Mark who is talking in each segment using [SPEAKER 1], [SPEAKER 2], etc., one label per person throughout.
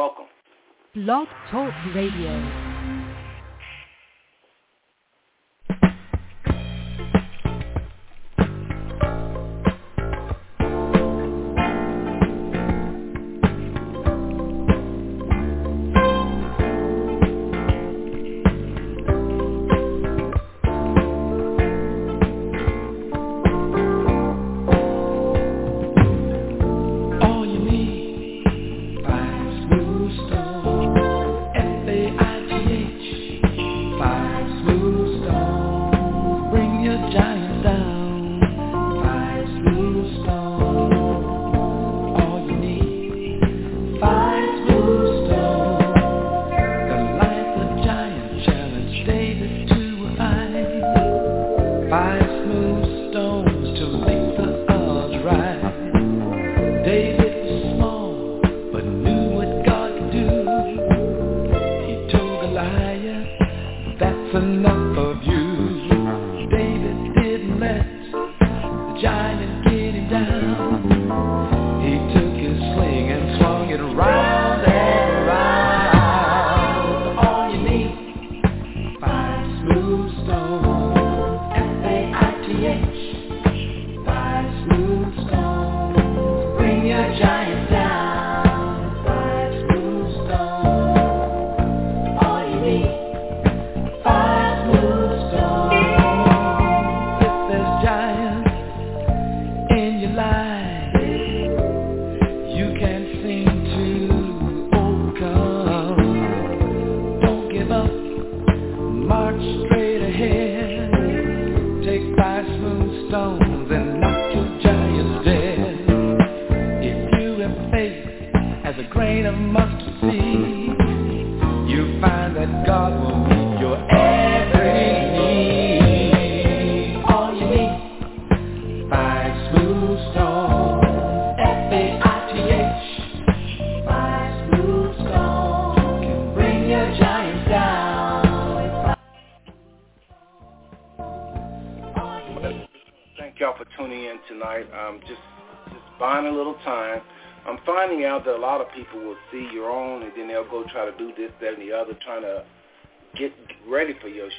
[SPEAKER 1] Welcome.
[SPEAKER 2] Blog Talk Radio.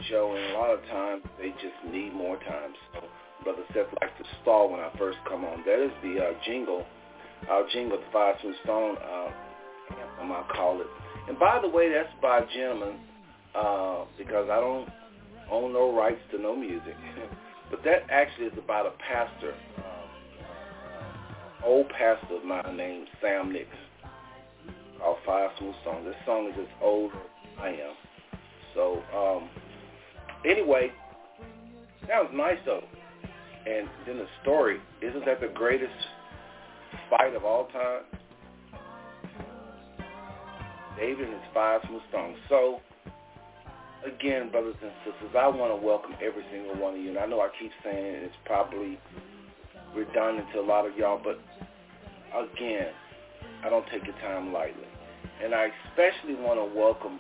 [SPEAKER 1] show, and a lot of times they just need more time. So Brother Seth likes to stall when I first come on. That is the uh, jingle, our jingle, the Five Smooth Stone uh, um, might call it. And by the way, that's by Gentleman, uh, because I don't own no rights to no music. but that actually is about a pastor, um, uh, old pastor of mine named Sam Nix, called Five Smooth Stone. This song is as old as I am. So um, Anyway, sounds nice though. And then the story, isn't that the greatest fight of all time? David and his five smooth stones. So, again, brothers and sisters, I want to welcome every single one of you. And I know I keep saying it's probably redundant to a lot of y'all, but again, I don't take your time lightly. And I especially want to welcome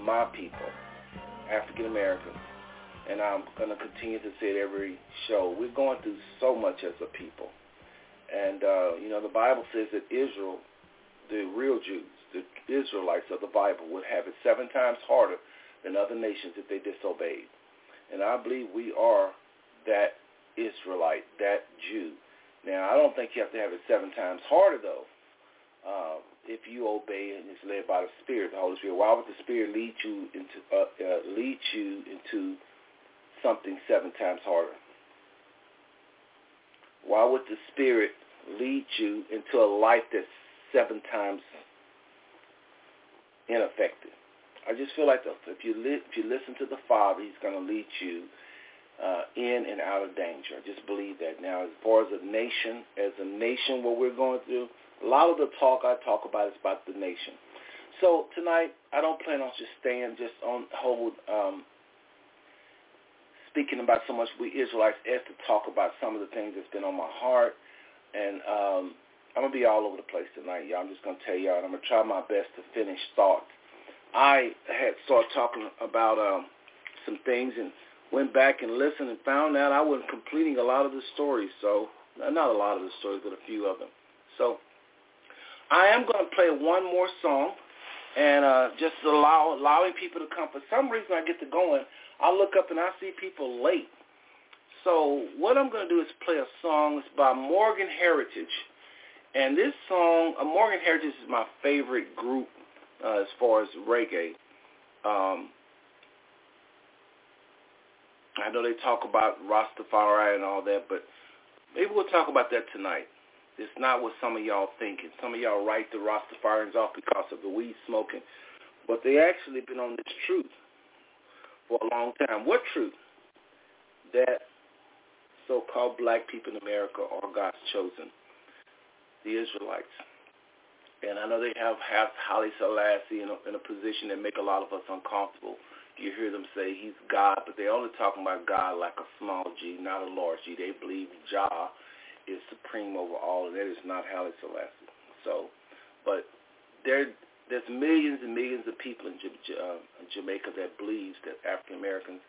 [SPEAKER 1] my people, African Americans, and I'm going to continue to say it every show. We're going through so much as a people. And, uh, you know, the Bible says that Israel, the real Jews, the Israelites of the Bible would have it seven times harder than other nations if they disobeyed. And I believe we are that Israelite, that Jew. Now, I don't think you have to have it seven times harder, though, uh, if you obey and it's led by the Spirit, the Holy Spirit. Why would the Spirit lead you into, uh, uh, lead you into something seven times harder? Why would the Spirit lead you into a life that's seven times ineffective? I just feel like the, if you li- if you listen to the Father, He's going to lead you uh, in and out of danger. I just believe that. Now, as far as a nation, as a nation, what we're going through, a lot of the talk I talk about is about the nation. So tonight, I don't plan on just staying just on hold um, speaking about so much we Israelites as to talk about some of the things that's been on my heart. And um, I'm going to be all over the place tonight, y'all. I'm just going to tell y'all, and I'm going to try my best to finish thoughts. I had started talking about um, some things and went back and listened and found out I wasn't completing a lot of the stories. So, not a lot of the stories, but a few of them. So, I am going to play one more song and uh, just allow allowing people to come. For some reason, I get to going I look up and I see people late. So what I'm going to do is play a song. It's by Morgan Heritage. And this song, uh, Morgan Heritage is my favorite group uh, as far as reggae. Um, I know they talk about Rastafari and all that, but maybe we'll talk about that tonight. It's not what some of y'all think. And some of y'all write the Rastafarians off because of the weed smoking. But they actually been on this truth for a long time. What truth? That so-called black people in America are God's chosen, the Israelites. And I know they have, have Haile Selassie in a, in a position that make a lot of us uncomfortable you hear them say he's God, but they're only talking about God like a small G, not a large G. They believe Jah is supreme over all, and that is not Haile Selassie. So, but there, there's millions and millions of people in, uh, Jamaica that believes that African Americans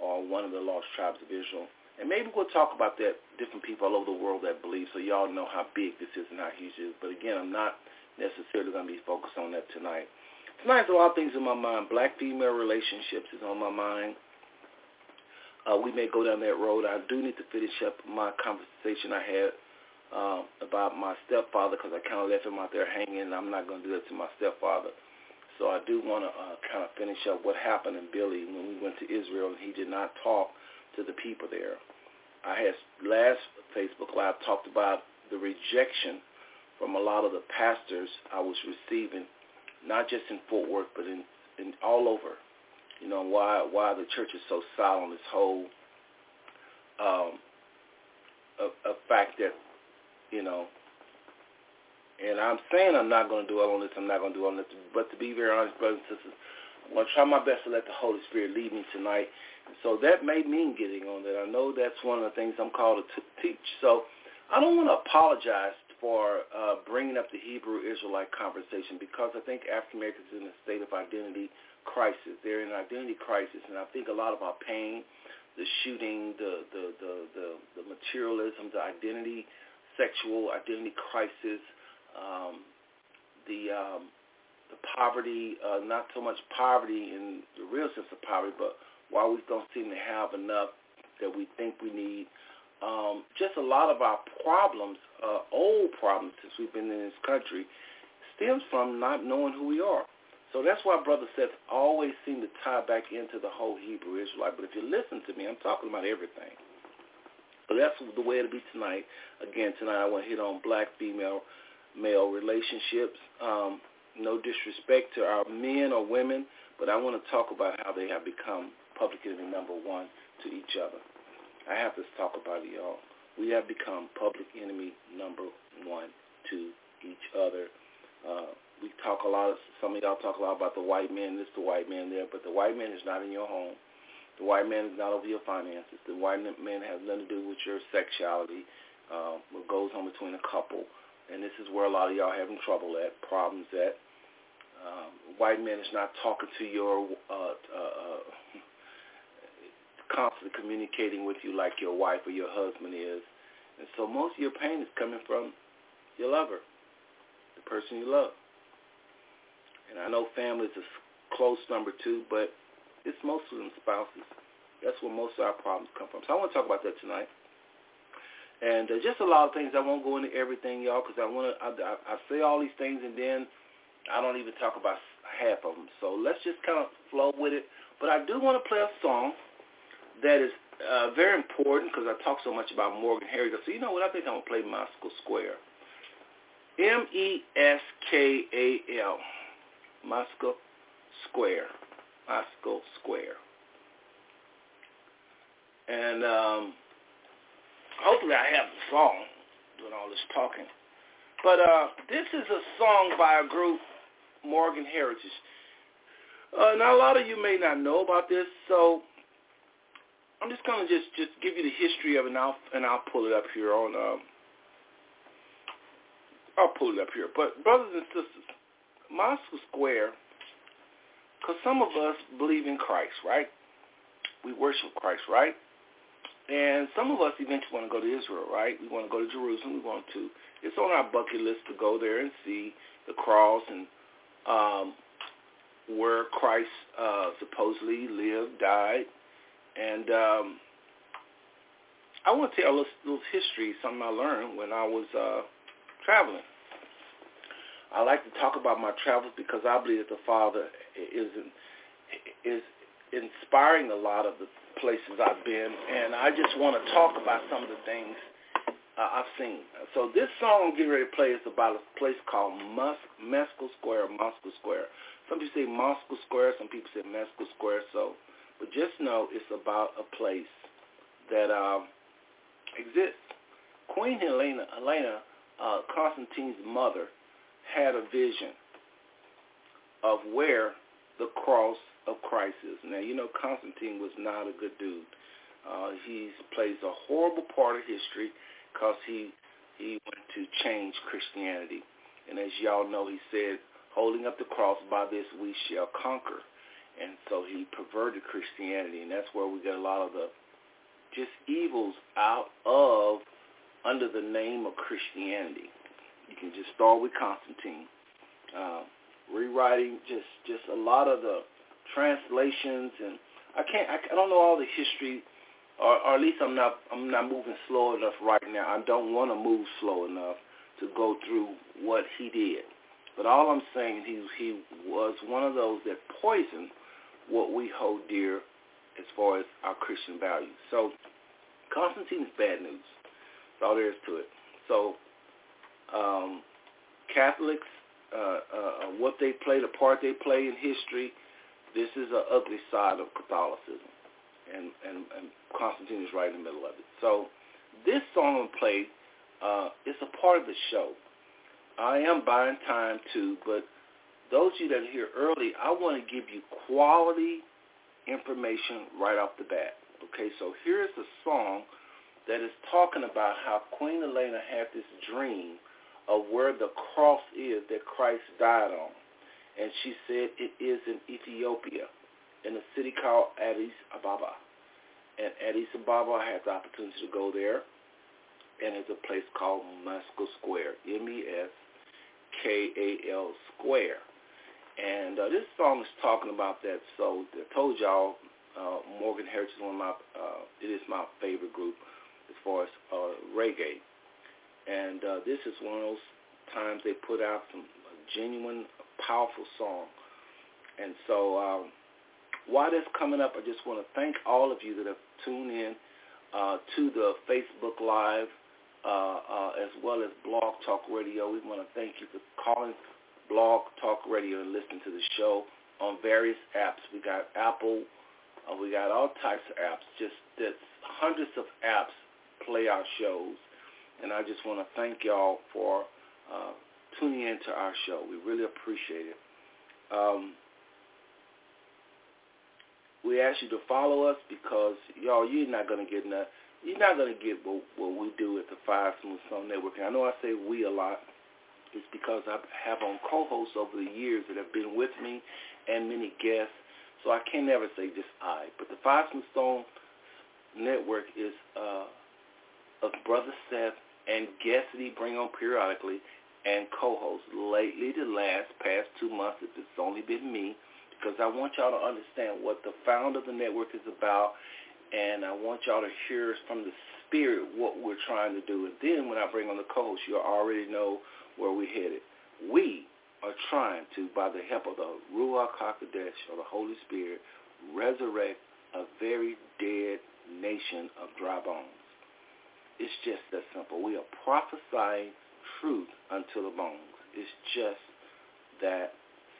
[SPEAKER 1] are one of the lost tribes of Israel. And maybe we'll talk about that, different people all over the world that believe, so y'all know how big this is and how huge it is. But again, I'm not necessarily going to be focused on that tonight. Tonight's a lot of things in my mind. Black-female relationships is on my mind. Uh, we may go down that road. I do need to finish up my conversation I had uh, about my stepfather because I kind of left him out there hanging. I'm not going to do that to my stepfather. So I do want to uh, kind of finish up what happened in Billy when we went to Israel and he did not talk to the people there. I had last Facebook Live talked about the rejection from a lot of the pastors I was receiving not just in Fort Worth, but in, in all over. You know why why the church is so silent. This whole um, a, a fact that you know, and I'm saying I'm not going to do all on this. I'm not going to do all this. But to be very honest, brothers and sisters, I'm going to try my best to let the Holy Spirit lead me tonight. So that may mean getting on that. I know that's one of the things I'm called to teach. So I don't want to apologize for uh, bringing up the Hebrew Israelite conversation because I think African Americans are in a state of identity crisis. They're in an identity crisis, and I think a lot of our pain, the shooting, the the the the, the materialism, the identity, sexual identity crisis, um, the um, the poverty, uh, not so much poverty in the real sense of poverty, but why we don't seem to have enough that we think we need um, just a lot of our problems, uh, old problems since we've been in this country, stems from not knowing who we are. So that's why Brother Seth always seemed to tie back into the whole Hebrew Israelite. But if you listen to me, I'm talking about everything. So that's the way it'll be tonight. Again, tonight I want to hit on black, female, male relationships. Um, no disrespect to our men or women, but I want to talk about how they have become public enemy number one to each other. I have to talk about it, y'all. We have become public enemy number one to each other. Uh, we talk a lot. Of, some of y'all talk a lot about the white man, this, the white man there, but the white man is not in your home. The white man is not over your finances. The white man has nothing to do with your sexuality, uh, what goes on between a couple. And this is where a lot of y'all having trouble at, problems at. Um, white man is not talking to your uh, uh, uh constantly communicating with you like your wife or your husband is. And so most of your pain is coming from your lover, the person you love. And I know family is a close number two, but it's most of them spouses. That's where most of our problems come from. So I want to talk about that tonight. And uh, just a lot of things. I won't go into everything, y'all, because I want to. I, I, say all these things, and then I don't even talk about half of them. So let's just kind of flow with it. But I do want to play a song that is uh, very important because I talk so much about Morgan Heritage. So you know what? I think I'm to play Moscow Square. M-E-S-K-A-L. Moscow Square. Moscow Square. And um, hopefully I have the song doing all this talking. But uh, this is a song by a group, Morgan Heritage. Uh, now, a lot of you may not know about this, so I'm just gonna just just give you the history of it, and I'll and I'll pull it up here on. Um, I'll pull it up here. But brothers and sisters, Moscow Square, because some of us believe in Christ, right? We worship Christ, right? And some of us eventually want to go to Israel, right? We want to go to Jerusalem. We want to. It's on our bucket list to go there and see the cross and um, where Christ uh, supposedly lived, died, and um, I want to tell a little, little history, something I learned when I was uh, traveling. I like to talk about my travels because I believe that the Father is is inspiring a lot of the places I've been, and I just want to talk about some of the things uh, I've seen. So this song I'm ready to play is about a place called Mus- Mescal Square, Moscow Square. Some people say Moscow Square, some people say Mescal Square. So, but just know it's about a place that um, exists. Queen Helena, Helena uh, Constantine's mother, had a vision of where the cross of Christ is. Now, you know Constantine was not a good dude. Uh, he plays a horrible part of history because he he went to change Christianity. And as y'all know, he said, holding up the cross, by this we shall conquer. And so he perverted Christianity, and that's where we get a lot of the just evils out of under the name of Christianity. You can just start with Constantine. Uh, rewriting just just a lot of the translations and I can't I, I don't know all the history or, or at least I'm not I'm not moving slow enough right now. I don't want to move slow enough to go through what he did. But all I'm saying he he was one of those that poisoned what we hold dear as far as our Christian values. So Constantine is bad news. That's all there is to it. So um, Catholics, uh, uh, what they play, the part they play in history, this is an ugly side of Catholicism, and, and, and Constantine is right in the middle of it. So this song I'm play uh, is a part of the show. I am buying time too, but those of you that are here early, I want to give you quality information right off the bat. Okay, so here's a song that is talking about how Queen Elena had this dream of where the cross is that Christ died on. And she said it is in Ethiopia, in a city called Addis Ababa. And Addis Ababa, I had the opportunity to go there. And it's a place called Mescal Square, M-E-S-K-A-L Square. And uh, this song is talking about that. So I told y'all, uh, Morgan Heritage is one of my, uh, it is my favorite group as far as uh, reggae. And uh, this is one of those times they put out some genuine, powerful song. And so um, while that's coming up, I just want to thank all of you that have tuned in uh, to the Facebook Live uh, uh, as well as Blog Talk Radio. We want to thank you for calling Blog Talk Radio and listening to the show on various apps. We got Apple. Uh, we got all types of apps. Just that hundreds of apps play our shows. And I just want to thank y'all for uh, tuning in to our show. We really appreciate it. Um, we ask you to follow us because y'all, you're not gonna get enough. You're not gonna get what, what we do at the Five Smooth Stone Network. And I know I say we a lot. It's because I have on co-hosts over the years that have been with me and many guests. So I can never say just I. But the Five Smooth Stone Network is uh, of Brother Seth and guests that he bring on periodically and co-hosts. Lately, the last past two months, it's only been me because I want y'all to understand what the founder of the network is about, and I want y'all to hear from the spirit what we're trying to do. And then when I bring on the co-host, you already know where we're headed. We are trying to, by the help of the Ruach HaKodesh, or the Holy Spirit, resurrect a very dead nation of dry bones. It's just that simple. We are prophesying truth unto the bones. It's just that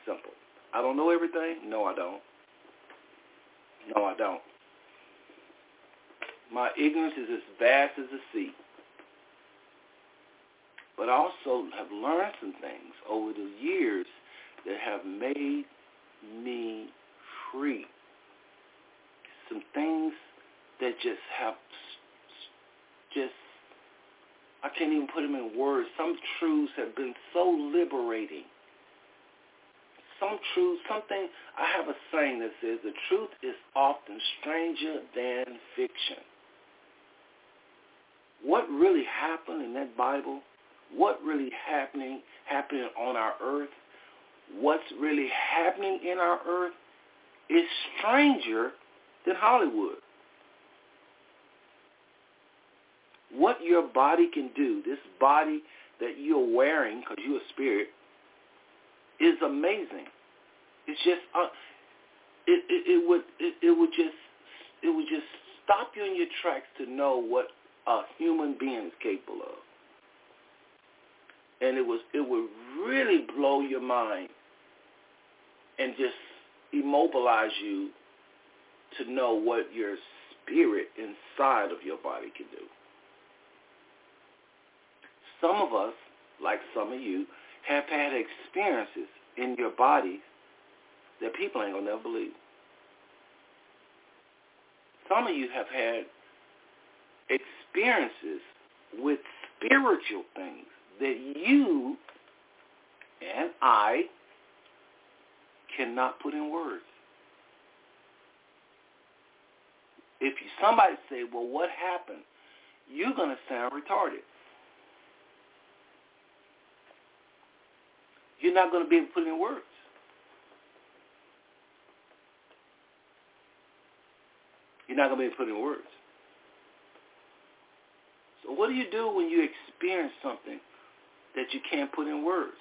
[SPEAKER 1] simple. I don't know everything. No, I don't. No, I don't. My ignorance is as vast as the sea. But I also have learned some things over the years that have made me free. Some things that just have just I can't even put them in words. Some truths have been so liberating. Some truths, something, I have a saying that says the truth is often stranger than fiction. What really happened in that Bible, what really happening happening on our earth what's really happening in our earth is stranger than Hollywood. What your body can do, this body that you're wearing because you're a spirit, is amazing. It's just uh, it, it, it would it, it would just it would just stop you in your tracks to know what a human being is capable of. And it was it would really blow your mind and just immobilize you to know what your spirit inside of your body can do. Some of us, like some of you, have had experiences in your body that people ain't going to never believe. Some of you have had experiences with spiritual things that you and I cannot put in words. If somebody say, well, what happened? You're going to sound retarded. You're not going to be able to put in words. You're not going to be able to put in words. So what do you do when you experience something that you can't put in words?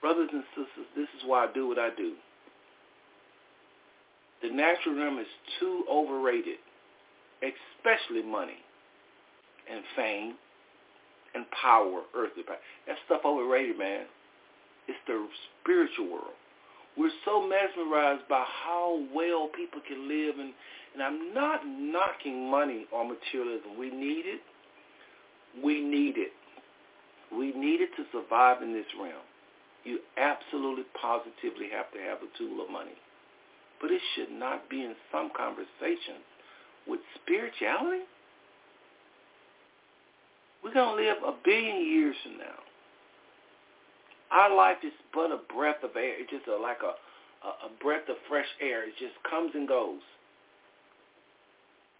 [SPEAKER 1] Brothers and sisters, this is why I do what I do. The natural realm is too overrated, especially money and fame and power, earthly power. That stuff overrated, man. It's the spiritual world. We're so mesmerized by how well people can live, and, and I'm not knocking money or materialism. We need it. We need it. We need it to survive in this realm. You absolutely positively have to have a tool of money. But it should not be in some conversation with spirituality. We're going to live a billion years from now. Our life is but a breath of air. It's just a, like a, a, a breath of fresh air. It just comes and goes.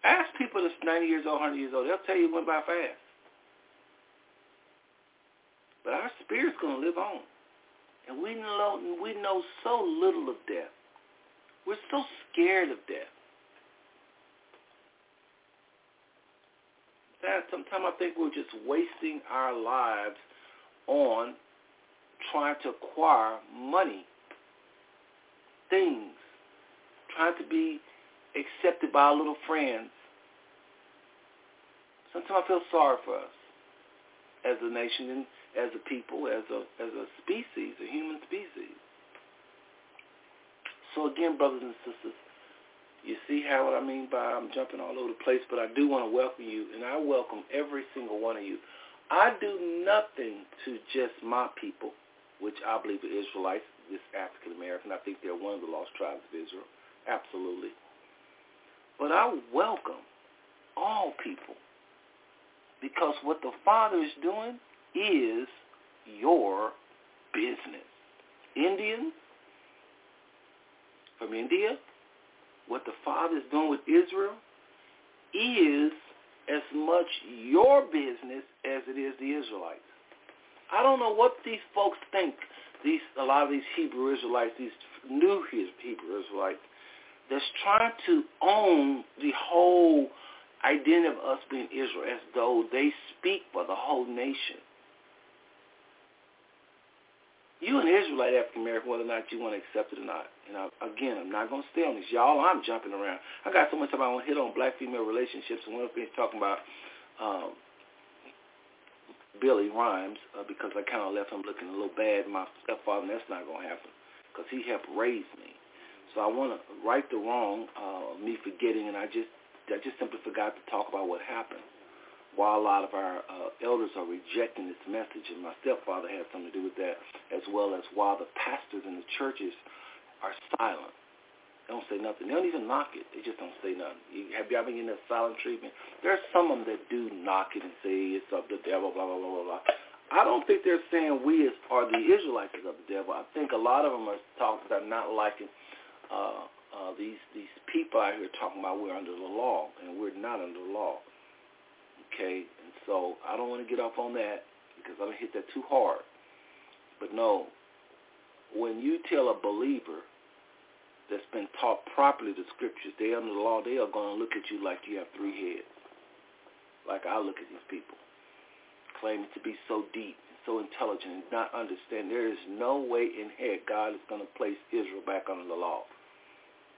[SPEAKER 1] Ask people that's 90 years old, 100 years old. They'll tell you it went by fast. But our spirit's going to live on. And we know, we know so little of death. We're so scared of death. That sometimes I think we're just wasting our lives on trying to acquire money, things, trying to be accepted by our little friends. Sometimes I feel sorry for us as a nation and as a people, as a as a species, a human species. So again, brothers and sisters, you see how what I mean by I'm jumping all over the place, but I do want to welcome you, and I welcome every single one of you. I do nothing to just my people, which I believe are Israelites, this African American. I think they're one of the lost tribes of Israel. Absolutely. But I welcome all people because what the Father is doing is your business. Indians from India, what the Father is doing with Israel is as much your business as it is the Israelites. I don't know what these folks think. These a lot of these Hebrew Israelites, these new Hebrew Israelites, that's trying to own the whole identity of us being Israel as though they speak for the whole nation. You an Israelite African American, whether or not you want to accept it or not. And I, again, I'm not going to stay on this. Y'all, I'm jumping around. I got so much time I want to hit on black-female relationships, and one things talking about um, Billy Rhymes uh, because I kind of left him looking a little bad. My stepfather, and that's not going to happen because he helped raise me. So I want to right the wrong, uh, me forgetting, and I just I just simply forgot to talk about what happened. While a lot of our uh, elders are rejecting this message, and my stepfather had something to do with that, as well as while the pastors in the churches are silent. They don't say nothing. They don't even knock it. They just don't say nothing. You, have ever been in that silent treatment? There are some of them that do knock it and say it's of the devil, blah, blah, blah, blah, blah. I don't think they're saying we as, are the Israelites of the devil. I think a lot of them are talking about not liking uh, uh, these these people out here talking about we're under the law, and we're not under the law. Okay, and so I don't want to get off on that because I don't hit that too hard. But no, when you tell a believer that's been taught properly the scriptures, they under the law, they are going to look at you like you have three heads. Like I look at these people, claiming to be so deep and so intelligent and not understand. There is no way in heck God is going to place Israel back under the law.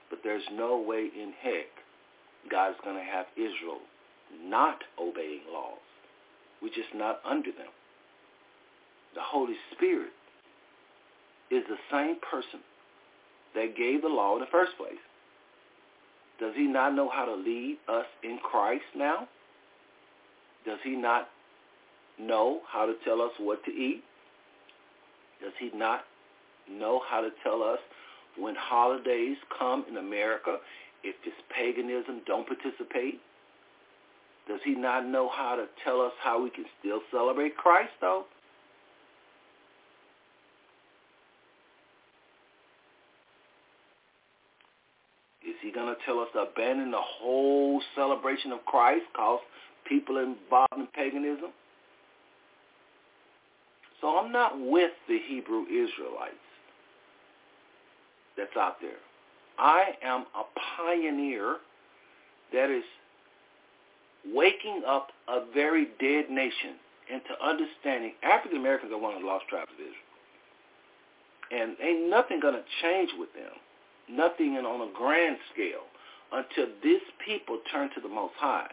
[SPEAKER 1] But there's no way in heck God is going to have Israel not obeying laws. We're just not under them. The Holy Spirit is the same person that gave the law in the first place. Does he not know how to lead us in Christ now? Does he not know how to tell us what to eat? Does he not know how to tell us when holidays come in America, if it's paganism, don't participate? Does he not know how to tell us how we can still celebrate Christ, though? Is he going to tell us to abandon the whole celebration of Christ cause people involved in paganism? So I'm not with the Hebrew Israelites that's out there. I am a pioneer that is waking up a very dead nation into understanding African Americans are one of the lost tribes of Israel. And ain't nothing going to change with them, nothing on a grand scale, until this people turn to the Most High.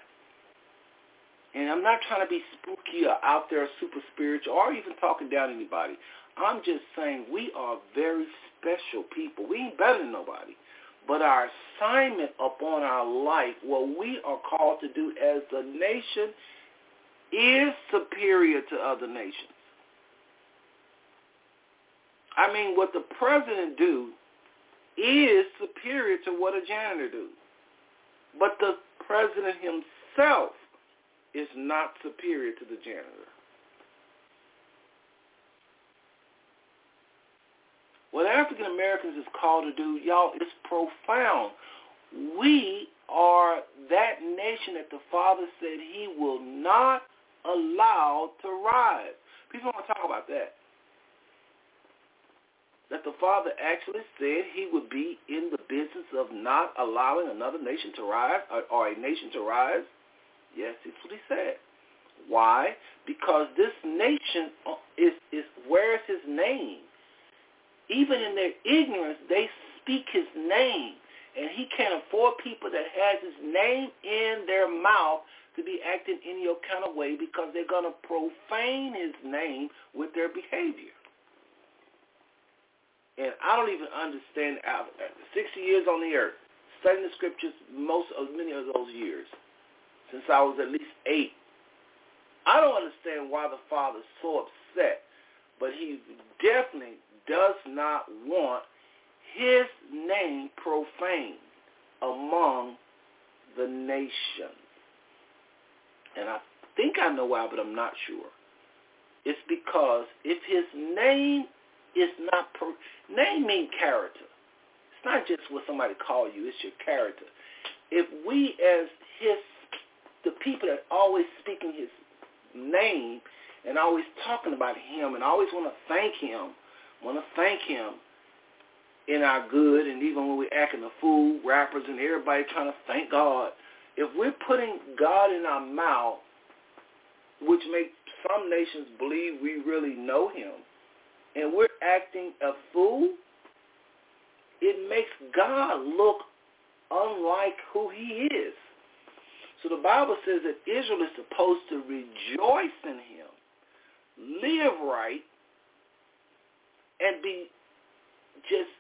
[SPEAKER 1] And I'm not trying to be spooky or out there super spiritual or even talking down anybody. I'm just saying we are very special people. We ain't better than nobody. But our assignment upon our life, what we are called to do as a nation, is superior to other nations. I mean, what the president do is superior to what a janitor do. But the president himself is not superior to the janitor. What African Americans is called to do, y'all, is profound. We are that nation that the Father said he will not allow to rise. People want to talk about that. That the Father actually said he would be in the business of not allowing another nation to rise or, or a nation to rise. Yes, that's what he said. Why? Because this nation uh, is, is where is his name? Even in their ignorance, they speak his name. And he can't afford people that has his name in their mouth to be acting any kind of way because they're going to profane his name with their behavior. And I don't even understand, 60 years on the earth, studying the scriptures most of many of those years, since I was at least eight. I don't understand why the father's so upset, but he definitely does not want his name profaned among the nations. And I think I know why, but I'm not sure. It's because if his name is not, pro- name mean character. It's not just what somebody call you, it's your character. If we as his, the people that always speaking his name and always talking about him and always want to thank him want to thank him in our good and even when we're acting a fool, rappers and everybody trying to thank God. If we're putting God in our mouth, which makes some nations believe we really know him, and we're acting a fool, it makes God look unlike who he is. So the Bible says that Israel is supposed to rejoice in him, live right, and be just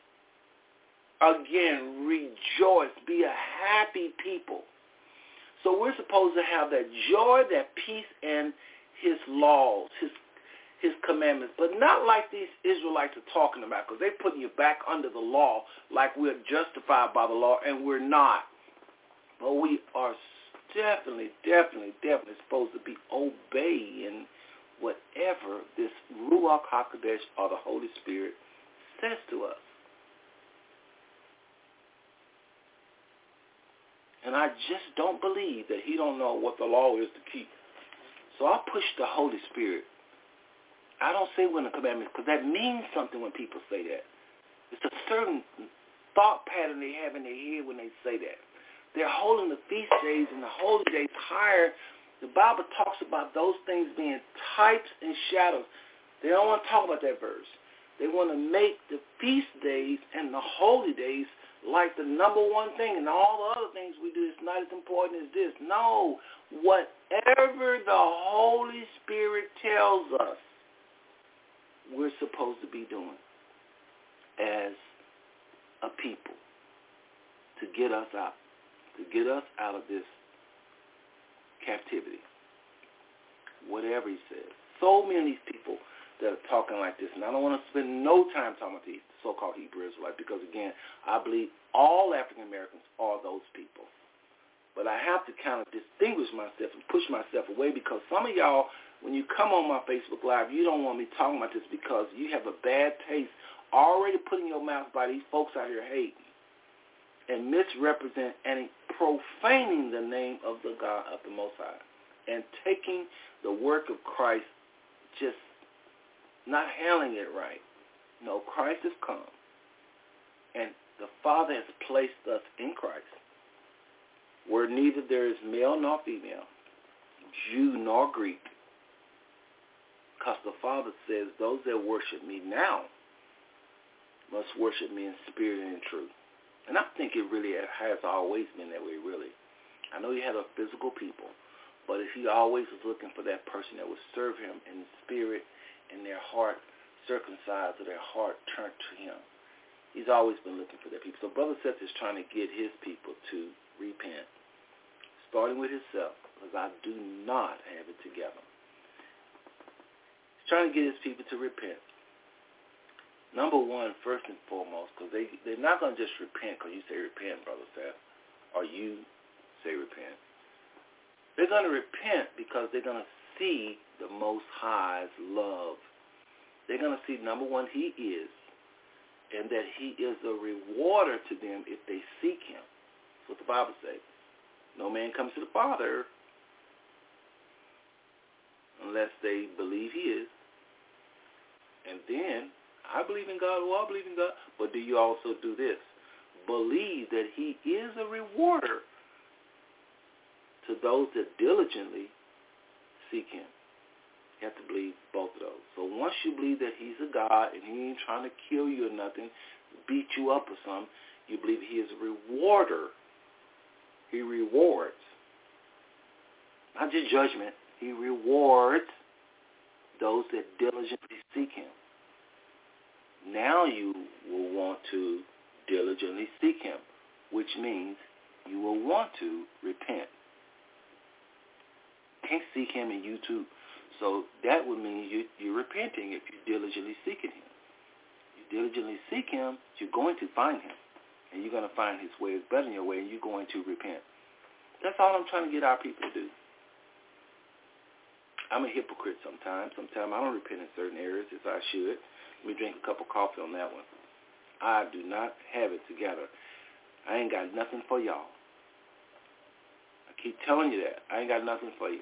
[SPEAKER 1] again rejoice, be a happy people. So we're supposed to have that joy, that peace, and his laws, his his commandments, but not like these Israelites are talking about, because they're putting you back under the law like we're justified by the law, and we're not. But we are definitely, definitely, definitely supposed to be obeying whatever this Ruach HaKodesh or the Holy Spirit says to us. And I just don't believe that he don't know what the law is to keep. So I push the Holy Spirit I don't say when the commandments because that means something when people say that. It's a certain thought pattern they have in their head when they say that. They're holding the feast days and the holy days higher. The Bible talks about those things being types and shadows. They don't want to talk about that verse. They want to make the feast days and the holy days like the number one thing and all the other things we do is not as important as this. No, whatever the Holy Spirit tells us we're supposed to be doing as a people to get us out, to get us out of this captivity. Whatever he says. So many of these people that are talking like this. And I don't want to spend no time talking about the so-called Hebrew Israelite because, again, I believe all African Americans are those people. But I have to kind of distinguish myself and push myself away because some of y'all, when you come on my Facebook Live, you don't want me talking about this because you have a bad taste already putting your mouth by these folks out here hating and misrepresent and profaning the name of the God of the Most High and taking the work of Christ just not handling it right. No, Christ has come. And the Father has placed us in Christ, where neither there is male nor female, Jew nor Greek. Because the Father says, those that worship me now must worship me in spirit and in truth. And I think it really has always been that way, really. I know he had a physical people, but if he always was looking for that person that would serve him in spirit and their heart circumcised or their heart turned to him. He's always been looking for that people. So Brother Seth is trying to get his people to repent, starting with himself, because I do not have it together. He's trying to get his people to repent. Number one, first and foremost, because they, they're not going to just repent because you say repent, Brother Seth, or you say repent. They're going to repent because they're going to see the Most High's love they're going to see, number one, he is, and that he is a rewarder to them if they seek him. That's what the Bible says. No man comes to the Father unless they believe he is. And then, I believe in God, well, I believe in God, but do you also do this? Believe that he is a rewarder to those that diligently seek him. You have to believe both of those. So once you believe that he's a God and he ain't trying to kill you or nothing, beat you up or something, you believe he is a rewarder. He rewards. Not just judgment. He rewards those that diligently seek him. Now you will want to diligently seek him, which means you will want to repent. Can't seek him in YouTube so that would mean you, you're repenting if you're diligently seeking him. You diligently seek him, you're going to find him. And you're going to find his ways better than your way, and you're going to repent. That's all I'm trying to get our people to do. I'm a hypocrite sometimes. Sometimes I don't repent in certain areas as I should. Me drink a cup of coffee on that one. I do not have it together. I ain't got nothing for y'all. I keep telling you that. I ain't got nothing for you.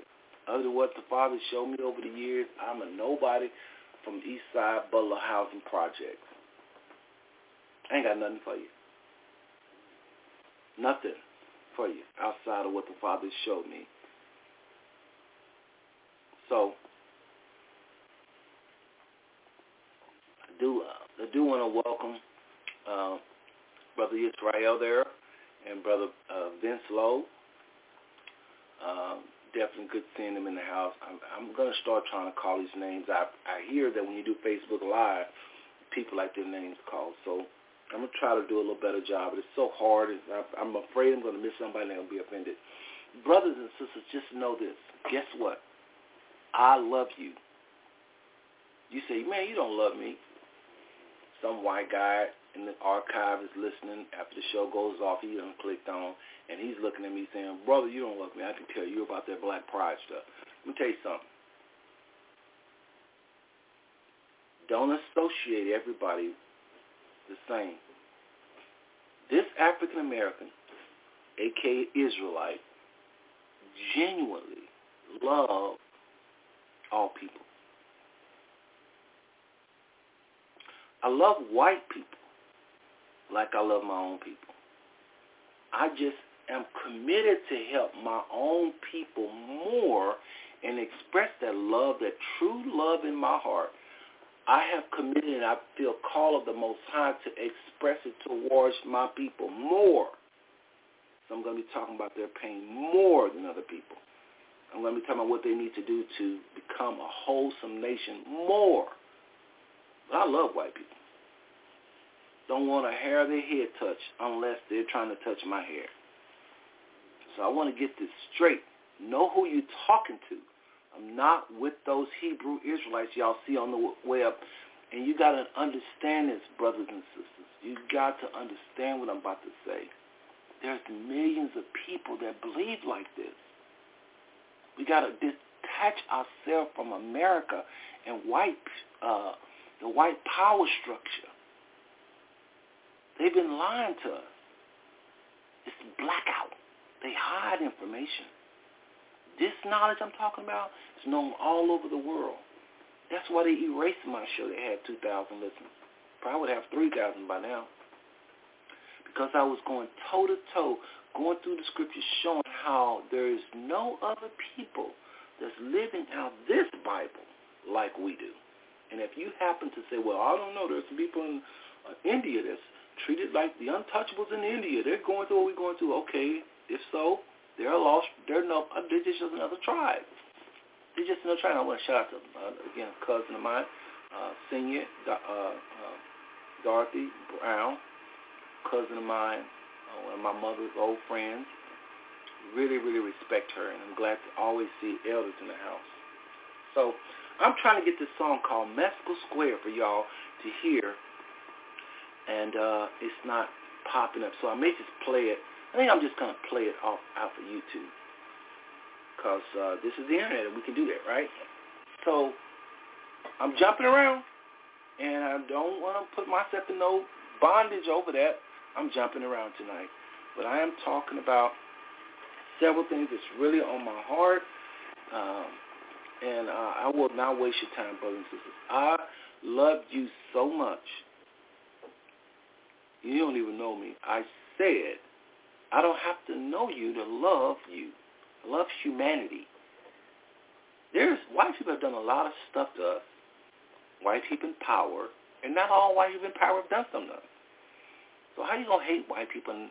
[SPEAKER 1] Other than what the father showed me over the years, I'm a nobody from East Side Butler Housing Project. I ain't got nothing for you. Nothing for you outside of what the father showed me. So I do uh, I do want to welcome uh, Brother Israel there and Brother uh, Vince Lowe. Um, definitely good seeing them in the house. I'm, I'm going to start trying to call these names. I I hear that when you do Facebook Live, people like their names called. So I'm going to try to do a little better job. But it's so hard. I'm afraid I'm going to miss somebody and be offended. Brothers and sisters, just know this. Guess what? I love you. You say, man, you don't love me. Some white guy in the archive is listening after the show goes off. He done clicked on, and he's looking at me saying, brother, you don't love me. I can tell you about that black pride stuff. Let me tell you something. Don't associate everybody the same. This African American, aka Israelite, genuinely love all people. I love white people like I love my own people. I just am committed to help my own people more and express that love, that true love in my heart. I have committed and I feel call of the Most High to express it towards my people more. So I'm going to be talking about their pain more than other people. I'm going to be talking about what they need to do to become a wholesome nation more. But I love white people. Don't want a hair of their head touched unless they're trying to touch my hair. So I want to get this straight. Know who you're talking to. I'm not with those Hebrew Israelites y'all see on the web. And you got to understand this, brothers and sisters. You got to understand what I'm about to say. There's millions of people that believe like this. We got to detach ourselves from America and white, uh, the white power structure. They've been lying to us. It's blackout. They hide information. This knowledge I'm talking about is known all over the world. That's why they erased my show. They had 2,000 listeners. Probably would have 3,000 by now. Because I was going toe-to-toe, going through the scriptures, showing how there is no other people that's living out this Bible like we do. And if you happen to say, well, I don't know, there's some people in uh, India that's treated like the untouchables in India. They're going through what we're going through. Okay, if so, they're lost. They're no. They're just another tribe. They're just another tribe. I want to shout out to uh, again a cousin of mine, uh, Senior uh, uh, Dorothy Brown, cousin of mine, uh, one of my mother's old friends. Really, really respect her, and I'm glad to always see elders in the house. So I'm trying to get this song called Mescal Square for y'all to hear and uh, it's not popping up. So I may just play it. I think I'm just going to play it off out for YouTube because uh, this is the internet and we can do that, right? So I'm jumping around, and I don't want to put myself in no bondage over that. I'm jumping around tonight. But I am talking about several things that's really on my heart. Um, and uh, I will not waste your time, brothers and sisters. I love you so much you don't even know me. I said, I don't have to know you to love you. I love humanity. There's white people have done a lot of stuff to us. White people in power, and not all white people in power have done something to us. So how you gonna hate white people and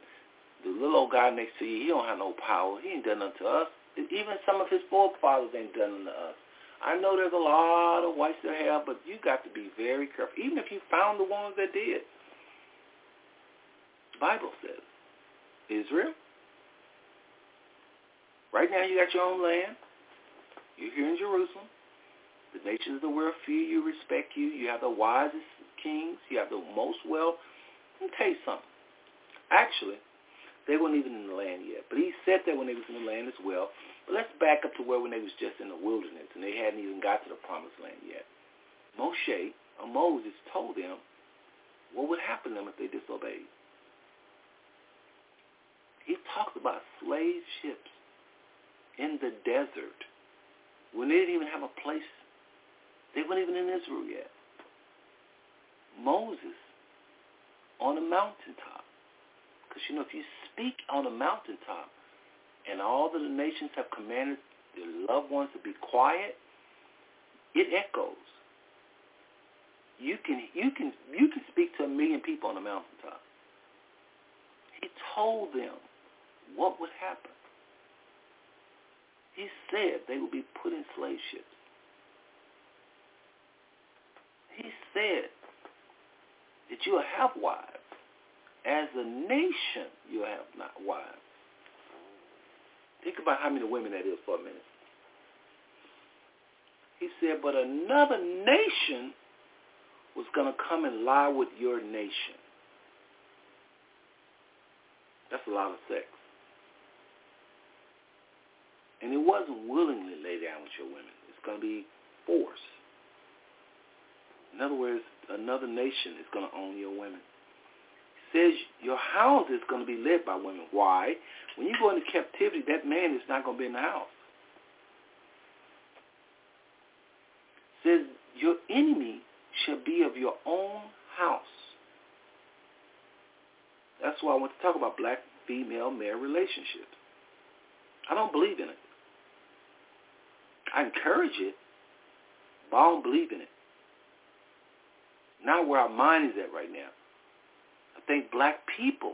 [SPEAKER 1] the little old guy next to you, he don't have no power. He ain't done nothing to us. Even some of his forefathers ain't done nothing to us. I know there's a lot of whites that have, but you got to be very careful. Even if you found the ones that did, Bible says. Israel. Right now you got your own land. You're here in Jerusalem. The nations of the world fear you, respect you. You have the wisest kings. You have the most wealth. Let me tell you something. Actually, they weren't even in the land yet. But he said that when they was in the land as well. But let's back up to where when they was just in the wilderness and they hadn't even got to the promised land yet. Moshe, or Moses, told them what would happen to them if they disobeyed. He talks about slave ships in the desert when they didn't even have a place. They weren't even in Israel yet. Moses on a mountaintop. Because, you know, if you speak on a mountaintop and all the nations have commanded their loved ones to be quiet, it echoes. You can you can you can speak to a million people on a mountaintop. He told them what would happen? He said they would be put in slave ships. He said that you'll have wives. As a nation, you'll have not wives. Think about how many women that is for a minute. He said, but another nation was going to come and lie with your nation. That's a lot of sex. And it wasn't willingly lay down with your women. It's going to be force. In other words, another nation is going to own your women. It says your house is going to be led by women. Why? When you go into captivity, that man is not going to be in the house. Says your enemy shall be of your own house. That's why I want to talk about black female male relationships. I don't believe in it. I encourage it, but I don't believe in it. Not where our mind is at right now. I think black people,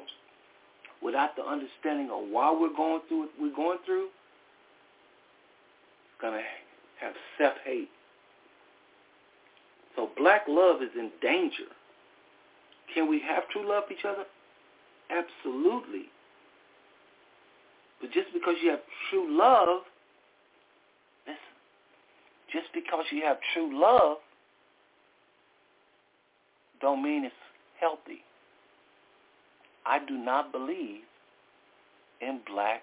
[SPEAKER 1] without the understanding of why we're going through what we're going through, going to have self-hate. So black love is in danger. Can we have true love for each other? Absolutely. But just because you have true love, just because you have true love don't mean it's healthy. I do not believe in black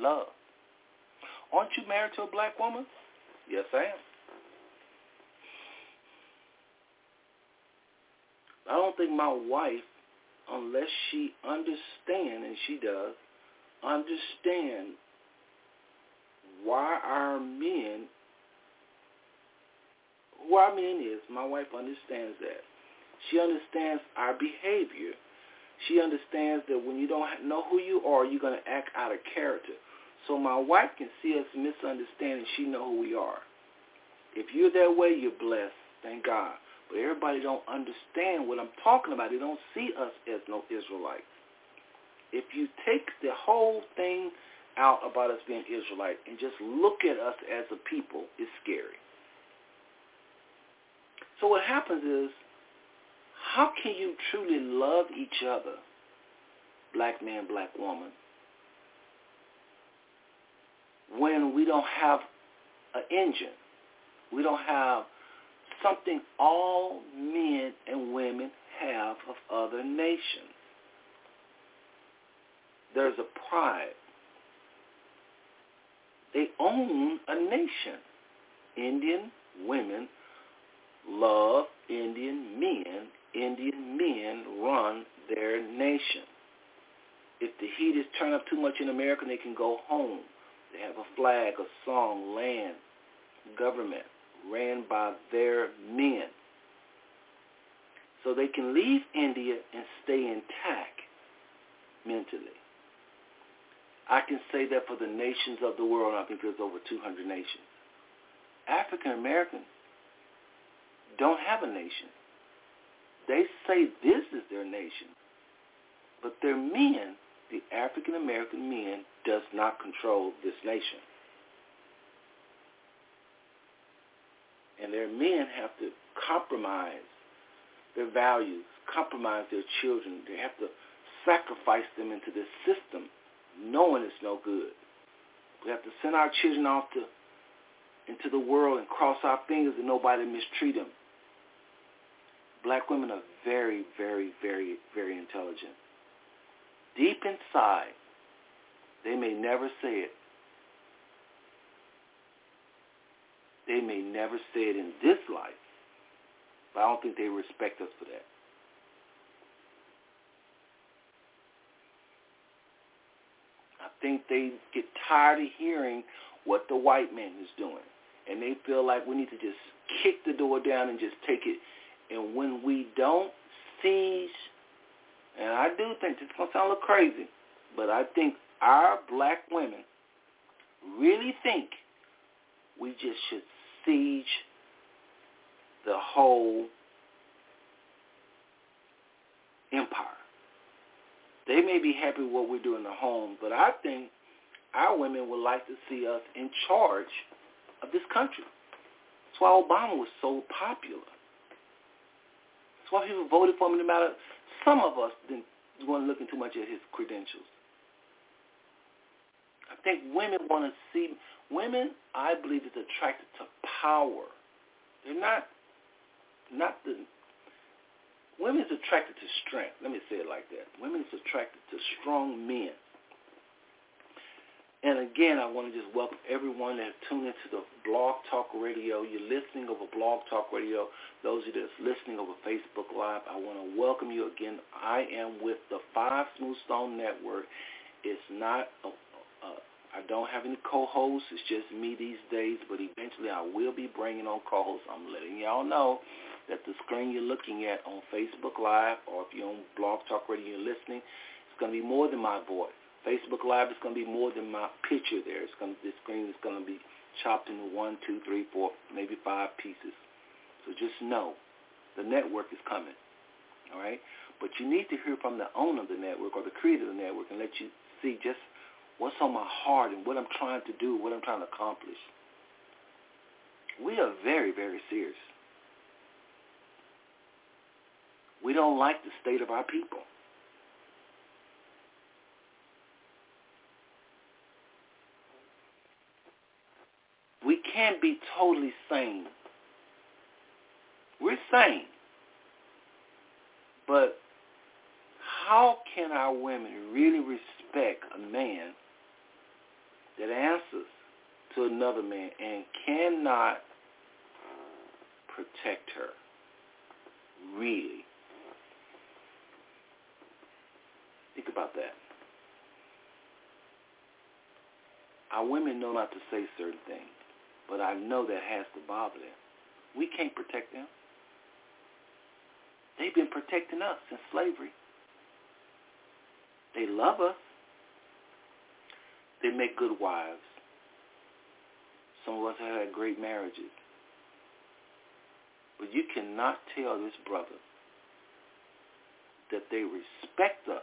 [SPEAKER 1] love. Aren't you married to a black woman? Yes, I am. I don't think my wife, unless she understands, and she does, understand why our men, who our men is, my wife understands that. She understands our behavior. She understands that when you don't know who you are, you're going to act out of character. So my wife can see us misunderstanding. She know who we are. If you're that way, you're blessed. Thank God. But everybody don't understand what I'm talking about. They don't see us as no Israelites. If you take the whole thing out about us being Israelite and just look at us as a people, it's scary. So what happens is, how can you truly love each other, black man, black woman, when we don't have an engine? We don't have something all men and women have of other nations. There's a pride. They own a nation. Indian women love Indian men. Indian men run their nation. If the heat is turned up too much in America, they can go home. They have a flag, a song, land, government ran by their men. So they can leave India and stay intact mentally. I can say that for the nations of the world, I think there's over 200 nations. African Americans don't have a nation. They say this is their nation. But their men, the African American men, does not control this nation. and their men have to compromise their values, compromise their children. They have to sacrifice them into this system, knowing it's no good. We have to send our children off to into the world and cross our fingers that nobody mistreat them. Black women are very, very, very, very intelligent. Deep inside, they may never say it, They may never say it in this life, but I don't think they respect us for that. I think they get tired of hearing what the white man is doing. And they feel like we need to just kick the door down and just take it. And when we don't seize, and I do think this is going to sound a little crazy, but I think our black women really think we just should siege the whole empire. They may be happy with what we do in the home, but I think our women would like to see us in charge of this country. That's why Obama was so popular. Why people voted for him no matter. Some of us didn't want to look too much at his credentials. I think women want to see Women, I believe, is attracted to power. They're not, not the, women is attracted to strength. Let me say it like that. Women is attracted to strong men. And again, I want to just welcome everyone that tuned into the Blog Talk Radio. You're listening over Blog Talk Radio. Those of you that's listening over Facebook Live, I want to welcome you again. I am with the Five Smooth Stone Network. It's not a I don't have any co-hosts. It's just me these days, but eventually I will be bringing on co-hosts. I'm letting y'all know. that the screen you're looking at on Facebook Live or if you're on Blog Talk Radio you're listening, it's going to be more than my voice. Facebook Live is going to be more than my picture there. It's going to, the screen is going to be chopped into one, two, three, four, maybe five pieces. So just know the network is coming. All right? But you need to hear from the owner of the network or the creator of the network and let you see just what's on my heart and what I'm trying to do, what I'm trying to accomplish. We are very, very serious. We don't like the state of our people. We can't be totally sane. We're sane. But how can our women really respect a man that answers to another man and cannot protect her? Really? Think about that. Our women know not to say certain things, but I know that has to bother them. We can't protect them. They've been protecting us since slavery. They love us. They make good wives. Some of us have had great marriages. But you cannot tell this brother that they respect us.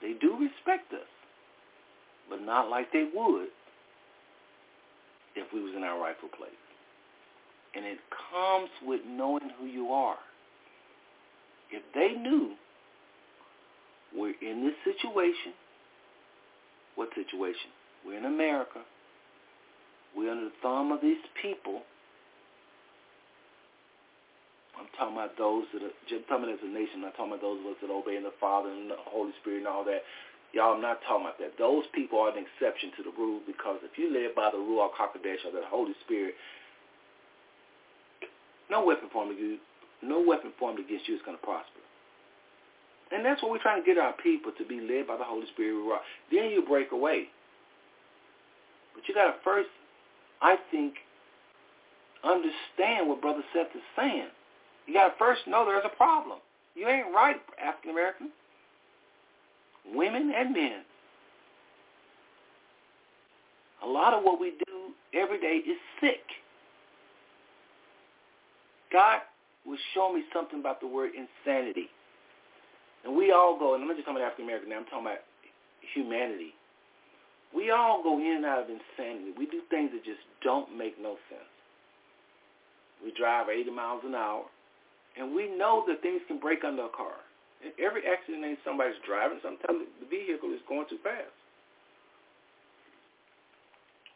[SPEAKER 1] They do respect us, but not like they would if we was in our rightful place. And it comes with knowing who you are. If they knew we're in this situation, what situation? We're in America. We're under the thumb of these people. I'm talking about those that are, I'm talking about as a nation. I'm talking about those of us that obey the Father and the Holy Spirit and all that. Y'all, I'm not talking about that. Those people are an exception to the rule because if you live by the Ruach HaKodesh or the Holy Spirit, no weapon formed against you, no weapon formed against you is going to prosper. And that's what we're trying to get our people to be led by the Holy Spirit. Then you break away. But you got to first, I think, understand what Brother Seth is saying. You got to first know there's a problem. You ain't right, African American. Women and men. A lot of what we do every day is sick. God was showing me something about the word insanity. And we all go, and I'm not just talking about African American now, I'm talking about humanity. We all go in and out of insanity. We do things that just don't make no sense. We drive 80 miles an hour, and we know that things can break under a car. Every accident ain't somebody's driving. Sometimes the vehicle is going too fast.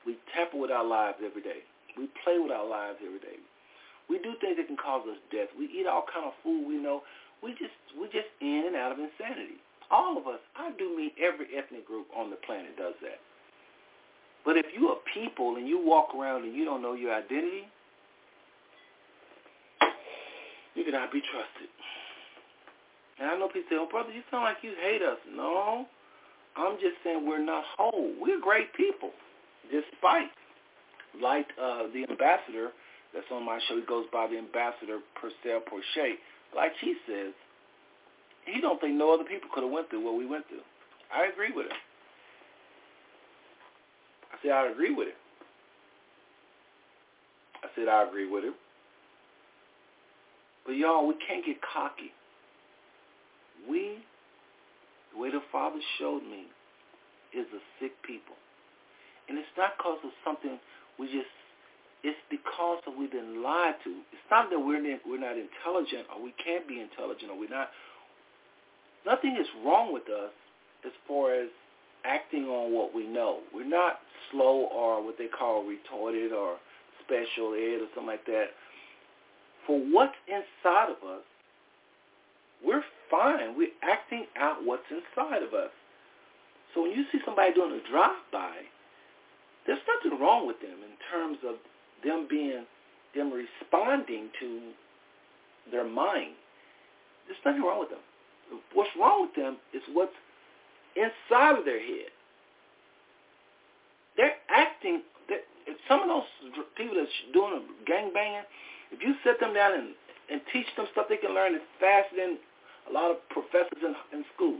[SPEAKER 1] We tamper with our lives every day. We play with our lives every day. We do things that can cause us death. We eat all kind of food we know we just we just in and out of insanity. All of us, I do mean every ethnic group on the planet does that. But if you're people and you walk around and you don't know your identity, you cannot be trusted. And I know people say, oh, brother, you sound like you hate us. No, I'm just saying we're not whole. We're great people, despite, like uh, the ambassador that's on my show, he goes by the ambassador Purcell Porche like he says, he don't think no other people could have went through what we went through. I agree with him. I said I agree with him. I said I agree with him. But y'all, we can't get cocky. We, the way the Father showed me, is a sick people. And it's not because of something we just it's because of we've been lied to. It's not that we're we're not intelligent or we can't be intelligent or we're not. Nothing is wrong with us as far as acting on what we know. We're not slow or what they call retarded or special ed or something like that. For what's inside of us, we're fine. We're acting out what's inside of us. So when you see somebody doing a drive-by, there's nothing wrong with them in terms of them being, them responding to their mind. There's nothing wrong with them. What's wrong with them is what's inside of their head. They're acting. They're, some of those people that's doing a gang banging, if you sit them down and, and teach them stuff they can learn faster than a lot of professors in, in school,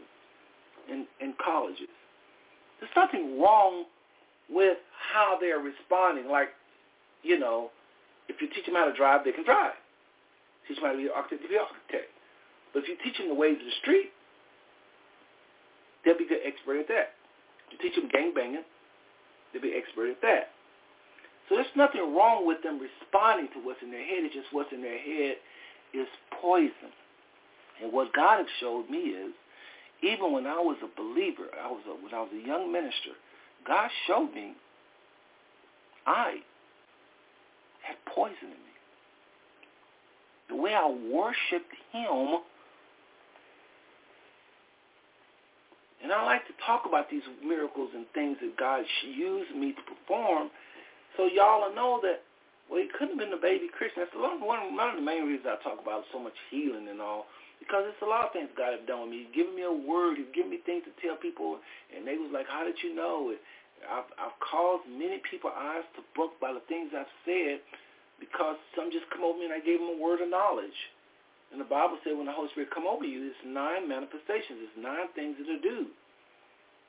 [SPEAKER 1] in, in colleges. There's nothing wrong with how they're responding. Like, you know, if you teach them how to drive, they can drive. Teach them how to be an architect, they'll be an architect. But if you teach them the ways of the street, they'll be good expert at that. If you teach them gang banging, they'll be expert at that. So there's nothing wrong with them responding to what's in their head. It's just what's in their head is poison. And what God has showed me is, even when I was a believer, I was a, when I was a young minister, God showed me I had poison in me. The way I worshipped him, and I like to talk about these miracles and things that God used me to perform so y'all know that, well, he couldn't have been a baby Christian. That's one of the main reasons I talk about so much healing and all, because it's a lot of things God has done with me. He's given me a word. He's given me things to tell people, and they was like, how did you know? I've, I've caused many people eyes to book by the things I've said because some just come over me and I gave them a word of knowledge. And the Bible said when the Holy Spirit come over you, it's nine manifestations. It's nine things that are do.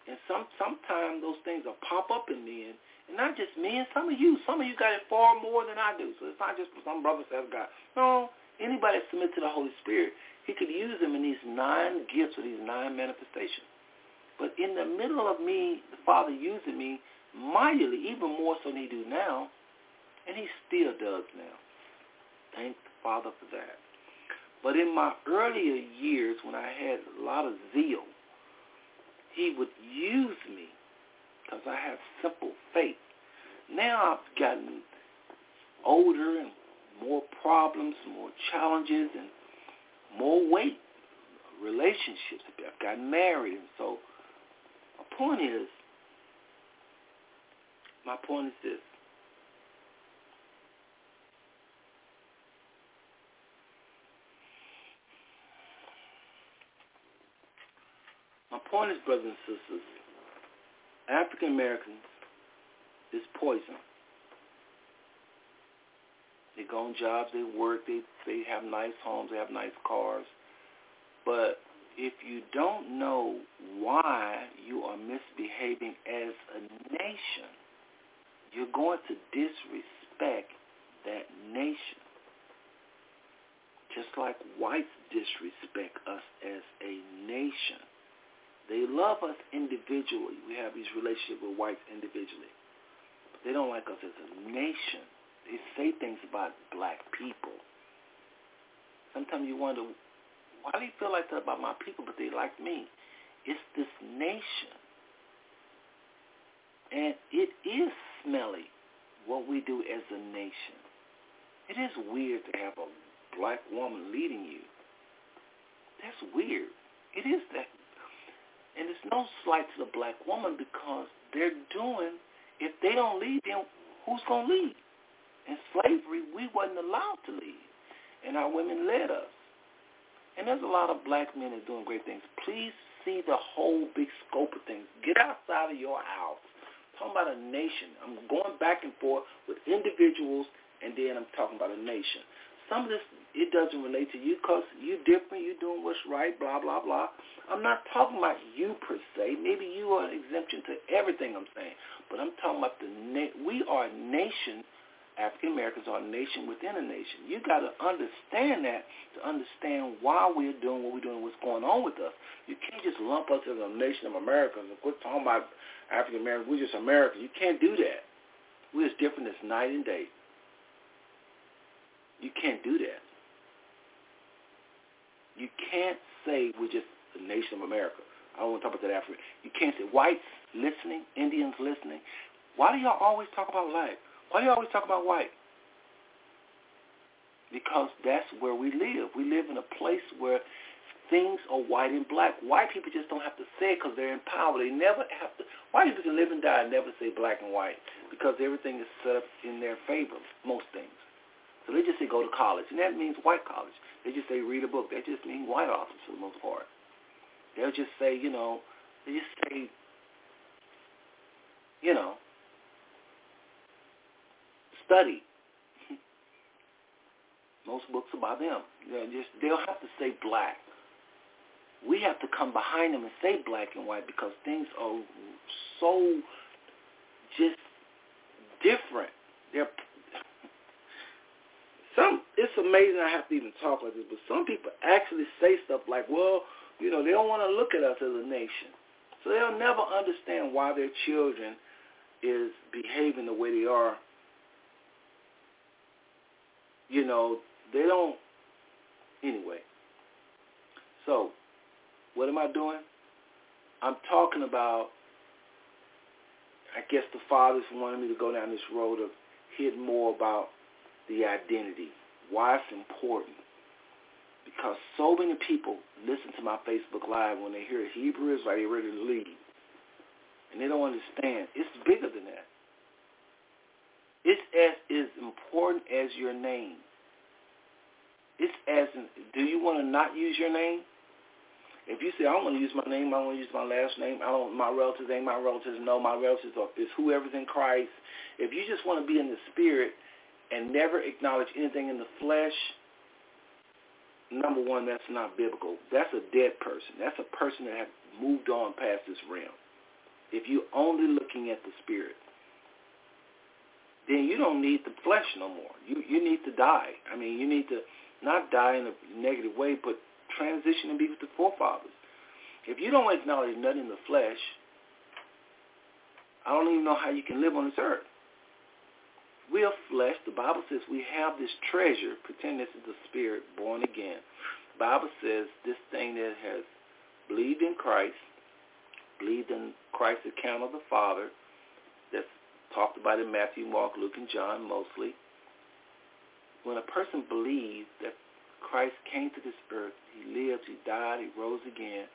[SPEAKER 1] And some sometimes those things will pop up in me and and not just me and some of you. Some of you got it far more than I do. So it's not just some brothers that got. No, anybody that submit to the Holy Spirit, he could use them in these nine gifts or these nine manifestations. But in the middle of me, the Father using me mightily, even more so than he do now, and he still does now. Thank the Father for that. But in my earlier years, when I had a lot of zeal, he would use me because I have simple faith. Now I've gotten older and more problems, more challenges, and more weight, relationships. I've gotten married, and so my point is, my point is this. My point is, brothers and sisters, African Americans is poison. They go on jobs, they work, they they have nice homes, they have nice cars. But if you don't know why you are misbehaving as a nation, you're going to disrespect that nation. Just like whites disrespect us as a nation. They love us individually. We have these relationships with whites individually. But they don't like us as a nation. They say things about black people. Sometimes you wonder, why do you feel like that about my people, but they like me? It's this nation. And it is smelly what we do as a nation. It is weird to have a black woman leading you. That's weird. It is that and it's no slight to the black woman because they're doing, if they don't lead, then who's going to lead? In slavery, we wasn't allowed to lead. And our women led us. And there's a lot of black men that are doing great things. Please see the whole big scope of things. Get outside of your house. I'm talking about a nation. I'm going back and forth with individuals, and then I'm talking about a nation. Some of this, it doesn't relate to you because you're different. You're doing what's right, blah, blah, blah. I'm not talking about you per se. Maybe you are an exemption to everything I'm saying. But I'm talking about the na- we are a nation. African Americans are a nation within a nation. You got to understand that to understand why we're doing what we're doing, what's going on with us. You can't just lump us as a nation of Americans and quit talking about African Americans. We're just Americans. You can't do that. We're as different as night and day. You can't do that. You can't say we're just the nation of America. I don't want to talk about that after. You can't say whites listening, Indians listening. Why do y'all always talk about black? Why do you always talk about white? Because that's where we live. We live in a place where things are white and black. White people just don't have to say it because they're in power. They never have to. White people can live and die and never say black and white because everything is set up in their favor, most things. So they just say go to college, and that means white college. They just say read a book. That just means white office for the most part. They'll just say, you know, they just say, you know, study. Most books about them. They're just they'll have to say black. We have to come behind them and say black and white because things are so just different. They're some. It's amazing I have to even talk like this, but some people actually say stuff like, "Well, you know, they don't want to look at us as a nation, so they'll never understand why their children is behaving the way they are." You know, they don't. Anyway, so what am I doing? I'm talking about I guess the fathers wanted me to go down this road of hearing more about the identity, why it's important. Because so many people listen to my Facebook Live when they hear Hebrew Israelite, they're ready to leave. And they don't understand. It's bigger than that. It's as important as your name. It's as, do you want to not use your name? If you say, I don't want to use my name, I want to use my last name, I don't, my relatives ain't my relatives, no, my relatives are, is whoever's in Christ. If you just want to be in the spirit and never acknowledge anything in the flesh, number one, that's not biblical. That's a dead person. That's a person that has moved on past this realm. If you're only looking at the spirit, then you don't need the flesh no more. You you need to die. I mean, you need to not die in a negative way, but transition and be with the forefathers. If you don't acknowledge nothing in the flesh, I don't even know how you can live on this earth. We are flesh. The Bible says we have this treasure. Pretend this is the spirit born again. The Bible says this thing that has believed in Christ, believed in Christ's account of the Father, that's talked about in Matthew, Mark, Luke, and John mostly. When a person believes that Christ came to this earth. He lived, he died, he rose again.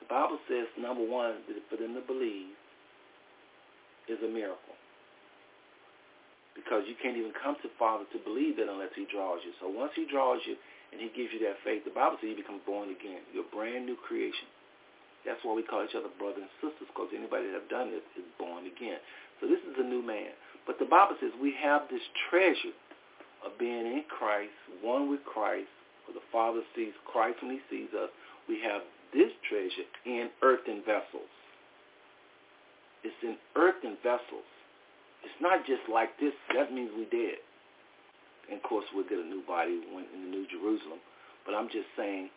[SPEAKER 1] The Bible says, number one, that for them to believe is a miracle. Because you can't even come to Father to believe that unless he draws you. So once he draws you and he gives you that faith, the Bible says you become born again. You're a brand new creation. That's why we call each other brothers and sisters, because anybody that have done this is born again. So this is a new man. But the Bible says we have this treasure of being in Christ, one with Christ, for the Father sees Christ when he sees us. We have this treasure in earthen vessels. It's in earthen vessels. It's not just like this. That means we dead. And of course, we'll get a new body in the New Jerusalem. But I'm just saying,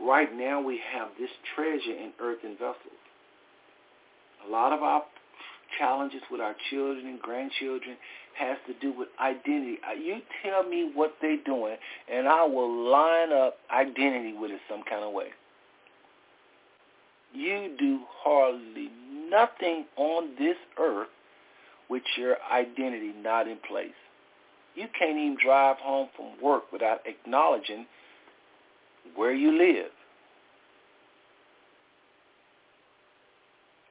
[SPEAKER 1] right now we have this treasure in earthen vessels. A lot of our challenges with our children and grandchildren has to do with identity. Uh, you tell me what they're doing, and I will line up identity with it some kind of way. You do hardly nothing on this earth with your identity not in place. You can't even drive home from work without acknowledging where you live.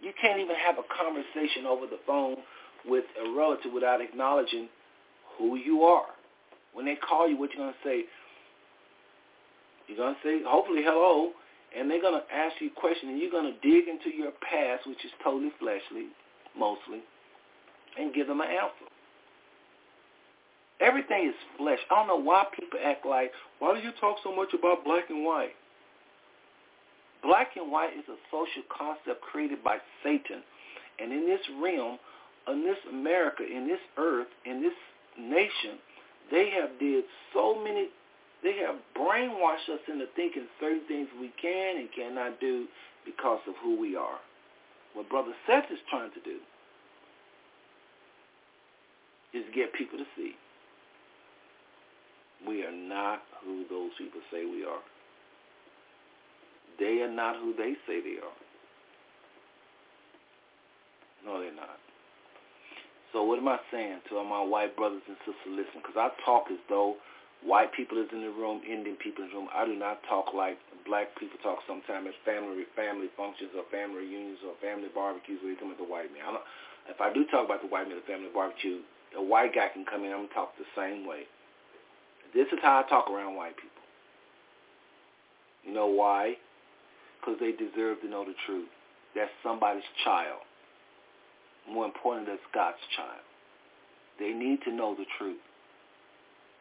[SPEAKER 1] You can't even have a conversation over the phone with a relative without acknowledging who you are. When they call you, what you're going to say? You're to say, hopefully, hello, and they're to ask you a question, and you're to dig into your past, which is totally fleshly, mostly, and give them an answer. Everything is flesh. I don't know why people act like, why do you talk so much about black and white? Black and white is a social concept created by Satan. And in this realm, in this America, in this earth, in this nation, they have did so many, they have brainwashed us into thinking certain things we can and cannot do because of who we are. What Brother Seth is trying to do is get people to see we are not who those people say we are. They are not who they say they are. No, they're not. So what am I saying to all my white brothers and sisters Listen, Because I talk as though white people is in the room, Indian people in the room. I do not talk like black people talk sometimes at family family functions or family reunions or family barbecues where you come with the white man. I don't, if I do talk about the white man at the family barbecue, a white guy can come in, I'm to talk the same way. This is how I talk around white people. You know why? Because they deserve to know the truth. That's somebody's child. More important, that's God's child. They need to know the truth.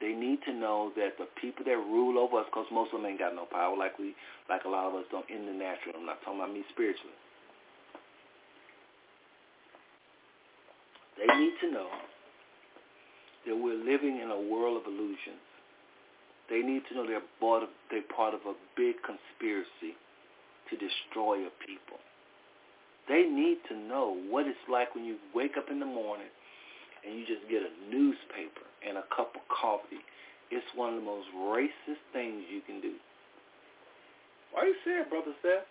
[SPEAKER 1] They need to know that the people that rule over us, because most of them ain't got no power, like we, like a lot of us don't in the natural. I'm not talking about me spiritually. They need to know that we're living in a world of illusions. They need to know they're part of, they're part of a big conspiracy to destroy a people. They need to know what it's like when you wake up in the morning and you just get a newspaper and a cup of coffee. It's one of the most racist things you can do. Why you say it, Brother Seth?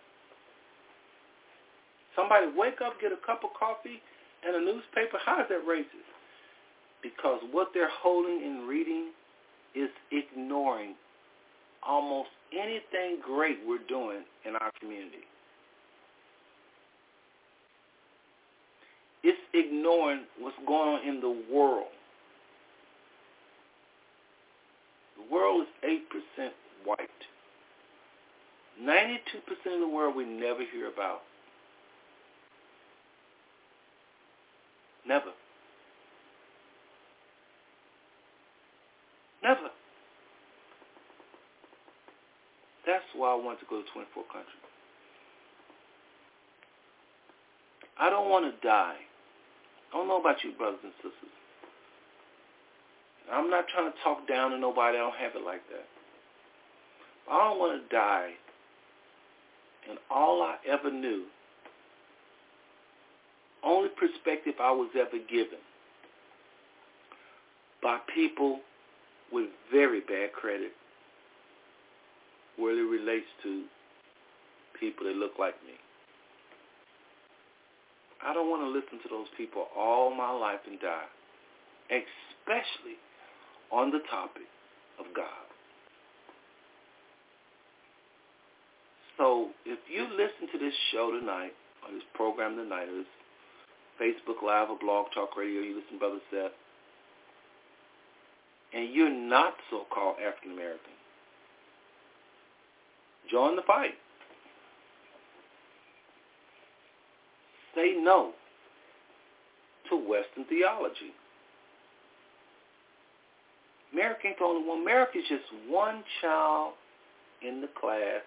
[SPEAKER 1] Somebody wake up, get a cup of coffee, and a newspaper. How is that racist? Because what they're holding and reading is ignoring almost anything great we're doing in our community. It's ignoring what's going on in the world. The world is 8% white. 92% of the world we never hear about. Never. Never. That's why I want to go to 24 countries. I don't want to die. I don't know about you, brothers and sisters. I'm not trying to talk down to nobody. I don't have it like that. I don't want to die. And all I ever knew, only perspective I was ever given by people with very bad credit really relates to people that look like me. I don't want to listen to those people all my life and die, especially on the topic of God. So if you listen to this show tonight, or this program tonight, or this Facebook Live or Blog Talk Radio, you listen to Brother Seth, and you're not so-called African American, join the fight. Say no to Western theology. America ain't the only one. America is just one child in the class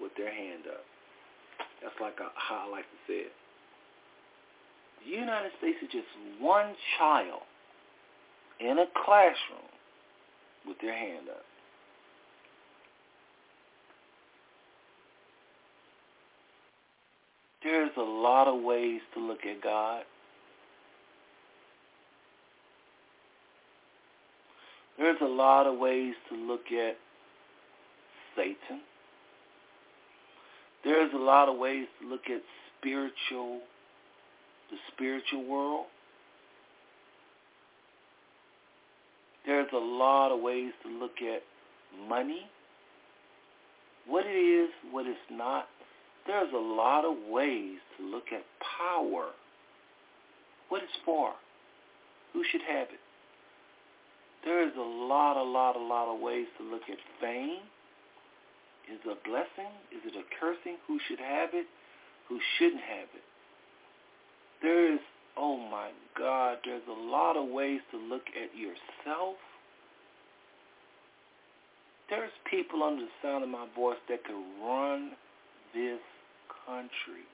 [SPEAKER 1] with their hand up. That's like a, how I like to say it. The United States is just one child in a classroom with their hand up. There's a lot of ways to look at God. There's a lot of ways to look at Satan. There's a lot of ways to look at spiritual, the spiritual world. There's a lot of ways to look at money, what it is, what it's not. There's a lot of ways to look at power, what it's for, who should have it. There is a lot, a lot, a lot of ways to look at fame. Is it a blessing? Is it a cursing? Who should have it? Who shouldn't have it? There is, oh my God, there's a lot of ways to look at yourself. There's people under the sound of my voice that could run this country.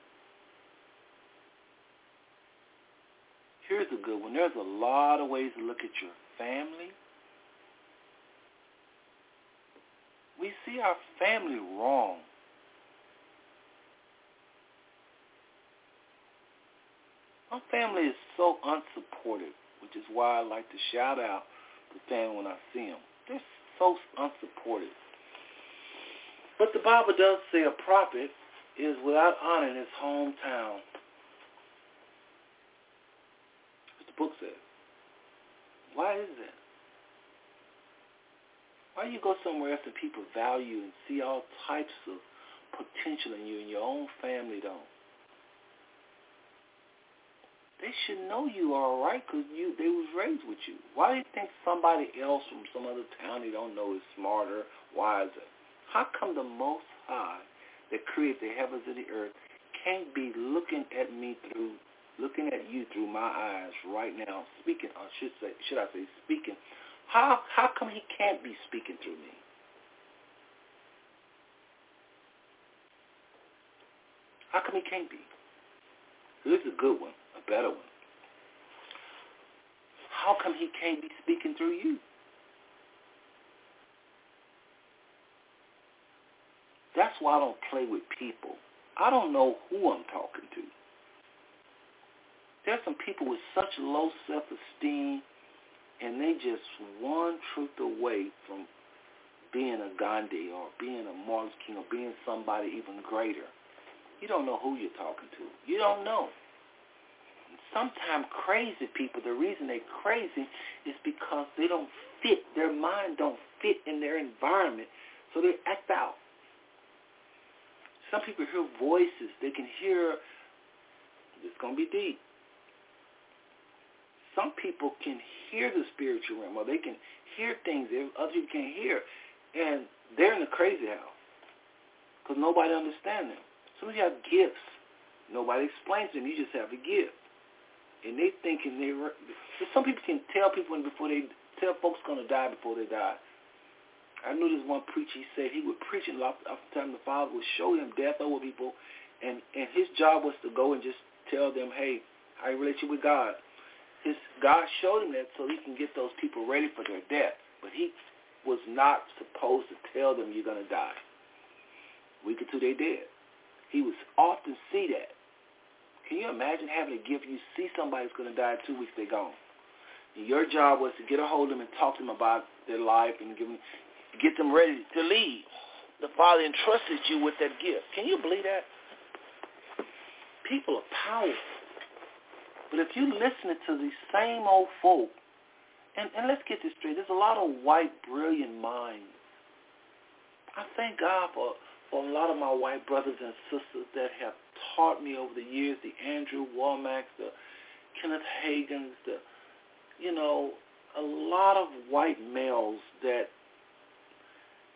[SPEAKER 1] Here's a good one. There's a lot of ways to look at your family. We see our family wrong. My family is so unsupportive, which is why I like to shout out the family when I see them. They're so unsupportive. But the Bible does say a prophet is without honor in his hometown. What the book says. Why is that? Why you go somewhere else and people value and see all types of potential in you and your own family don't? They should know you are all right because you they was raised with you. Why do you think somebody else from some other town they don't know is smarter, wiser? How come the Most High that created the heavens and the earth can't be looking at me through, looking at you through my eyes right now, speaking, or should say, should I say, speaking How how come he can't be speaking through me? How come he can't be? This is a good one, a better one. How come he can't be speaking through you? That's why I don't play with people. I don't know who I'm talking to. There's some people with such low self-esteem, and they just one truth away from being a Gandhi or being a Martin King or being somebody even greater. You don't know who you're talking to. You don't know. Sometimes crazy people, the reason they're crazy is because they don't fit. Their mind don't fit in their environment, so they act out. Some people hear voices. They can hear, it's going to be deep. Some people can hear the spiritual realm, or they can hear things that other people can't hear. And they're in the crazy house because nobody understands them. Some of you have gifts. Nobody explains them. You just have a gift. And they thinking they some people can tell people before they tell folks going to die before they die. I knew this one preacher. He said he would preach, and off the Father would show him death over people, and and his job was to go and just tell them, hey, you relate you with God. His God showed him that so he can get those people ready for their death, but he was not supposed to tell them you're gonna die. Week or two, they dead. He would often see that. Can you imagine having a gift? You see somebody's to die two weeks, they're gone. And your job was to get a hold of them and talk to them about their life and give them, get them ready to leave. The Father entrusted you with that gift. Can you believe that? People are powerful. But if you listen to these same old folk, and, and let's get this straight, there's a lot of white, brilliant minds. I thank God for, for a lot of my white brothers and sisters that have taught me over the years, the Andrew Wommack, the Kenneth Hagins, the, you know, a lot of white males that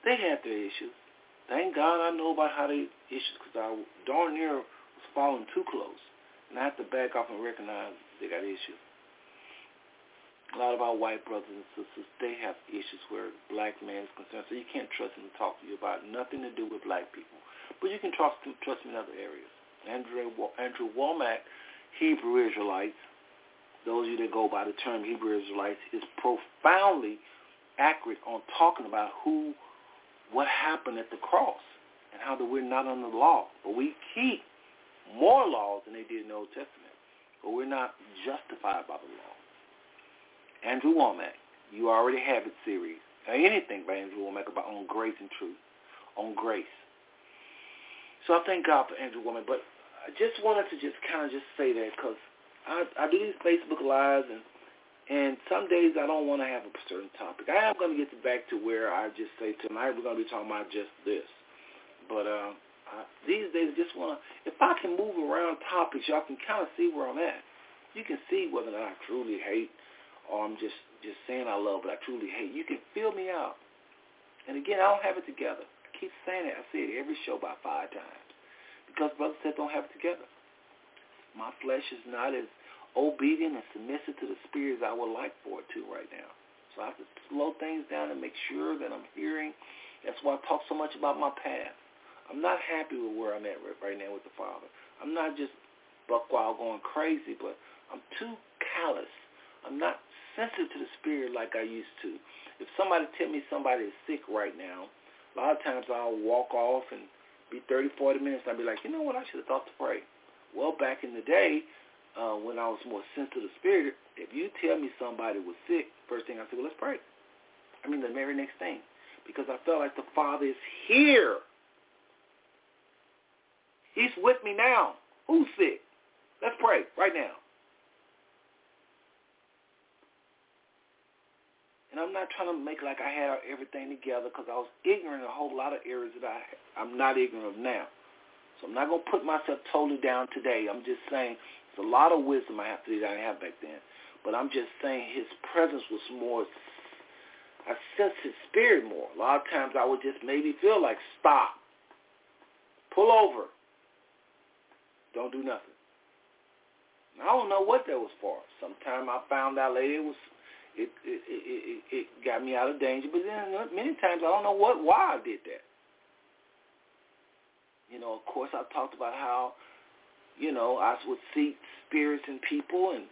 [SPEAKER 1] they had their issues. Thank God I know about how they issues because I darn near was following too close. And I have to back off and recognize they got issues. A lot of our white brothers and sisters, they have issues where black man is concerned. So you can't trust them to talk to you about nothing to do with black people. But you can trust them, trust them in other areas. Andrew, Andrew Wommack, Hebrew Israelites, those of you that go by the term Hebrew Israelites, is profoundly accurate on talking about who, what happened at the cross and how that we're not under the law. But we keep more laws than they did in the Old Testament. But we're not justified by the law. Andrew Wommack, you already have it series. Now, anything by Andrew Wommack about on grace and truth, on grace. So I thank God for Andrew Wommack, but I just wanted to just kind of just say that because I, I do these Facebook lives and and some days I don't want to have a certain topic. I am going to get back to where I just say tonight we're going to be talking about just this. But uh, I, these days I just want to, if I can move around topics, y'all can kind of see where I'm at. You can see whether or not I truly hate or I'm just, just saying I love, but I truly hate. You can feel me out. And again, I don't have it together. I keep saying it. I say it every show about five times. Because Brother said don't have it together. My flesh is not as obedient and submissive to the spirit as I would like for it to right now. So I have to slow things down and make sure that I'm hearing. That's why I talk so much about my past. I'm not happy with where I'm at right now with the Father. I'm not just buck wild going crazy, but I'm too callous. I'm not sensitive to the spirit like I used to. If somebody tell me somebody is sick right now, a lot of times I'll walk off and be 30, 40 minutes, and I'll be like, you know what, I should have thought to pray. Well, back in the day, uh, when I was more sensitive to the spirit, if you tell me somebody was sick, first thing I say, well, let's pray. I mean, the very next thing. Because I felt like the Father is here. He's with me now. Who's sick? Let's pray right now. And I'm not trying to make like I had everything together because I was ignorant in a whole lot of areas that I, I'm not ignorant of now. So I'm not going to put myself totally down today. I'm just saying there's a lot of wisdom I have to that I have back then. But I'm just saying his presence was more, I sense his spirit more. A lot of times I would just maybe feel like, stop, pull over, don't do nothing. I don't know what that was for. Sometime I found out later it was it it, it it got me out of danger. But then uh, many times I don't know what why I did that. You know, of course, I talked about how, you know, I would see spirits in people, and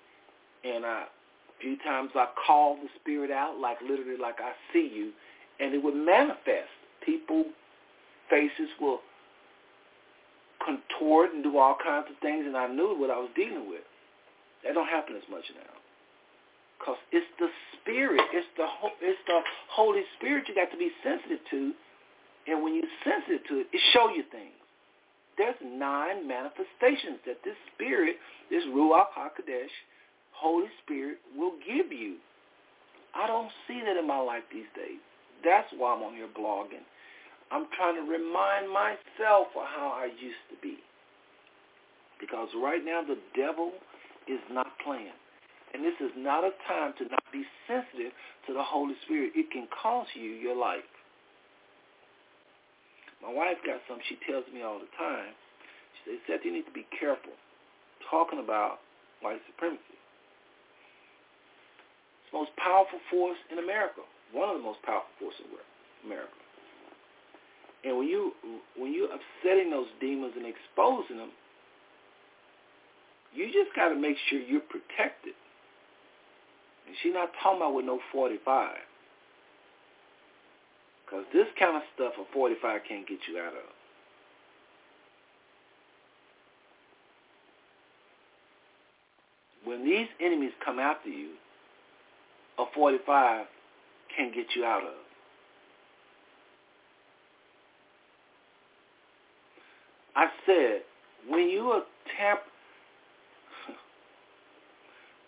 [SPEAKER 1] and I, a few times I called the spirit out, like literally, like I see you, and it would manifest. People faces will contort and do all kinds of things, and I knew what I was dealing with. That don't happen as much now. Because it's the Spirit, it's the, it's the Holy Spirit you got to be sensitive to. And when you're sensitive to it, it show you things. There's nine manifestations that this Spirit, this Ruach HaKodesh, Holy Spirit, will give you. I don't see that in my life these days. That's why I'm on here blogging. I'm trying to remind myself of how I used to be. Because right now the devil is not playing. And this is not a time to not be sensitive to the Holy Spirit. It can cost you your life. My wife got something she tells me all the time. She says, Seth, you need to be careful talking about white supremacy. It's the most powerful force in America. One of the most powerful forces in America. And when you when you're upsetting those demons and exposing them, you just got to make sure you're protected. And she's not talking about with no 45. Because this kind of stuff a 45 can't get you out of. When these enemies come after you, a 45 can't get you out of. I said, when you tamp,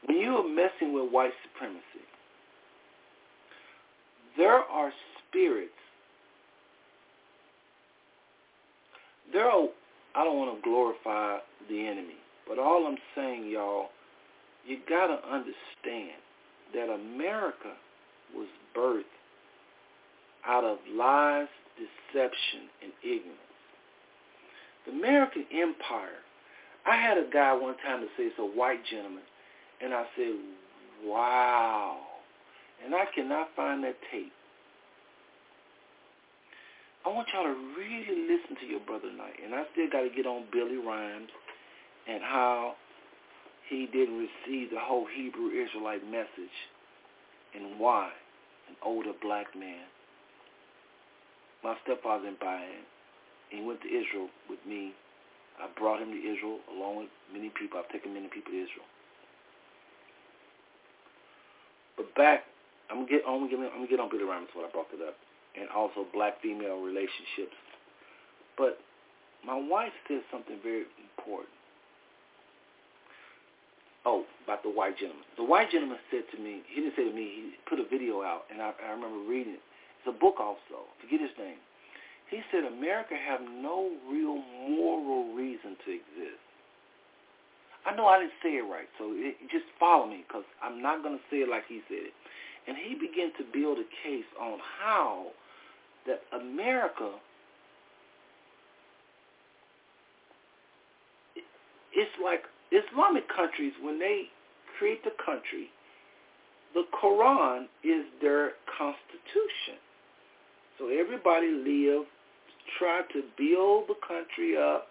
[SPEAKER 1] when you are messing with white supremacy, there are spirits. There are, I don't want to glorify the enemy, but all I'm saying, y'all, you got to understand that America was birthed out of lies, deception, and ignorance. The American Empire. I had a guy one time to say it's a white gentleman, and I said, wow. And I cannot find that tape. I want y'all to really listen to your brother tonight. And I still got to get on Billy Rhymes and how he didn't receive the whole Hebrew Israelite message and why an older black man. My stepfather buy it. He went to Israel with me. I brought him to Israel along with many people. I've taken many people to Israel. But back, I'm gonna get on. I'm gonna get on Billy Rhymes when I brought it up, and also black female relationships. But my wife said something very important. Oh, about the white gentleman. The white gentleman said to me, he didn't say to me, he put a video out, and I, I remember reading it. It's a book also. Forget his name. He said America have no real moral reason to exist. I know I didn't say it right, so it, just follow me because I'm not going to say it like he said it. And he began to build a case on how that America it's like Islamic countries when they create the country, the Quran is their constitution. So everybody live try to build the country up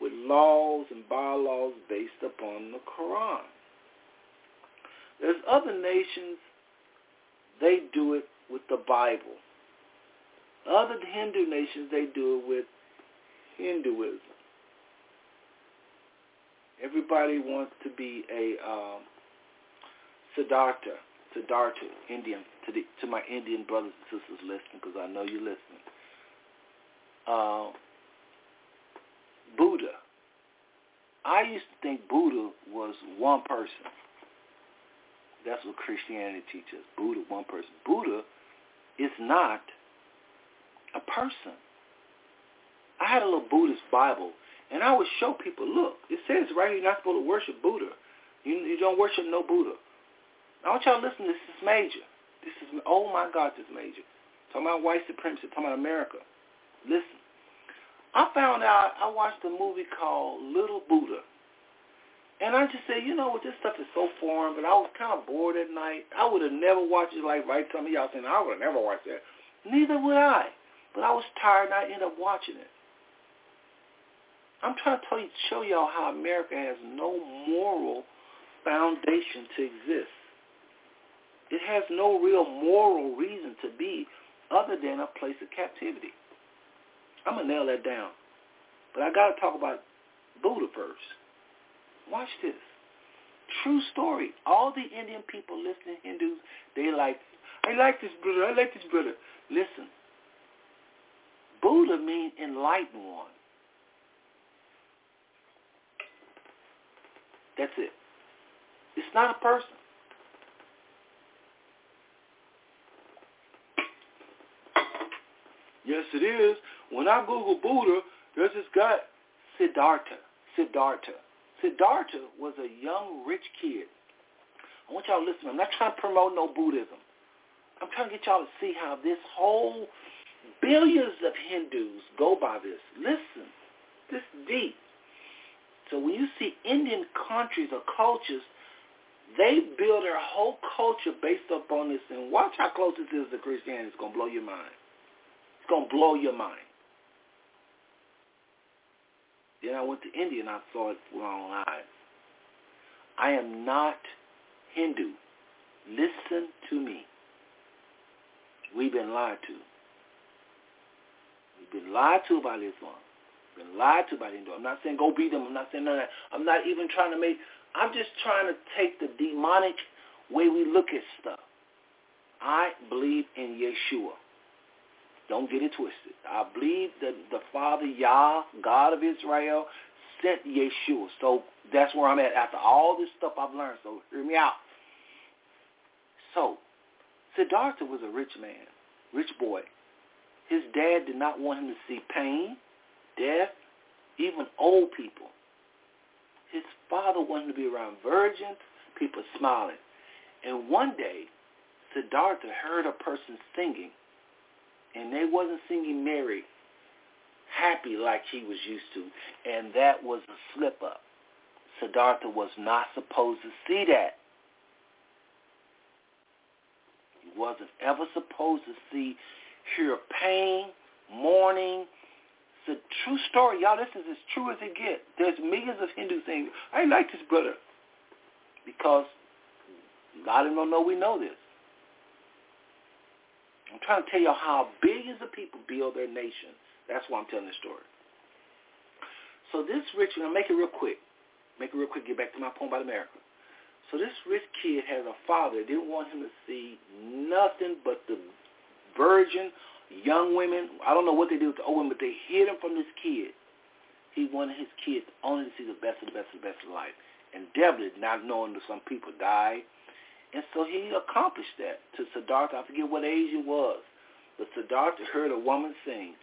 [SPEAKER 1] with laws and bylaws based upon the Quran. There's other nations, they do it with the Bible. Other Hindu nations, they do it with Hinduism. Everybody wants to be a um, Siddhartha, Siddhartha, Indian, to, the, to my Indian brothers and sisters listening, because I know you're listening uh, Buddha. I used to think Buddha was one person. That's what Christianity teaches. Buddha, one person. Buddha is not a person. I had a little Buddhist Bible, and I would show people, look, it says right here you're not supposed to worship Buddha. You, you don't worship no Buddha. I want y'all to listen. This is major. This is, oh my God, this is major. Talking about white supremacy, talking about America. Listen, I found out, I watched a movie called Little Buddha. And I just said, you know what, this stuff is so foreign, but I was kind of bored at night. I would have never watched it like right some of y'all saying, I would have never watched that. Neither would I. But I was tired and I ended up watching it. I'm trying to tell you, show y'all how America has no moral foundation to exist. It has no real moral reason to be other than a place of captivity. I'm going to nail that down. But I got to talk about Buddha first. Watch this. True story. All the Indian people listening, Hindus, they like, I like this brother, I like this brother. Listen, Buddha means enlightened one. That's it. It's not a person. Yes, it is. When I Google Buddha, there's this guy, Siddhartha. Siddhartha. Siddhartha was a young, rich kid. I want y'all to listen. I'm not trying to promote no Buddhism. I'm trying to get y'all to see how this whole billions of Hindus go by this. Listen, this deep. So when you see Indian countries or cultures, they build their whole culture based upon this. And watch how close this is to Christianity. It's going to blow your mind. It's going to blow your mind. Then I went to India and I saw it with my own eyes. I am not Hindu. Listen to me. We've been lied to. We've been lied to by Islam. Been lied to by Hindu. I'm not saying go beat them. I'm not saying none of that. I'm not even trying to make. I'm just trying to take the demonic way we look at stuff. I believe in Yeshua. Don't get it twisted. I believe that the Father Yah, God of Israel, sent Yeshua. So that's where I'm at after all this stuff I've learned. So hear me out. So Siddhartha was a rich man, rich boy. His dad did not want him to see pain, death, even old people. His father wanted to be around virgins, people smiling. And one day, Siddhartha heard a person singing and they wasn't singing merry happy like he was used to, and that was a slip up. Siddhartha was not supposed to see that. He wasn't ever supposed to see, hear pain, mourning. It's a true story, y'all. This is as true as it gets. There's millions of Hindus saying, I like this brother. Because a lot of them don't know we know this. I'm trying to tell you how billions of people build their nation. That's why I'm telling this story. So this rich, going to make it real quick. Make it real quick, get back to my point about America. So this rich kid has a father that didn't want him to see nothing but the virgin, young women. I don't know what they did with the old women, but they hid him from this kid. He wanted his kids only to see the best of the best of the best of life. And definitely not knowing that some people died and so he accomplished that to Siddhartha. I forget what age it was. But Siddhartha heard a woman sing.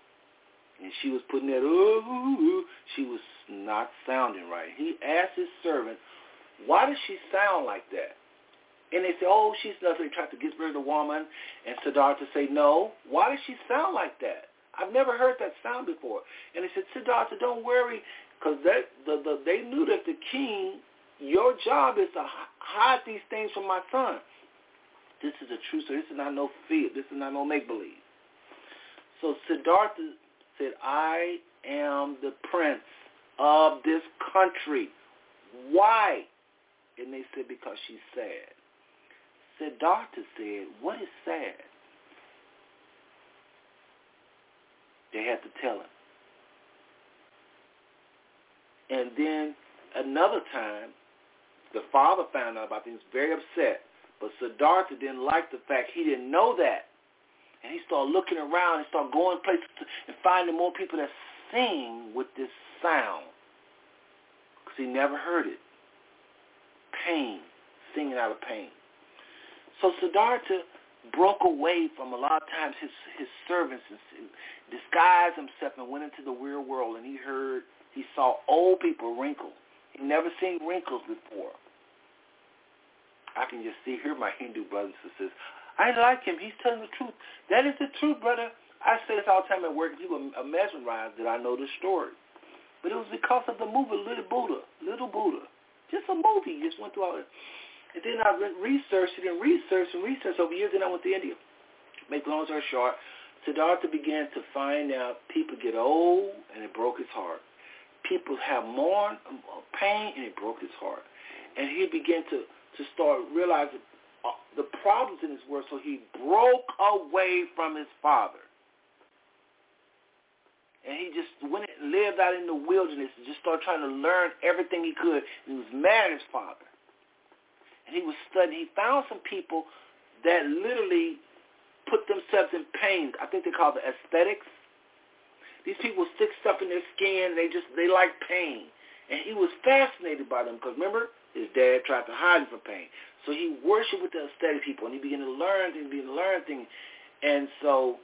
[SPEAKER 1] And she was putting that, ooh, she was not sounding right. He asked his servant, why does she sound like that? And they say, oh, she's nothing. They Tried to get rid of the woman. And Siddhartha say, no. Why does she sound like that? I've never heard that sound before. And they said, Siddhartha, don't worry, because the, the, they knew that the king your job is to hide these things from my son. This is a true story. This is not no fear. This is not no make-believe. So Siddhartha said, I am the prince of this country. Why? And they said, because she's sad. Siddhartha said, what is sad? They had to tell him. And then another time, the father found out about things, very upset. But Siddhartha didn't like the fact he didn't know that. And he started looking around and started going places and finding more people that sing with this sound. Because he never heard it. Pain, singing out of pain. So Siddhartha broke away from a lot of times his his servants and disguised himself and went into the real world and he heard he saw old people wrinkle. He never seen wrinkles before. I can just see here my Hindu brothers and sisters. I like him. He's telling the truth. That is the truth, brother. I say this all the time at work. People are mesmerized that I know the story. But it was because of the movie Little Buddha. Little Buddha. Just a movie. Just went through all it. And then I researched it and researched and researched over years. Then I went to India. Make long story short, Siddhartha began to find out people get old and it broke his heart. People have more pain and it broke his heart. And he began to, to start realizing uh, the problems in his world. So he broke away from his father. And he just went and lived out in the wilderness and just started trying to learn everything he could. And he was mad at his father. And he was studying. He found some people that literally put themselves in pain. I think they call it aesthetics. These people stick stuff in their skin. They just they like pain, and he was fascinated by them because remember his dad tried to hide him from pain. So he worshipped with the aesthetic people, and he began to learn things, began to learn things. And so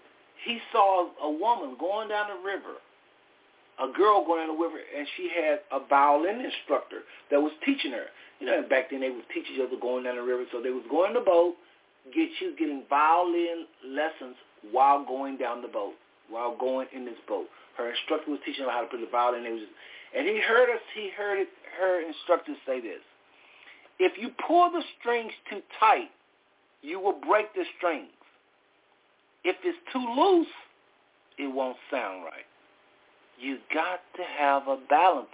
[SPEAKER 1] he saw a woman going down the river, a girl going down the river, and she had a violin instructor that was teaching her. You know, back then they would teach each other going down the river. So they was going in the boat, get was getting violin lessons while going down the boat, while going in this boat. Her instructor was teaching her how to play the violin. It was, and he heard us. He heard it, her instructor say this: If you pull the strings too tight, you will break the strings. If it's too loose, it won't sound right. You got to have a balance.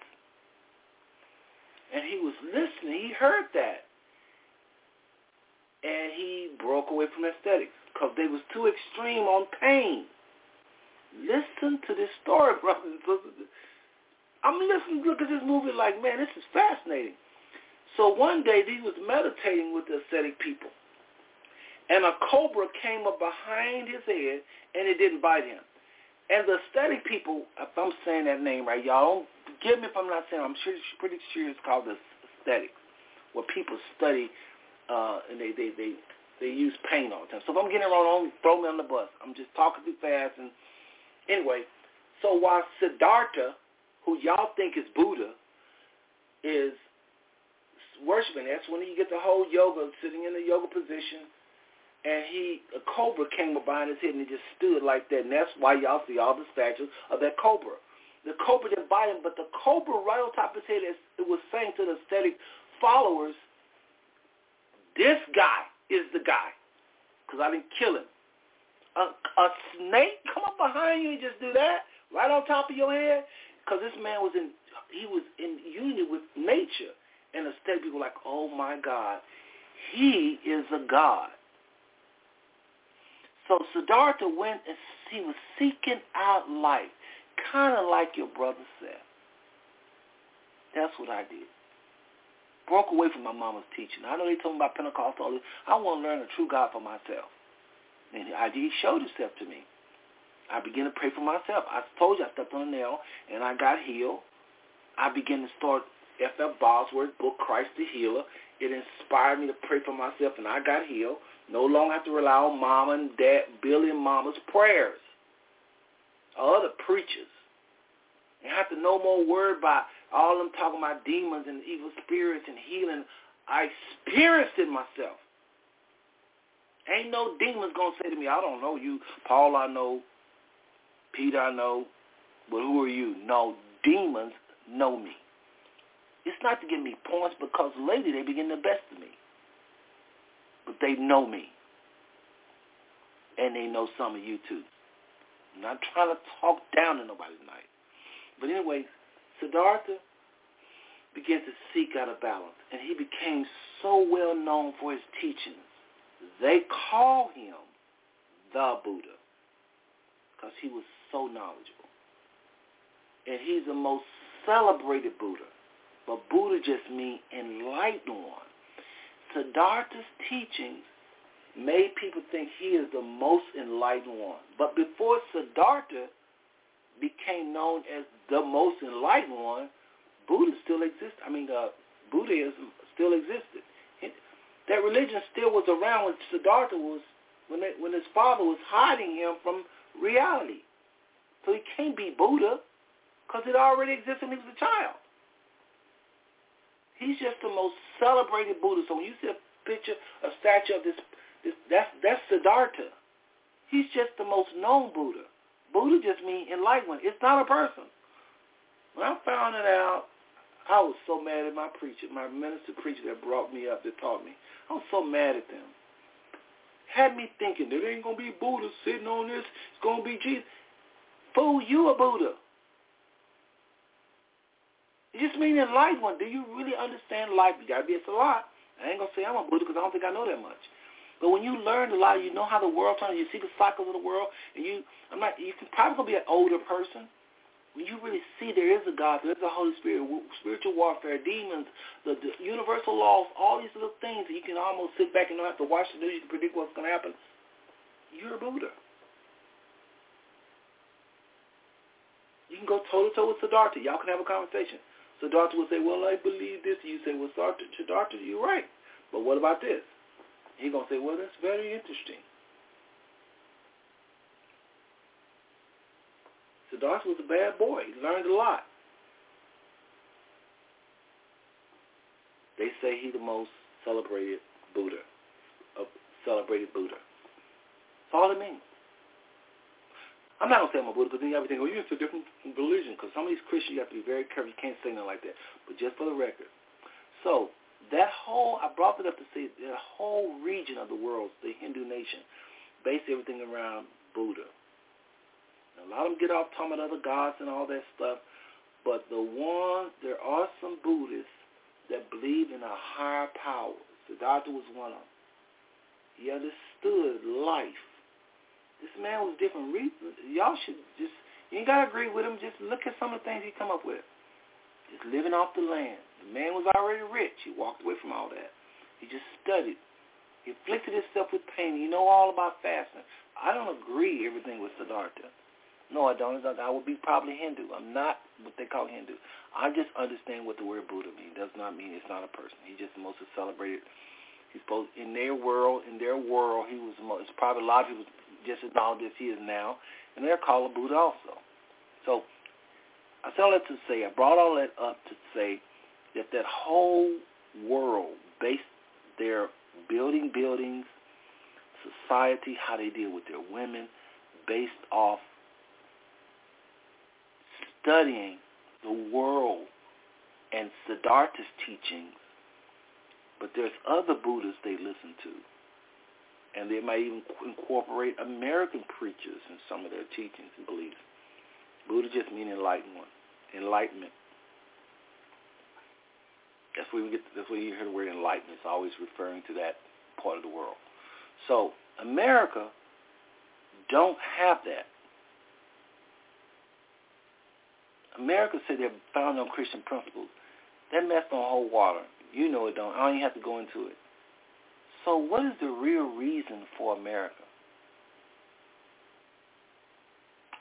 [SPEAKER 1] And he was listening. He heard that and he broke away from aesthetics because they was too extreme on pain. Listen to this story, brothers and sisters. I'm listening, look at this movie like, man, this is fascinating. So one day he was meditating with the ascetic people, and a cobra came up behind his head, and it didn't bite him. And the ascetic people, if I'm saying that name right, y'all don't forgive me if I'm not saying. I'm sure, pretty sure it's called the aesthetics, where people study uh, and they, they, they, they use pain all the time. So if I'm getting it wrong, throw me on the bus. I'm just talking too fast. And anyway, so while Siddhartha, who y'all think is Buddha, is worshiping, that's when he get the whole yoga, sitting in the yoga position, and he a cobra came up behind his head and he just stood like that, and that's why y'all see all the statues of that cobra. The cobra didn't bite him, but the cobra right on top of his head, it was saying to the ascetic followers, this guy is the guy because I didn't kill him. A, a snake come up behind you and just do that right on top of your head? Because this man was in he was in union with nature. And instead people were like oh my god he is a god. So Siddhartha went and he was seeking out life kind of like your brother said that's what I did broke away from my mama's teaching. I know they told me about Pentecostal. I want to learn the true God for myself. And he showed himself to me. I began to pray for myself. I told you I stepped on a nail and I got healed. I began to start F.F. Bosworth's book, Christ the Healer. It inspired me to pray for myself and I got healed. No longer have to rely on mama and dad, Billy and mama's prayers. Other preachers. And have to no more worry about all them talking about demons and evil spirits and healing. I experienced it myself. Ain't no demons to say to me, I don't know you. Paul, I know. Peter, I know. But who are you? No, demons know me. It's not to give me points because later they begin to best of me. But they know me. And they know some of you too. I'm not trying to talk down to nobody tonight. But anyway, Siddhartha began to seek out a balance, and he became so well known for his teachings. They call him the Buddha because he was so knowledgeable. And he's the most celebrated Buddha. But Buddha just means enlightened one. Siddhartha's teachings made people think he is the most enlightened one. But before Siddhartha became known as the most enlightened one, Buddha still exists. I mean, uh, Buddhism still existed. It, that religion still was around when Siddhartha was, when when his father was hiding him from reality. So he can't be Buddha because it already existed when he was a child. He's just the most celebrated Buddha. So when you see a picture, a statue of this, this that's that's Siddhartha. He's just the most known Buddha. Buddha just means enlightenment. It's not a person. When I found it out, I was so mad at my preacher, my minister preacher that brought me up, that taught me. I was so mad at them. Had me thinking there ain't gonna be Buddha sitting on this. It's gonna be Jesus. Fool, you a Buddha. It just means one. Do you really understand life? You gotta be a lot. I ain't gonna say I'm a Buddha because I don't think I know that much. But when you learn a lot, you know how the world turns. You see the cycles of the world, and you, I'm not. You can probably be an older person, when you really see there is a God, there is a Holy Spirit, spiritual warfare, demons, the, the universal laws, all these little things that you can almost sit back and don't have to watch the news, you can predict what's going to happen, you're a Buddha. You can go toe-to-toe with Siddhartha. Y'all can have a conversation. Siddhartha will say, well, I believe this. You say, well, Siddhartha, you're right. But what about this? He's going to say, well, that's very interesting. Siddhartha was a bad boy. He learned a lot. They say he's the most celebrated Buddha, a celebrated Buddha. That's all it means. I'm not going to say I'm a Buddha because then you have to think, oh, you're a different religion because some of these Christians, you have to be very careful. You can't say nothing like that. But just for the record. So that whole, I brought it up to say that whole region of the world, the Hindu nation, based everything around Buddha. A lot of them get off talking about other gods and all that stuff. But the one, there are some Buddhists that believe in a higher power. Siddhartha was one of them. He understood life. This man was different. Y'all should just, you ain't got to agree with him. Just look at some of the things he come up with. Just living off the land. The man was already rich. He walked away from all that. He just studied. He afflicted himself with pain. You know all about fasting. I don't agree everything with Siddhartha. No, I don't. I would be probably Hindu. I'm not what they call Hindu. I just understand what the word Buddha means. Does not mean it's not a person. He's just the most celebrated. He's supposed in their world. In their world, he was the most. Probably a lot of people just as knowledge as he is now, and they're called a Buddha also. So I all that to say. I brought all that up to say that that whole world based their building buildings, society, how they deal with their women, based off studying the world and Siddhartha's teachings, but there's other Buddhas they listen to. And they might even incorporate American preachers in some of their teachings and beliefs. Buddha just means enlightened one, enlightenment. That's where we get. That's where you hear the word enlightenment. It's always referring to that part of the world. So America don't have that. America said they're founded on Christian principles. That mess don't hold water. You know it don't. I don't even have to go into it. So what is the real reason for America?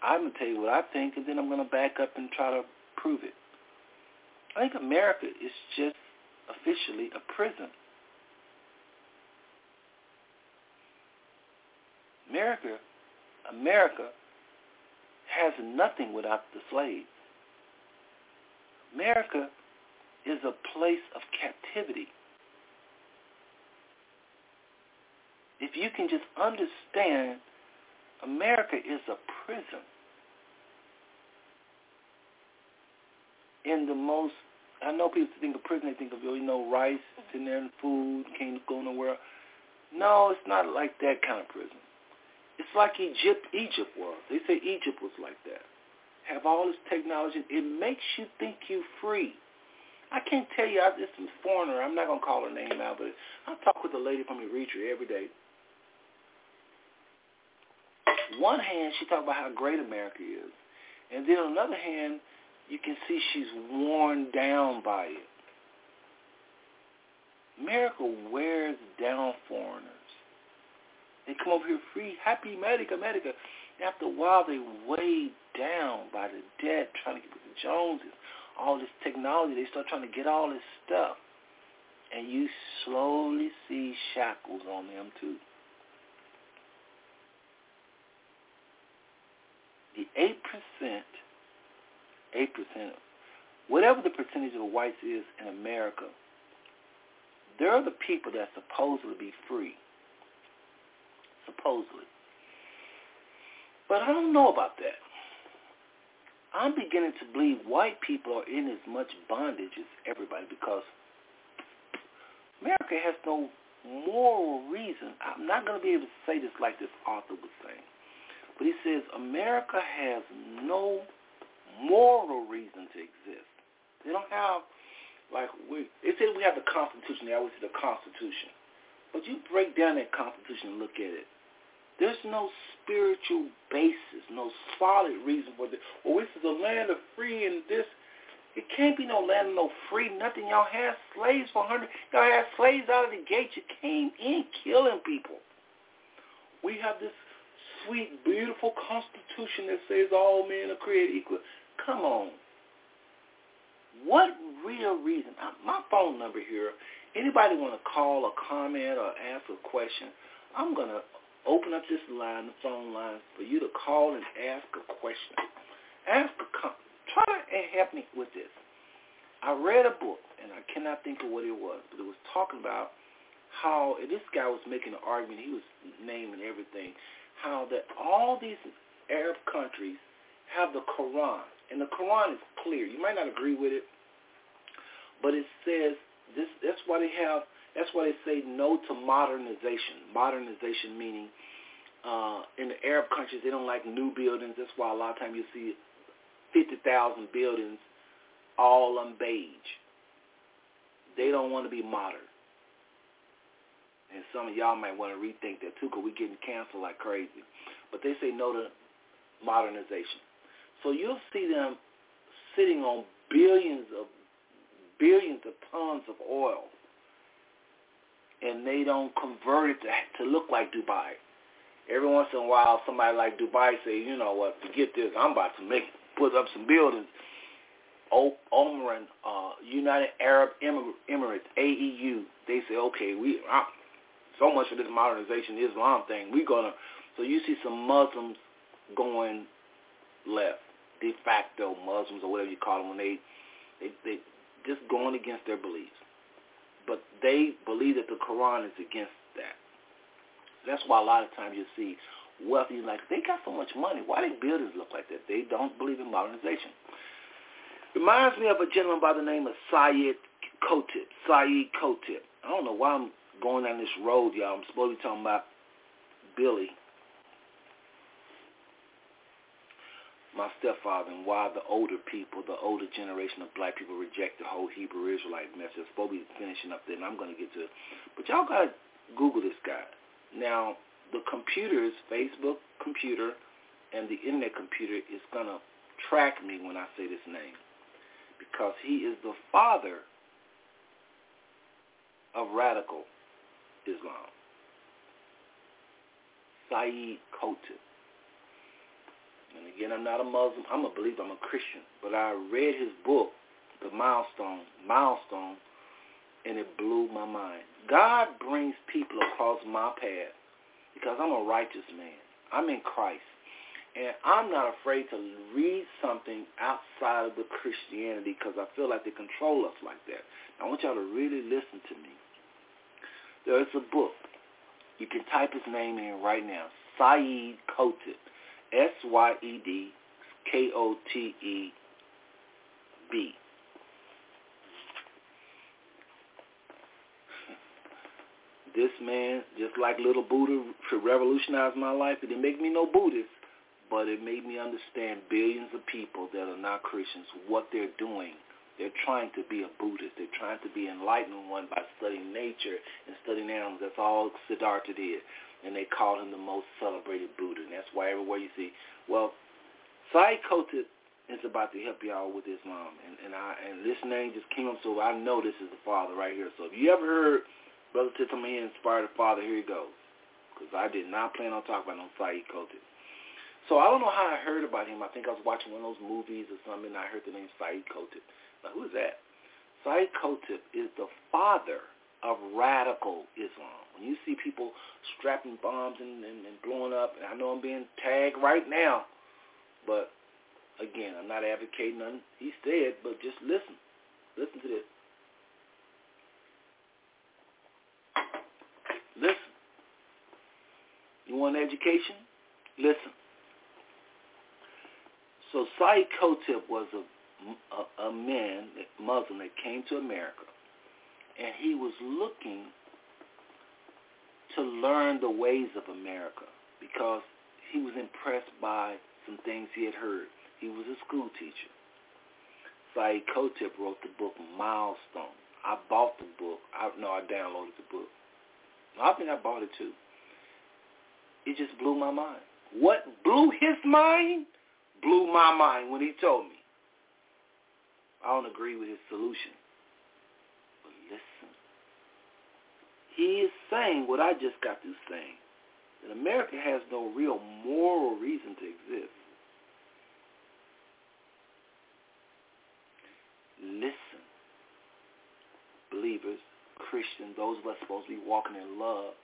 [SPEAKER 1] I'm going to tell you what I think, and then I'm going to back up and try to prove it. I think America is just officially a prison. America, America has nothing without the slaves. America is a place of captivity. If you can just understand, America is a prison. In the most, I know people think of prison, they think of, you know, rice mm-hmm. sitting there and food, can't go nowhere. No, it's not like that kind of prison. It's like Egypt, Egypt was. They say Egypt was like that have all this technology. It makes you think you're free. I can't tell you, I, this is a foreigner. I'm not going to call her name out, but I talk with a lady from Eritrea every day. One hand, she talks about how great America is. And then on the other hand, you can see she's worn down by it. America wears down foreigners. They come over here free, happy America, America. After a while, they weighed down by the debt, trying to get with the Joneses, all this technology. They start trying to get all this stuff. And you slowly see shackles on them, too. The 8%, 8%, whatever the percentage of whites is in America, they're the people that supposedly be free. Supposedly. But I don't know about that. I'm beginning to believe white people are in as much bondage as everybody because America has no moral reason. I'm not going to be able to say this like this author was saying. But he says America has no moral reason to exist. They don't have, like, we, they say we have the Constitution. They always say the Constitution. But you break down that Constitution and look at it. There's no spiritual basis, no solid reason for this. Well, oh, this is a land of free and this. It can't be no land of no free, nothing. Y'all had slaves for 100. Y'all had slaves out of the gate. You came in killing people. We have this sweet, beautiful constitution that says all men are created equal. Come on. What real reason? Uh, my phone number here. Anybody want to call or comment or ask a question? I'm going to open up this line, the phone line, for you to call and ask a question. Ask a com- try to help me with this. I read a book, and I cannot think of what it was, but it was talking about how this guy was making an argument. He was naming everything how that all these Arab countries have the Quran, and the Quran is clear. You might not agree with it, but it says this. That's why they have. That's why they say no to modernization. Modernization meaning uh, in the Arab countries they don't like new buildings. That's why a lot of times you see fifty thousand buildings all on beige. They don't want to be modern. And some of y'all might want to rethink that too because we're getting canceled like crazy. But they say no to modernization. So you'll see them sitting on billions of billions of tons of oil and they don't convert it to, to look like Dubai. Every once in a while, somebody like Dubai say, you know what, forget this. I'm about to make put up some buildings. Omran, uh, United Arab Emirates, AEU, they say, okay, we so much of this modernization Islam thing. We're gonna so you see some Muslims going left, de facto Muslims or whatever you call them when they they they just going against their beliefs. But they believe that the Quran is against that. That's why a lot of times you see wealthy like they got so much money. Why do buildings look like that? They don't believe in modernization. Reminds me of a gentleman by the name of Syed Kotip. Syed Kotip. I don't know why I'm going down this road, y'all. I'm supposed to be talking about Billy, my stepfather, and why the older people, the older generation of black people reject the whole Hebrew Israelite message. I'm supposed to be finishing up there, and I'm going to get to it. But y'all got to Google this guy. Now, the computers, Facebook computer, and the internet computer is going to track me when I say this name because he is the father of radical Islam. Saeed Qutb. And again, I'm not a Muslim. I'm a believer. I'm a Christian. But I read his book, The Milestone, Milestone, and it blew my mind. God brings people across my path because I'm a righteous man. I'm in Christ. And I'm not afraid to read something outside of the Christianity because I feel like they control us like that. I want y'all to really listen to me. There's a book. You can type his name in right now. Syed Qutb. S-Y-E-D K-O-T-E-B. This man, just like little Buddha, revolutionized my life. It didn't make me no Buddhist, but it made me understand billions of people that are not Christians, what they're doing they're trying to be a Buddhist. They're trying to be enlightened one by studying nature and studying animals. That's all Siddhartha did. And they called him the most celebrated Buddha. And that's why everywhere you see, well, Sai Kotit is about to help y'all with Islam. And, and, I, and this name just came up, so I know this is the father right here. So if you ever heard Brother Titami inspired the father, here he goes. Because I did not plan on talking about no Kotit. So I don't know how I heard about him. I think I was watching one of those movies or something, and I heard the name Saeed Qutb. Now, who is that? Saeed Qutb is the father of radical Islam. When you see people strapping bombs and, and, and blowing up, and I know I'm being tagged right now, but again, I'm not advocating nothing he said, but just listen. Listen to this. Listen. You want education? Listen. So Saeed Qutb was a, a, a man, a Muslim that came to America, and he was looking to learn the ways of America because he was impressed by some things he had heard. He was a school teacher. Saeed Qutb wrote the book Milestone. I bought the book. I no, I downloaded the book. I think I bought it too. It just blew my mind. What blew his mind blew my mind when he told me. I don't agree with his solution. But listen. He is saying what I just got through saying. That America has no real moral reason to exist. Listen. Believers, Christians, those of us supposed to be walking in love.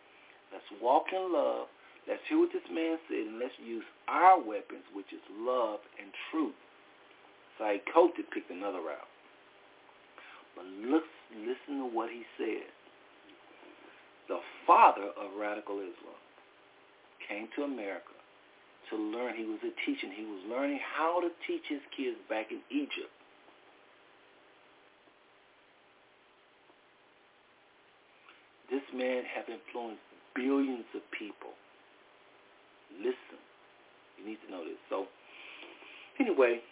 [SPEAKER 1] Let's walk in love Let's hear what this man said, and let's use our weapons, which is love and truth. Qutb picked another route. But look, listen to what he said. The father of radical Islam came to America to learn. He was a teacher. He was learning how to teach his kids back in Egypt. This man has influenced billions of people listen. You need to know this. So anyway,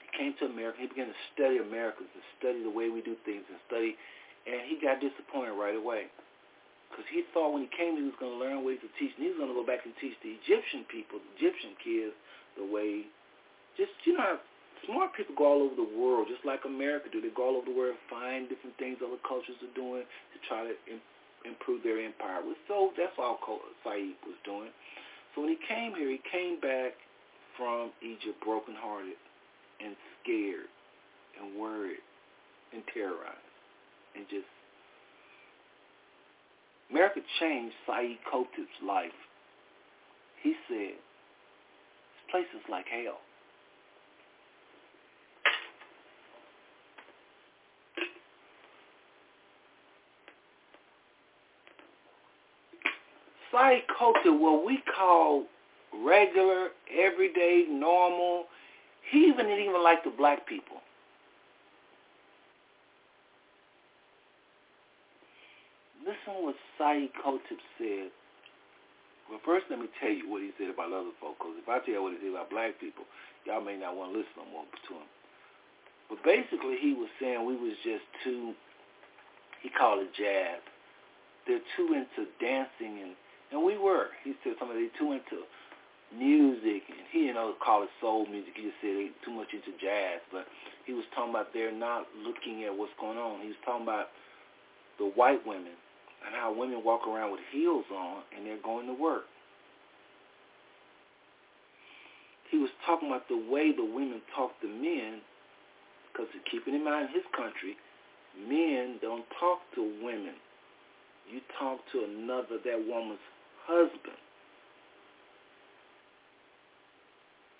[SPEAKER 1] he came to America. He began to study Americans and study the way we do things and study, and he got disappointed right away because he thought when he came he was going to learn ways of teaching. He was going to go back and teach the Egyptian people, the Egyptian kids, the way. Just you know, smart people go all over the world, just like America do. They go all over the world, find different things other cultures are doing to try to improve their empire. So that's all Saeed was doing. So when he came here, he came back from Egypt brokenhearted and scared and worried and terrorized and just America changed Saeed Qutb's life. He said, this place is like hell. Saeed Qutb, what we call regular, everyday, normal, he even didn't even like the black people. Listen what Saeed Qutb said. Well, first let me tell you what he said about other folks, because if I tell you what he said about black people, y'all may not want to listen no more to him. But basically he was saying we was just too, he called it jazz. They're too into dancing and and we were. He said some of they too into music, and he didn't know call it soul music. He just said they too much into jazz. But he was talking about they're not looking at what's going on. He was talking about the white women and how women walk around with heels on and they're going to work. He was talking about the way the women talk to men, because keeping in mind his country, men don't talk to women. You talk to another, that woman's husband.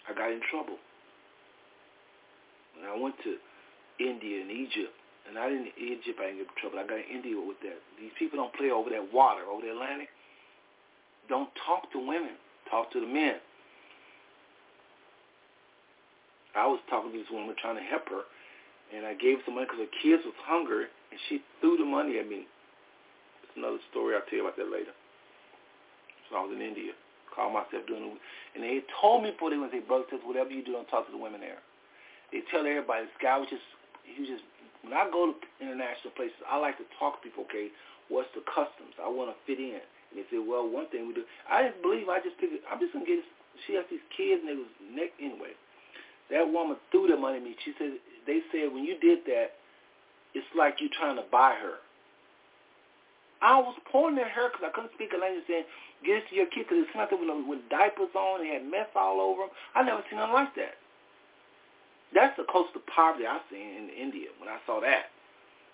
[SPEAKER 1] I got in trouble. When I went to India and Egypt, and I didn't Egypt, I didn't get in trouble. I got in India with that. These people don't play over that water, over the Atlantic. Don't talk to women. Talk to the men. I was talking to this woman trying to help her, and I gave her some money because her kids was hungry, and she threw the money at me. It's another story. I'll tell you about that later. So I was in India. Called myself doing it. And they told me before they went, say, brother, says, whatever you do, don't talk to the women there. They tell everybody, this guy was just, he was just, when I go to international places, I like to talk to people, okay, what's the customs? I want to fit in. And they say, well, one thing we do, I didn't believe, I just it, I'm just going to get, she has these kids and they was neck, anyway. That woman threw the money at me. She said, they said, when you did that, it's like you trying to buy her. I was pointing at her because I couldn't speak a language saying, get it to your kid because it's nothing with, diapers on. They had meth all over them. I never seen nothing like that. That's the to poverty I seen in India when I saw that.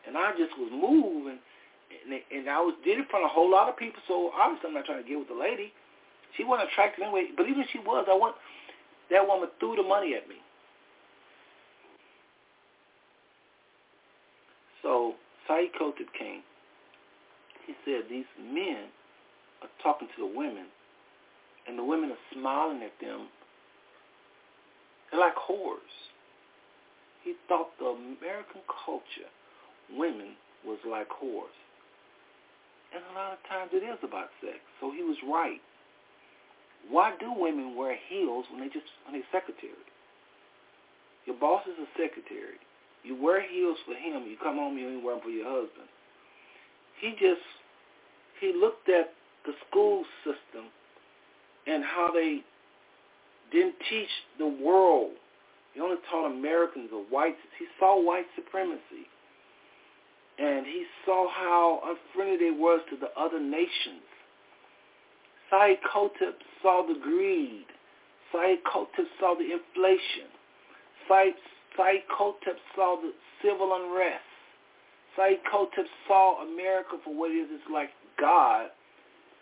[SPEAKER 1] And I just was moved, and, and, I was did it in front of a whole lot of people, so obviously I'm not trying to get with the lady. She wasn't attractive anyway, but even if she was, I want that woman threw the money at me. So Saeed came he said these men are talking to the women, and the women are smiling at them They're like whores. He thought the American culture, women was like whores. And a lot of times it is about sex. So he was right. Why do women wear heels when they just when they're secretary? Your boss is a secretary. You wear heels for him. You come home, you ain't wear them for your husband. He just he looked at the school system and how they didn't teach the world. He only taught Americans or whites. He saw white supremacy. And he saw how unfriendly they was to the other nations. Saeed Qutb saw the greed. Saeed Qutb saw the inflation. Saeed, Qutb saw the civil unrest. Saeed Qutb saw America for what it is. It's like God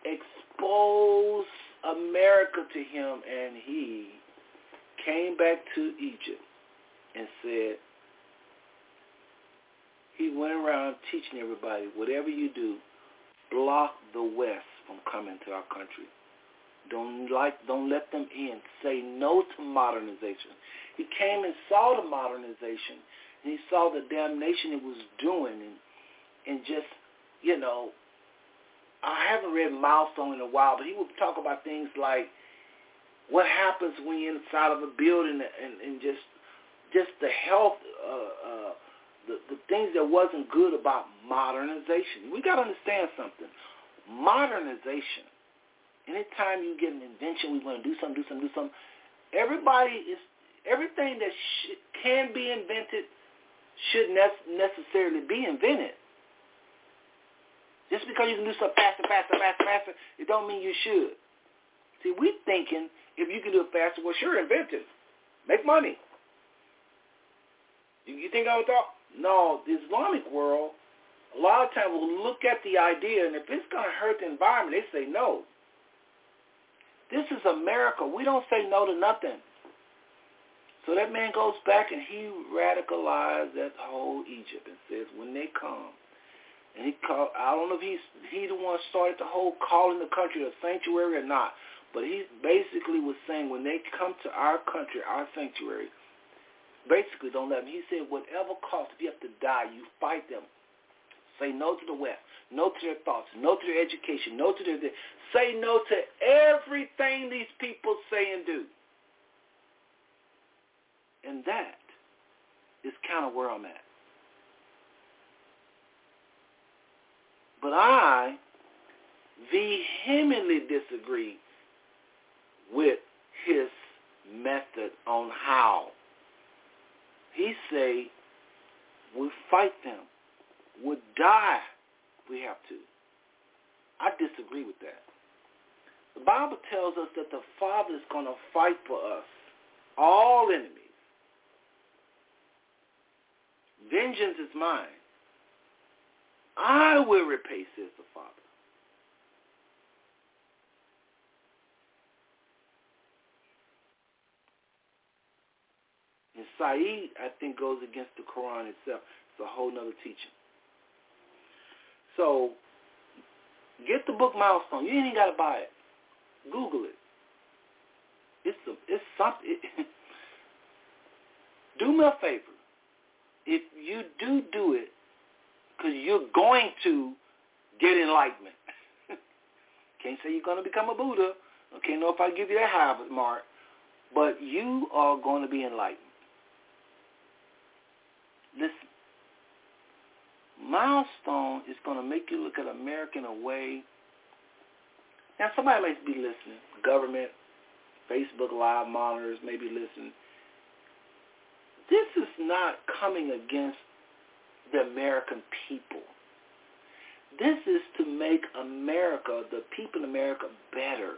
[SPEAKER 1] exposed America to him, and he came back to Egypt and said, he went around teaching everybody, whatever you do, block the West from coming to our country. Don't like, don't let them in. Say no to modernization. He came and saw the modernization, and he saw the damnation it was doing, and and just, you know, I haven't read Milestone in a while, but he would talk about things like what happens when you're inside of a building and, and just just the health, uh, uh, the, the things that wasn't good about modernization. We got to understand something. Modernization. Anytime you get an invention, we want to do something, do something, do something. Everybody is everything that sh- can be invented should ne- necessarily be invented. Just because you can do stuff faster, faster, faster, faster, it don't mean you should. See, we thinking if you can do it faster, well, sure, invent it. Make money. You think I would thought? No, the Islamic world, a lot of times will look at the idea, and if it's going to hurt the environment, they say no. This is America. We don't say no to nothing. So that man goes back and he radicalized that whole Egypt and says when they come, and he called, I don't know if he's he the one started the whole calling the country a sanctuary or not, but he basically was saying when they come to our country, our sanctuary, basically don't let them. He said whatever cost, if you have to die, you fight them. Say no to the West, no to their thoughts, no to their education, no to their, say no to everything these people say and do. And that is kind of where I'm at. But I vehemently disagree with his method on how. He say we fight them. We die we have to. I disagree with that. The Bible tells us that the Father is going to fight for us, all enemies. Vengeance is mine. I will repay, says the Father. And Saeed, I think, goes against the Quran itself. It's a whole nother teaching. So get the book Milestone. You ain't even got to buy it. Google it. It's a, it's something. It, do me a favor. If you do do it, because you're going to get enlightenment. Can't say you're going to become a Buddha. Can't know if I give you that Harvard mark. But you are going to be enlightened. Listen. Milestone is going to make you look at America in a way. Now, somebody might be listening. Government, Facebook Live monitors may be listening. This is not coming against the American people. This is to make America, the people in America, better.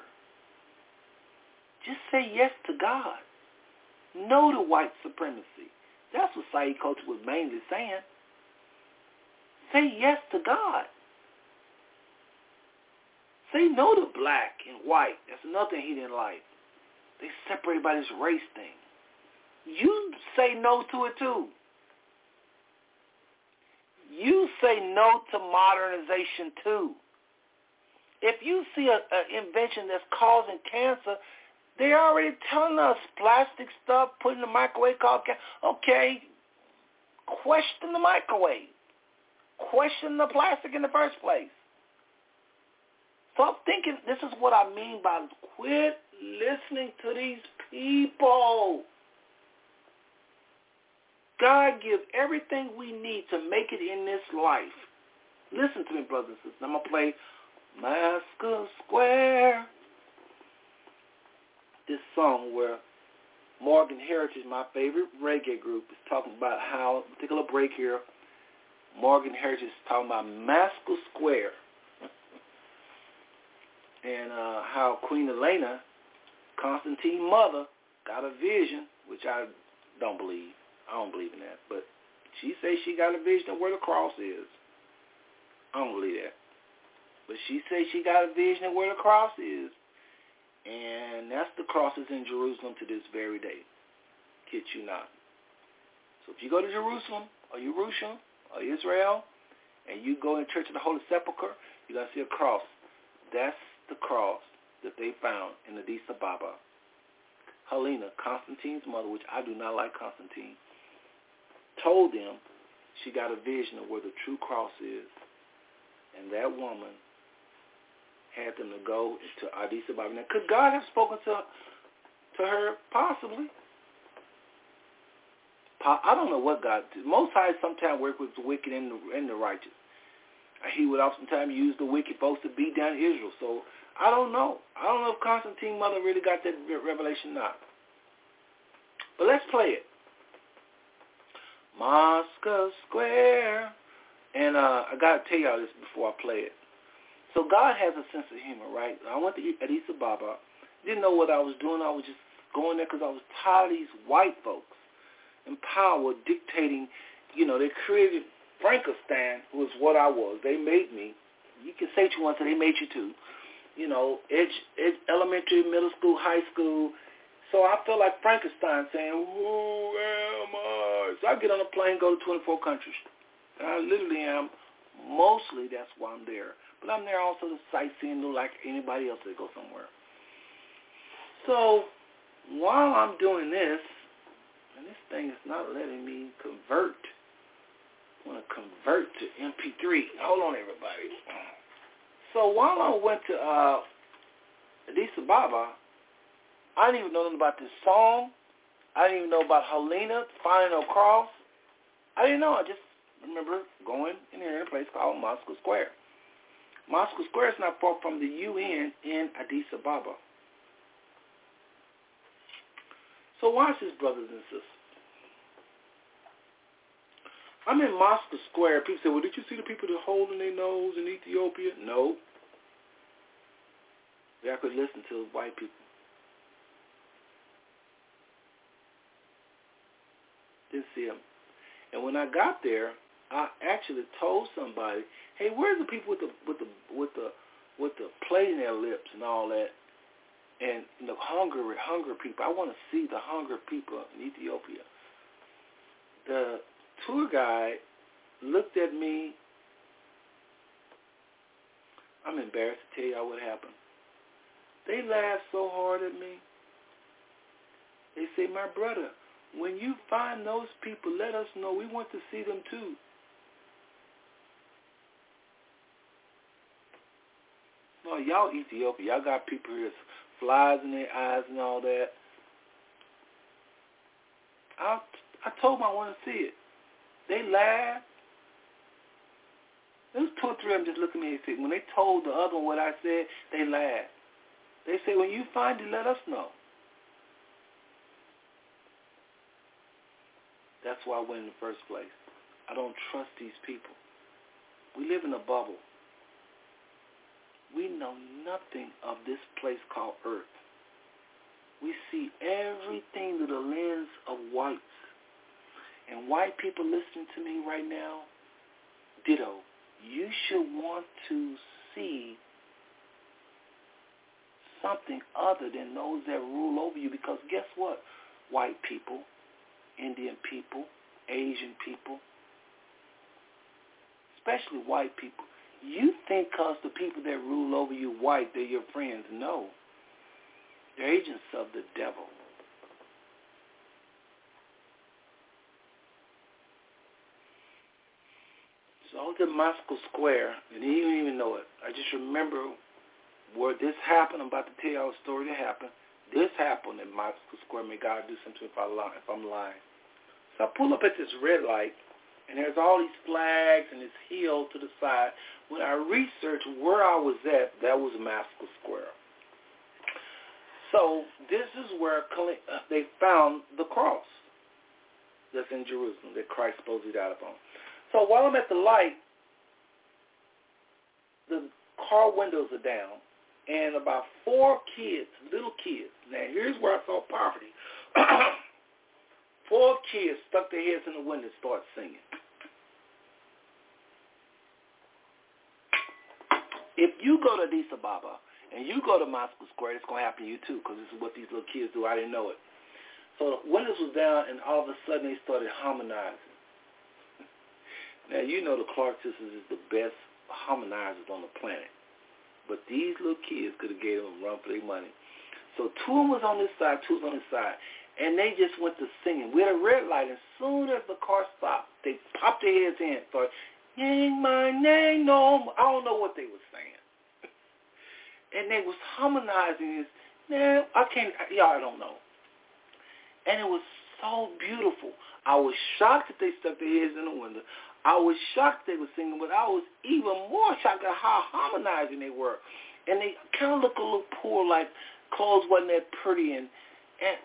[SPEAKER 1] Just say yes to God. No to white supremacy. That's what Saeed Qutb was mainly saying. Say yes to God. Say no to black and white. That's another thing he didn't like. They separated by this race thing. You say no to it too. You say no to modernization too. If you see an invention that's causing cancer, They already telling us plastic stuff, put in the microwave, called okay. Question the microwave. Question the plastic in the first place. I'm thinking this is what I mean by quit listening to these people. God give everything we need to make it in this life. Listen to me, brothers and sisters. I'm going to play Meskel Square. This song where Morgan Heritage, my favorite reggae group, is talking about how, particular break here, Morgan Heritage is talking about Meskel Square and uh, how Queen Helena, Constantine's mother, got a vision, which I don't believe. I don't believe in that. But she says she got a vision of where the cross is. I don't believe that. But she says she got a vision of where the cross is. And that's the crosses in Jerusalem to this very day. Kid you not. So if you go to Jerusalem or Jerusalem or Israel and you go in Church of the Holy Sepulchre, you're going to see a cross. That's the cross that they found in Addis Ababa. Helena, Constantine's mother, which I do not like Constantine, told them she got a vision of where the true cross is. And that woman had them to go to Addis Ababa. Now, could God have spoken to to her? Possibly. I don't know what God did. Most High sometimes work with the wicked and the, and the righteous. He would oftentimes use the wicked folks to beat down Israel. So I don't know. I don't know if Constantine's mother really got that revelation or not. But let's play it. Meskel Square. And uh, I got to tell y'all this before I play it. So God has a sense of humor, right? I went to Addis Ababa. Didn't know what I was doing. I was just going there because I was tired of these white folks in power dictating. You know, they created Frankenstein, who was what I was. They made me. You can say what you want to. They made you too. You know, edge, edge, elementary, middle school, high school. So I feel like Frankenstein saying, who am I? So I get on a plane, go to 24 countries. And I literally am. Mostly that's why I'm there. But I'm there also to sightseeing like anybody else that go somewhere. So while I'm doing this, and this thing is not letting me convert. I want to convert to MP3. Hold on, everybody. So while I went to uh, Addis Ababa, I didn't even know nothing about this song. I didn't even know about Helena, Final Cross. I didn't know. I just remember going in here in a place called Meskel Square. Meskel Square is not far from the UN in Addis Ababa. So watch this, brothers and sisters. I'm in Meskel Square. People say, well, did you see the people that holding their nose in Ethiopia? No. Yeah, I could listen to white people. Didn't see them. And when I got there, I actually told somebody, "Hey, where's the people with the with the with the with the plate in their lips and all that, and the hungry hunger people? I want to see the hunger people in Ethiopia." The tour guide looked at me. I'm embarrassed to tell y'all what happened. They laughed so hard at me. They say, "My brother, when you find those people, let us know. We want to see them too." No, y'all Ethiopia, y'all got people here flies in their eyes and all that. I I told them I want to see it. They laughed. There was two or three of them just looking at me and said, when they told the other one what I said, they laughed. They said, when you find it, let us know. That's why I went in the first place. I don't trust these people. We live in a bubble we know nothing of this place called earth. We see everything through the lens of whites. And white people listening to me right now, ditto. You should want to see something other than those that rule over you because guess what? White people, Indian people, Asian people, especially white people, you think because the people that rule over you white, they're your friends. No. They're agents of the devil. So I was at Meskel Square, and he didn't even know it. I just remember where this happened. I'm about to tell y'all a story that happened. This happened in Meskel Square. May God do something if, I lie, if I'm lying. So I pull up at this red light, and there's all these flags and this hill to the side. When I researched where I was at, that was Meskel Square. So this is where uh, they found the cross that's in Jerusalem that Christ supposedly died upon. So while I'm at the light, the car windows are down, and about four kids, little kids. Now here's where I saw poverty. four kids stuck their heads in the window and start singing. If you go to Addis Ababa and you go to Meskel Square, it's going to happen to you too because this is what these little kids do. I didn't know it. So the windows was down, and all of a sudden they started harmonizing. now, you know the Clark sisters is the best harmonizers on the planet. But these little kids could have gave them a run for their money. So two of them was on this side, two was on this side. And they just went to singing. We had a red light. As soon as the car stopped, they popped their heads in. Thought, ain't my name no I don't know what they were saying and they was harmonizing this. Man, I can't, y'all I don't know. And it was so beautiful. I was shocked that they stuck their heads in the window. I was shocked they were singing, but I was even more shocked at how harmonizing they were. And they kind of looked a little poor, like clothes wasn't that pretty. And, and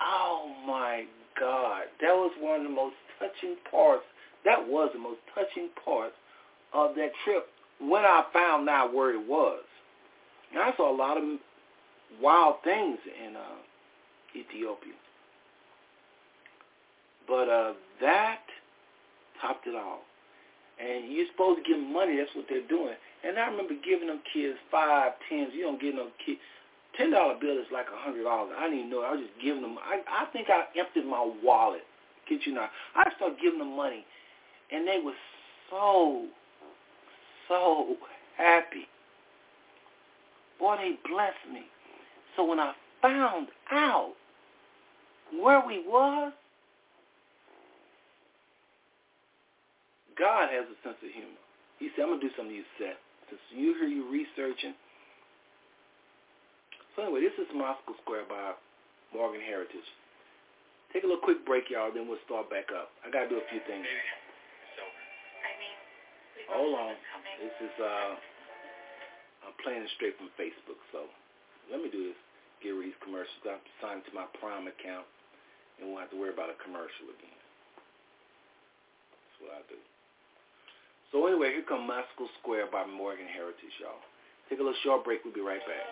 [SPEAKER 1] oh my God, that was one of the most touching parts. That was the most touching part of that trip when I found out where it was. And I saw a lot of wild things in uh, Ethiopia. But uh, that topped it all. And you're supposed to give them money. That's what they're doing. And I remember giving them kids five, tens. You don't give them kids. Ten dollar bill is like a hundred dollars. I didn't even know. It. I was just giving them. I I think I emptied my wallet. Kid you not. I started giving them money, and they were so, so happy. Boy, they blessed me. So when I found out where we was, God has a sense of humor. He said, I'm going to do something you said. Since you hear you researching. So anyway, this is Meskel Square by Morgan Heritage. Take a little quick break, y'all, then we'll start back up. I got to do a few things. Hold on. This is... uh I'm playing it straight from Facebook. So let me do this. Get rid of these commercials. I'm signed to my Prime account, and we won't have to worry about a commercial again. That's what I do. So anyway, here comes Meskel Square by Morgan Heritage, y'all. Take a little short break. We'll be right back.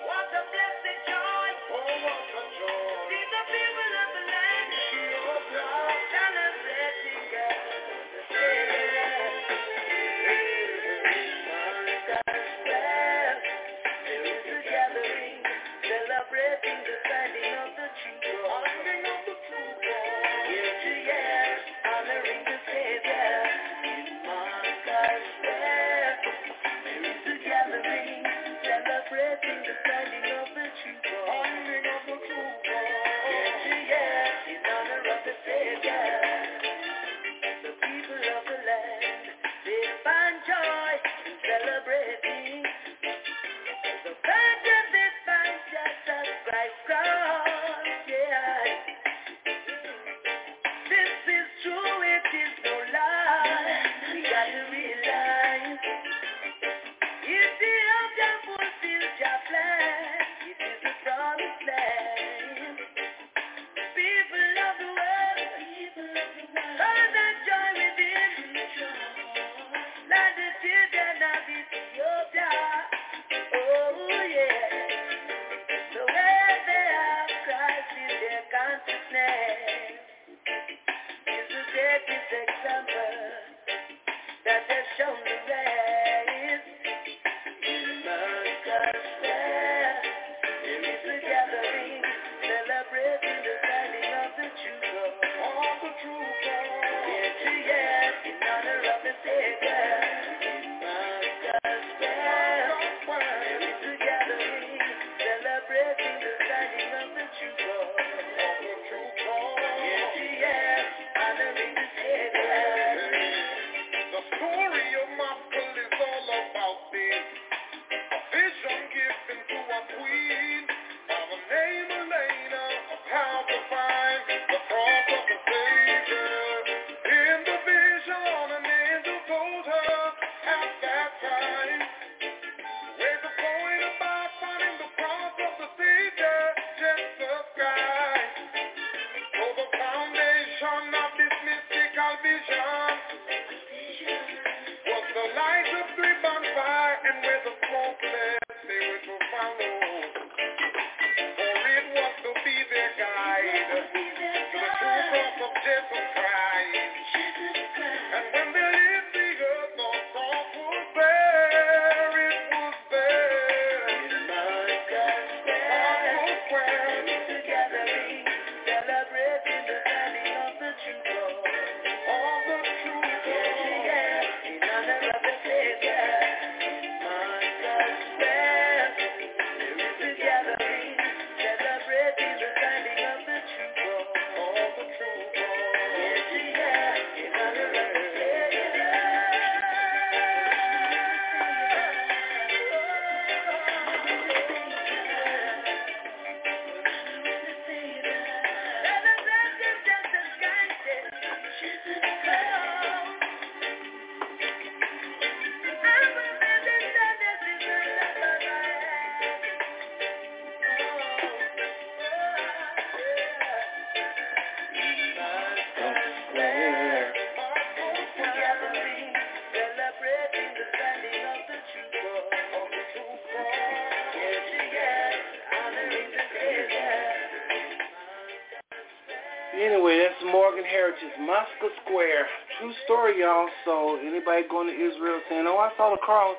[SPEAKER 1] Y'all. So anybody going to Israel saying, "Oh, I saw the cross,"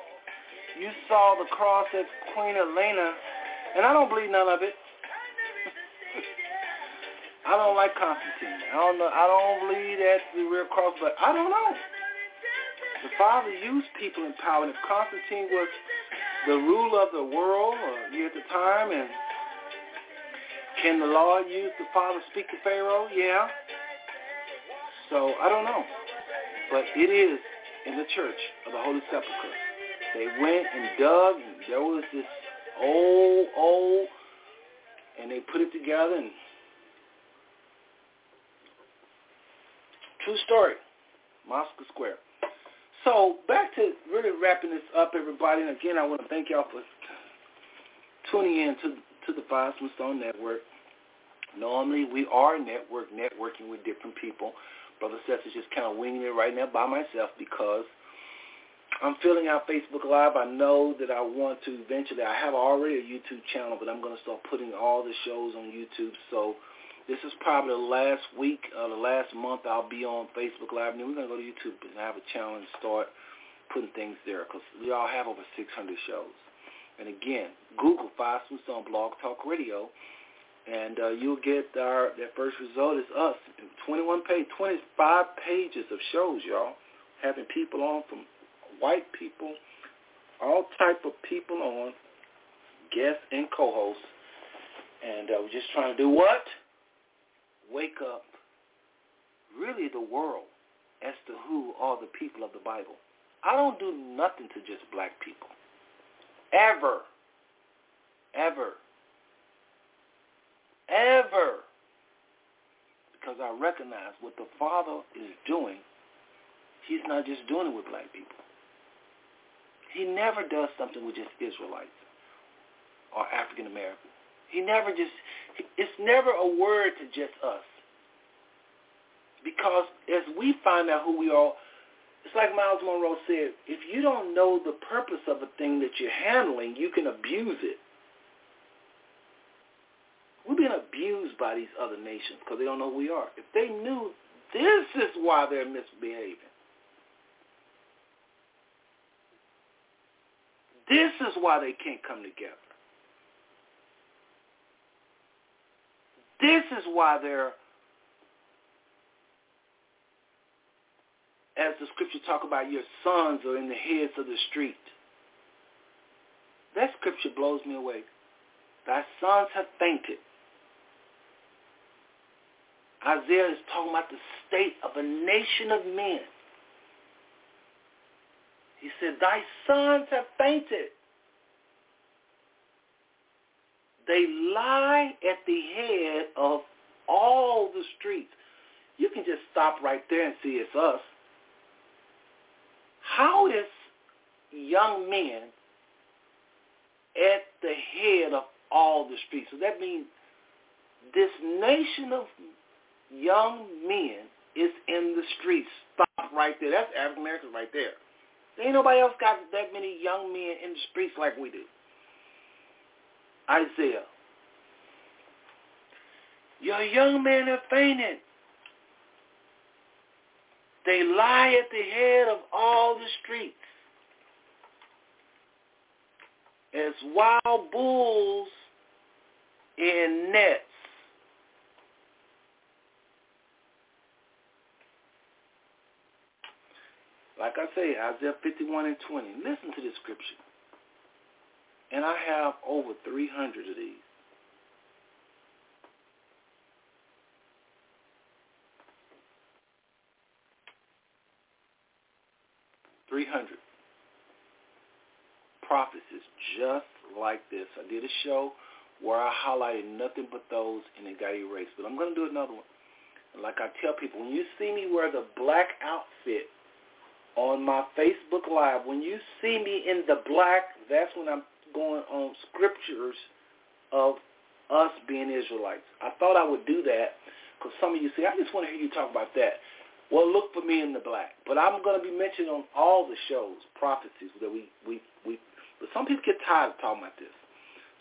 [SPEAKER 1] you saw the cross at Queen Helena, and I don't believe none of it. I don't like Constantine. I don't know. I don't believe that's the real cross, but I don't know. The Father used people in power. And if Constantine was the ruler of the world or at the time, and can the Lord use the Father speak to Pharaoh? Yeah. So I don't know. But it is in the church of the Holy Sepulchre. They went and dug, and there was this old, old, and they put it together. And true story, Meskel Square. So back to really wrapping this up, everybody. And again, I want to thank y'all for tuning in to to the Five Stone Network. Normally, we are network networking with different people. Brother Seth is just kind of winging it right now by myself because I'm filling out Facebook Live. I know that I want to eventually. I have already a YouTube channel, but I'm going to start putting all the shows on YouTube. So this is probably the last week, uh, the last month I'll be on Facebook Live. And then we're going to go to YouTube and have a and start putting things there because we all have over 600 shows. And again, Google Five Smooth on Blog Talk Radio and uh, you'll get our that first result is us. 21 page, 25 pages of shows, y'all, having people on from white people, all type of people on, guests and co-hosts, and uh, we're just trying to do what? Wake up, really the world as to who are the people of the Bible. I don't do nothing to just black people. Ever. Ever ever. Because I recognize what the Father is doing, he's not just doing it with black people. He never does something with just Israelites or African Americans. He never just, it's never a word to just us. Because as we find out who we are, it's like Myles Munroe said, if you don't know the purpose of a thing that you're handling, you can abuse it. We're being abused by these other nations because they don't know who we are. If they knew this is why they're misbehaving. This is why they can't come together. This is why they're, as the scripture talk about, your sons are in the heads of the street. That scripture blows me away. Thy sons have fainted. Isaiah is talking about the state of a nation of men. He said, thy sons have fainted. They lie at the head of all the streets. You can just stop right there and see it's us. How is young men at the head of all the streets? So that means this nation of young men is in the streets. Stop right there. That's African Americans right there. Ain't nobody else got that many young men in the streets like we do. Isaiah. Your young men have fainted. They lie at the head of all the streets as wild bulls in nets. Like I say, Isaiah 51 and 20. Listen to this scripture. And I have over 300 of these. Three hundred prophecies just like this. I did a show where I highlighted nothing but those and it got erased. But I'm going to do another one. And like I tell people, when you see me wear the black outfit on my Facebook Live, when you see me in the black, that's when I'm going on scriptures of us being Israelites. I thought I would do that because some of you say, I just want to hear you talk about that. Well, look for me in the black. But I'm going to be mentioned on all the shows, prophecies that we, we, we but some people get tired of talking about this.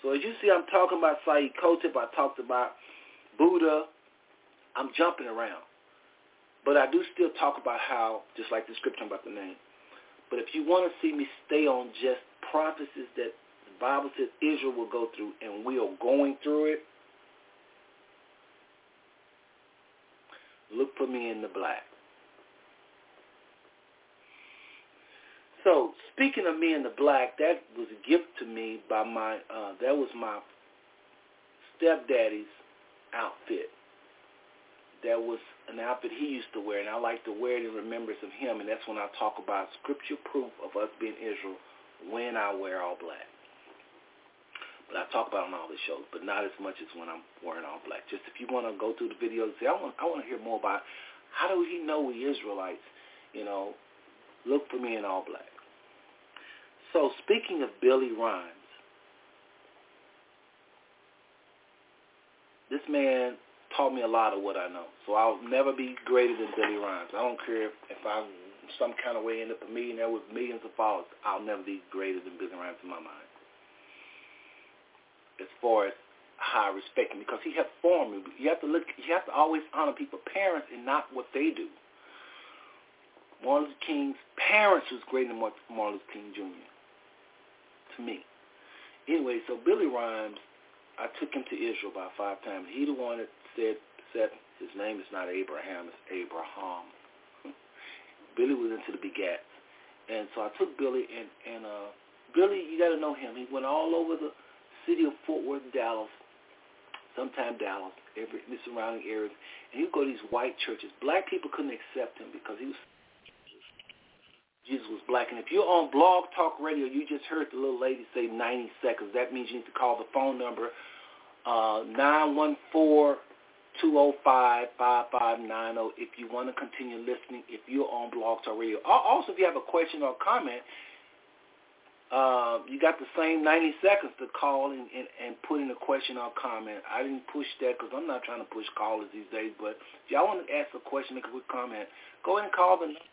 [SPEAKER 1] So as you see, I'm talking about Saeed Qutb. I talked about Buddha. I'm jumping around. But I do still talk about how, just like the scripture about the name. But if you want to see me stay on just prophecies that the Bible says Israel will go through, and we are going through it, look for me in the black. So speaking of me in the black, that was a gift to me by my, uh, that was my stepdaddy's outfit. That was an outfit he used to wear, and I like to wear it in remembrance of him, and that's when I talk about scripture proof of us being Israel when I wear all black. But I talk about it on all the shows, but not as much as when I'm wearing all black. Just if you want to go through the videos and say, I want, I want to hear more about how do he know we Israelites, you know, look for me in all black. So speaking of Billy Rhymes, this man taught me a lot of what I know. So I'll never be greater than Billy Rhymes. I don't care if, if I'm some kind of way end up a millionaire with millions of followers. I'll never be greater than Billy Rhymes in my mind. As far as how I respect him, because he has formed me. You have to look. You have to always honor people's parents and not what they do. Martin Luther King's parents was greater than Martin Luther King Jr to me. Anyway, so Billy Rhymes, I took him to Israel about five times. He the one that said, said his name is not Abraham, it's Abraham. Billy was into the begats. And so I took Billy, and, and uh, Billy, you got to know him. He went all over the city of Fort Worth, Dallas, sometime Dallas, every the surrounding areas, and he'd go to these white churches. Black people couldn't accept him because he was Jesus was black. And if you're on Blog Talk Radio, you just heard the little lady say 90 seconds. That means you need to call the phone number uh, 914 205 5590 if you want to continue listening, if you're on Blog Talk Radio. Also, if you have a question or comment, uh, you got the same 90 seconds to call and, and, and put in a question or comment. I didn't push that because I'm not trying to push callers these days, but if y'all want to ask a question, make a quick comment, go ahead and call the number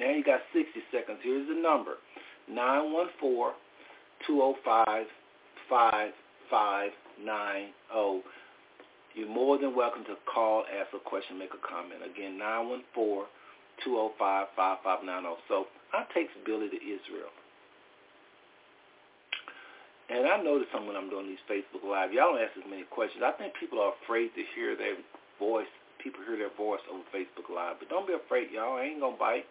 [SPEAKER 1] now you got 60 seconds. Here's the number, 914-205-5590. You're more than welcome to call, ask a question, make a comment. Again, 914-205-5590. So I takes Billy to Israel. And I notice some when I'm doing these Facebook Live, y'all don't ask as many questions. I think people are afraid to hear their voice. People hear their voice over Facebook Live. But don't be afraid, y'all. I ain't going to bite.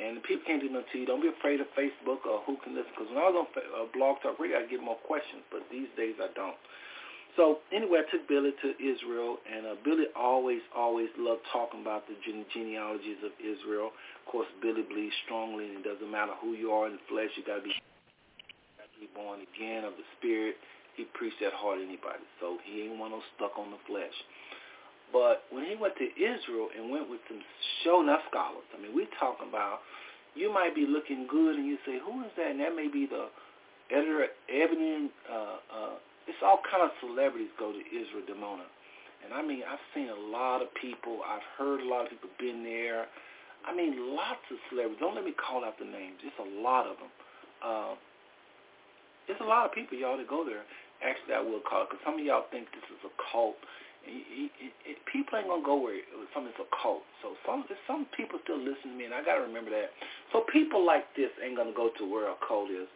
[SPEAKER 1] And people can't do nothing to you. Don't be afraid of Facebook or who can listen. Because when I was on uh, Blog Talk Radio, I get more questions, but these days I don't. So anyway, I took Billy to Israel, and uh, Billy always, always loved talking about the gene- genealogies of Israel. Of course, Billy believes strongly, and it doesn't matter who you are in the flesh, you got to be, be born again of the Spirit. He preached that hard to anybody, so he ain't one of those stuck on the flesh. But when he went to Israel and went with some show enough scholars, I mean, we talking about, you might be looking good and you say, who is that? And that may be the editor, Ebony, uh, uh, it's all kind of celebrities go to Israel Dimona. And I mean, I've seen a lot of people. I've heard a lot of people been there. I mean, lots of celebrities. Don't let me call out the names. It's a lot of them. Uh, there's a lot of people, y'all, that go there. Actually, I will call it because some of y'all think this is a cult. It, it, it, people ain't gonna go where something's a cult. So some some people still listen to me, and I gotta remember that. So people like this ain't gonna go to where a cult is.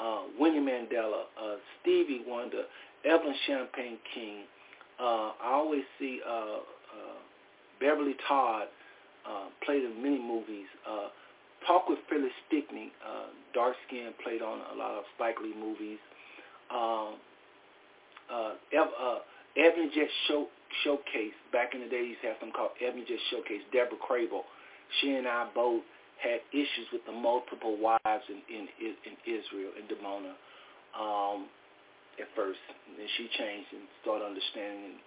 [SPEAKER 1] Uh, Winnie Mandela, uh, Stevie Wonder, Evelyn Champagne King. Uh, I always see uh, uh, Beverly Todd uh, played in many movies. Uh, Talk with Phyllis Stickney, uh, dark skin, played on a lot of Spike Lee movies. Um, uh, Ev- uh, Ebony Jet Show, Showcase, back in the day, used to have something called Ebony Jet Showcase. Deborah Crable, she and I both had issues with the multiple wives in, in, in Israel, in Dimona, um, at first. And then she changed and started understanding, and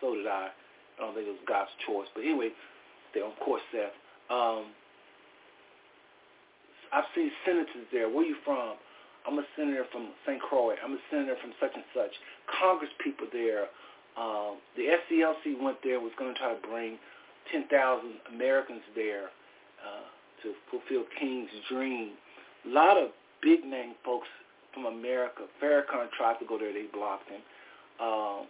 [SPEAKER 1] so did I. I don't think it was God's choice. But anyway, they of course Seth. Um, I've seen senators there. Where are you from? I'm a senator from St. Croix. I'm a senator from such and such. Congress people there. Um, the SCLC went there, was going to try to bring 10,000 Americans there uh, to fulfill King's dream. A lot of big-name folks from America. Farrakhan tried to go there. They blocked him. Um,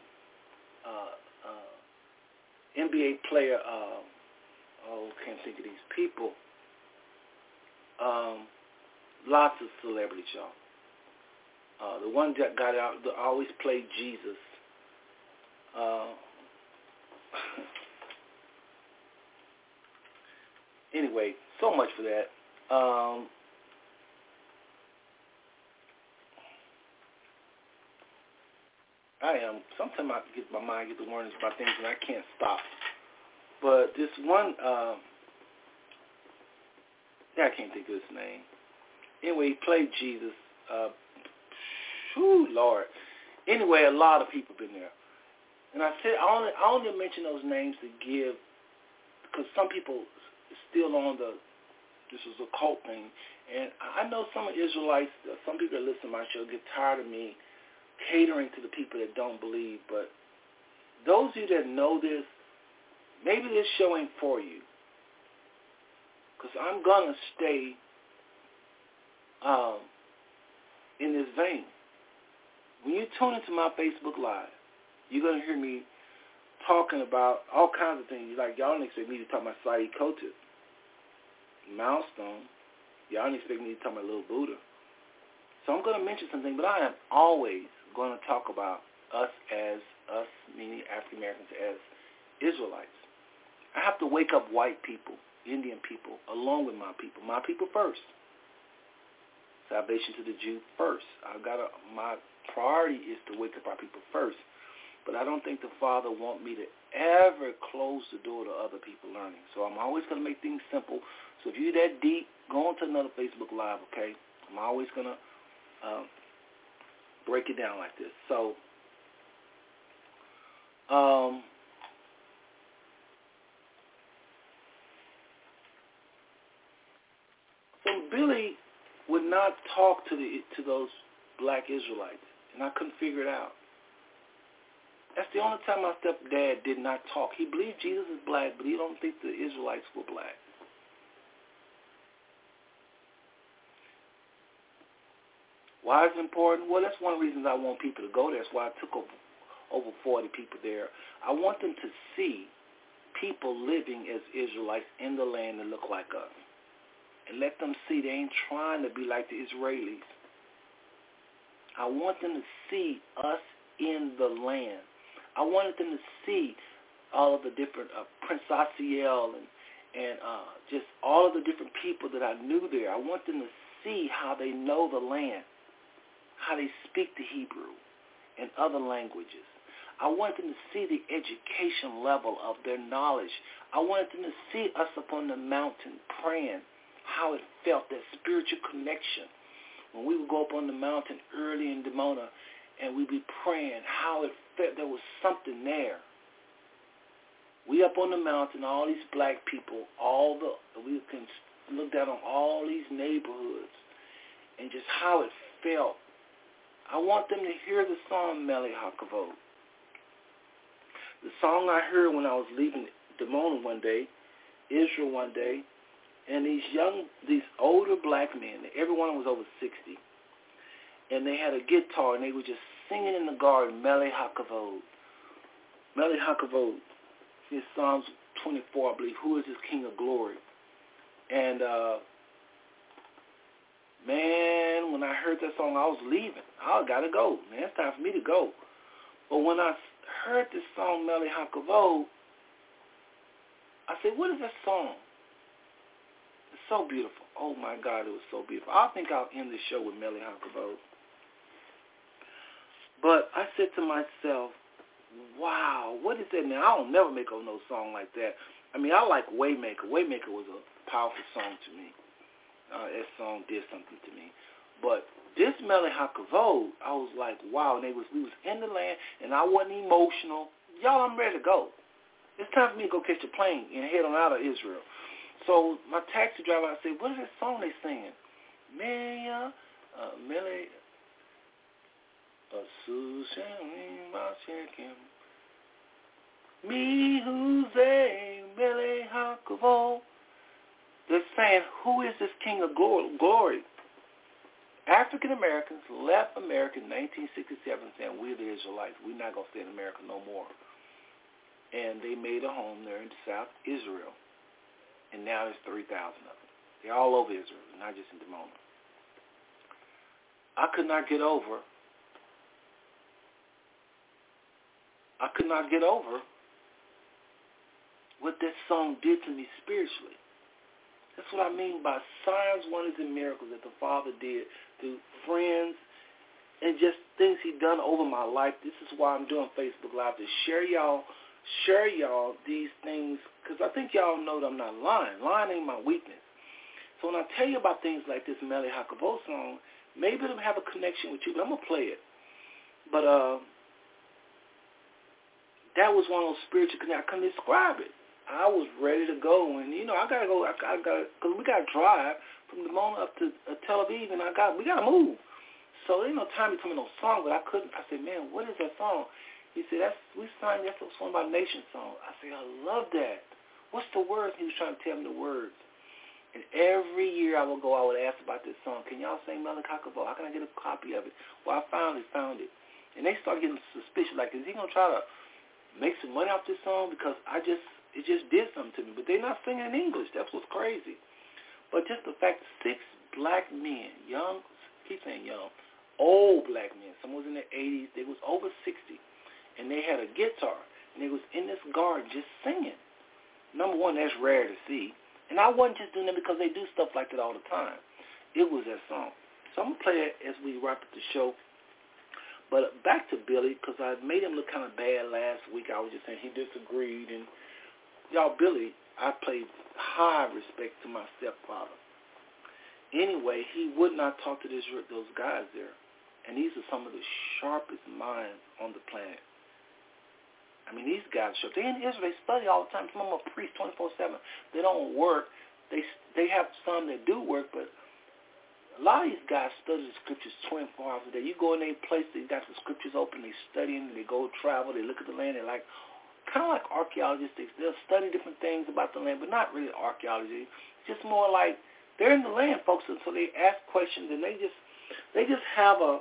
[SPEAKER 1] uh, uh, NBA player, uh, oh, can't think of these people. Um, lots of celebrities, y'all. Uh, the one that got out, that always played Jesus. Uh, anyway, so much for that. Um, I am. Sometimes I get my mind get the warnings about things and I can't stop. But this one, uh, yeah, I can't think of his name. Anyway, he played Jesus. Uh, whew, Lord. Anyway, a lot of people been there. And I said I only I only mention those names to give because some people still on the this is a cult thing, and I know some of Israelites, some people that listen to my show get tired of me catering to the people that don't believe. But those of you that know this, maybe this show ain't for you, because I'm gonna stay um, in this vein. When you tune into my Facebook Live, you're going to hear me talking about all kinds of things. Like, y'all don't expect me to talk about Saeed Kotis, Milestone. Y'all don't expect me to talk about Little Buddha. So I'm going to mention something, but I am always going to talk about us as, us meaning African Americans, as Israelites. I have to wake up white people, Indian people, along with my people. My people first. Salvation to the Jew first. I've got a, my priority is to wake up our people first. But I don't think the Father want me to ever close the door to other people learning. So I'm always going to make things simple. So if you're that deep, go on to another Facebook Live, okay? I'm always going to um, break it down like this. So um, so Billy would not talk to the to those black Israelites, and I couldn't figure it out. That's the only time my stepdad did not talk. He believed Jesus is black, but he don't think the Israelites were black. Why is it important? Well, that's one of the reasons I want people to go there. That's why I took over, over 40 people there. I want them to see people living as Israelites in the land that look like us. And let them see they ain't trying to be like the Israelis. I want them to see us in the land. I wanted them to see all of the different uh, Prince Asiel and and uh, just all of the different people that I knew there. I want them to see how they know the land, how they speak the Hebrew and other languages. I want them to see the education level of their knowledge. I wanted them to see us upon the mountain praying, how it felt, that spiritual connection. When we would go up on the mountain early in Dimona and we'd be praying, how it felt there was something there. We up on the mountain, all these black people, all the we can look down on all these neighborhoods and just how it felt. I want them to hear the song Mele Hakavod. The song I heard when I was leaving Dimona one day Israel one day, and these young, these older black men, everyone was over 60, and they had a guitar, and they were just singing in the garden, Meli HaKavod. Mele HaKavod. It's Psalms 24, I believe. Who is this King of Glory? And, uh, man, when I heard that song, I was leaving. I got to go. Man, it's time for me to go. But when I heard this song, Mele HaKavod, I said, what is that song? It's so beautiful. Oh, my God, it was so beautiful. I think I'll end the show with Mele HaKavod. But I said to myself, wow, what is that now? I don't never make a no song like that. I mean, I like Waymaker. Waymaker was a powerful song to me. Uh, that song did something to me. But this Mele HaKavod, I was like, wow. And they was we was in the land, and I wasn't emotional. Y'all, I'm ready to go. It's time for me to go catch a plane and head on out of Israel. So my taxi driver, I said, what is that song they singing? Maya, uh, Mele, me who's a Mele HaKavod. They're saying, who is this king of glory? African Americans left America in 1967 saying, we're the Israelites. We're not going to stay in America no more. And they made a home there in South Israel. And now there's 3,000 of them. They're all over Israel, not just in Dimona. I could not get over I could not get over what that song did to me spiritually. That's what I mean by signs, wonders, and miracles that the Father did through friends and just things he done over my life. This is why I'm doing Facebook Live to share y'all, share y'all these things because I think y'all know that I'm not lying. Lying ain't my weakness. So when I tell you about things like this Mele HaKavod song, maybe it'll have a connection with you, but I'm gonna play it. But uh, that was one of those spiritual connections. I couldn't describe it. I was ready to go, and you know, I gotta go. I, I gotta because we gotta drive from Dimona up to uh, Tel Aviv, and I got we gotta move. So there ain't no time to tell me no song, but I couldn't. I said, man, what is that song? He said, that's we signed that's one of our nation song. I said, I love that. What's the words? He was trying to tell me the words. And every year I would go, I would ask about this song. Can y'all sing HaKavod? How can I get a copy of it? Well, I finally found it. And they started getting suspicious. Like, is he going to try to make some money off this song because I just it just did something to me. But they're not singing in English. That's what's crazy. But just the fact six black men, young, keep saying young, old black men, some was in their 80s, they was over 60, and they had a guitar, and they was in this garden just singing. Number one, that's rare to see. And I wasn't just doing it because they do stuff like that all the time. It was that song. So I'm to play it as we wrap up the show. But back to Billy, because I made him look kind of bad last week. I was just saying he disagreed. And y'all, Billy, I played high respect to my stepfather. Anyway, he would not talk to this, those guys there. And these are some of the sharpest minds on the planet. I mean, these guys are sharp. They in Israel. They study all the time. Some of them are priests 24-7. They don't work. They they have some that do work, but a lot of these guys study the scriptures 24 hours a day. You go in a place, they got the scriptures open, they studying, they go travel, they look at the land, they're like, kind of like archaeologists. They'll study different things about the land, but not really archaeology. It's just more like they're in the land, folks, and so they ask questions, and they just they just have a,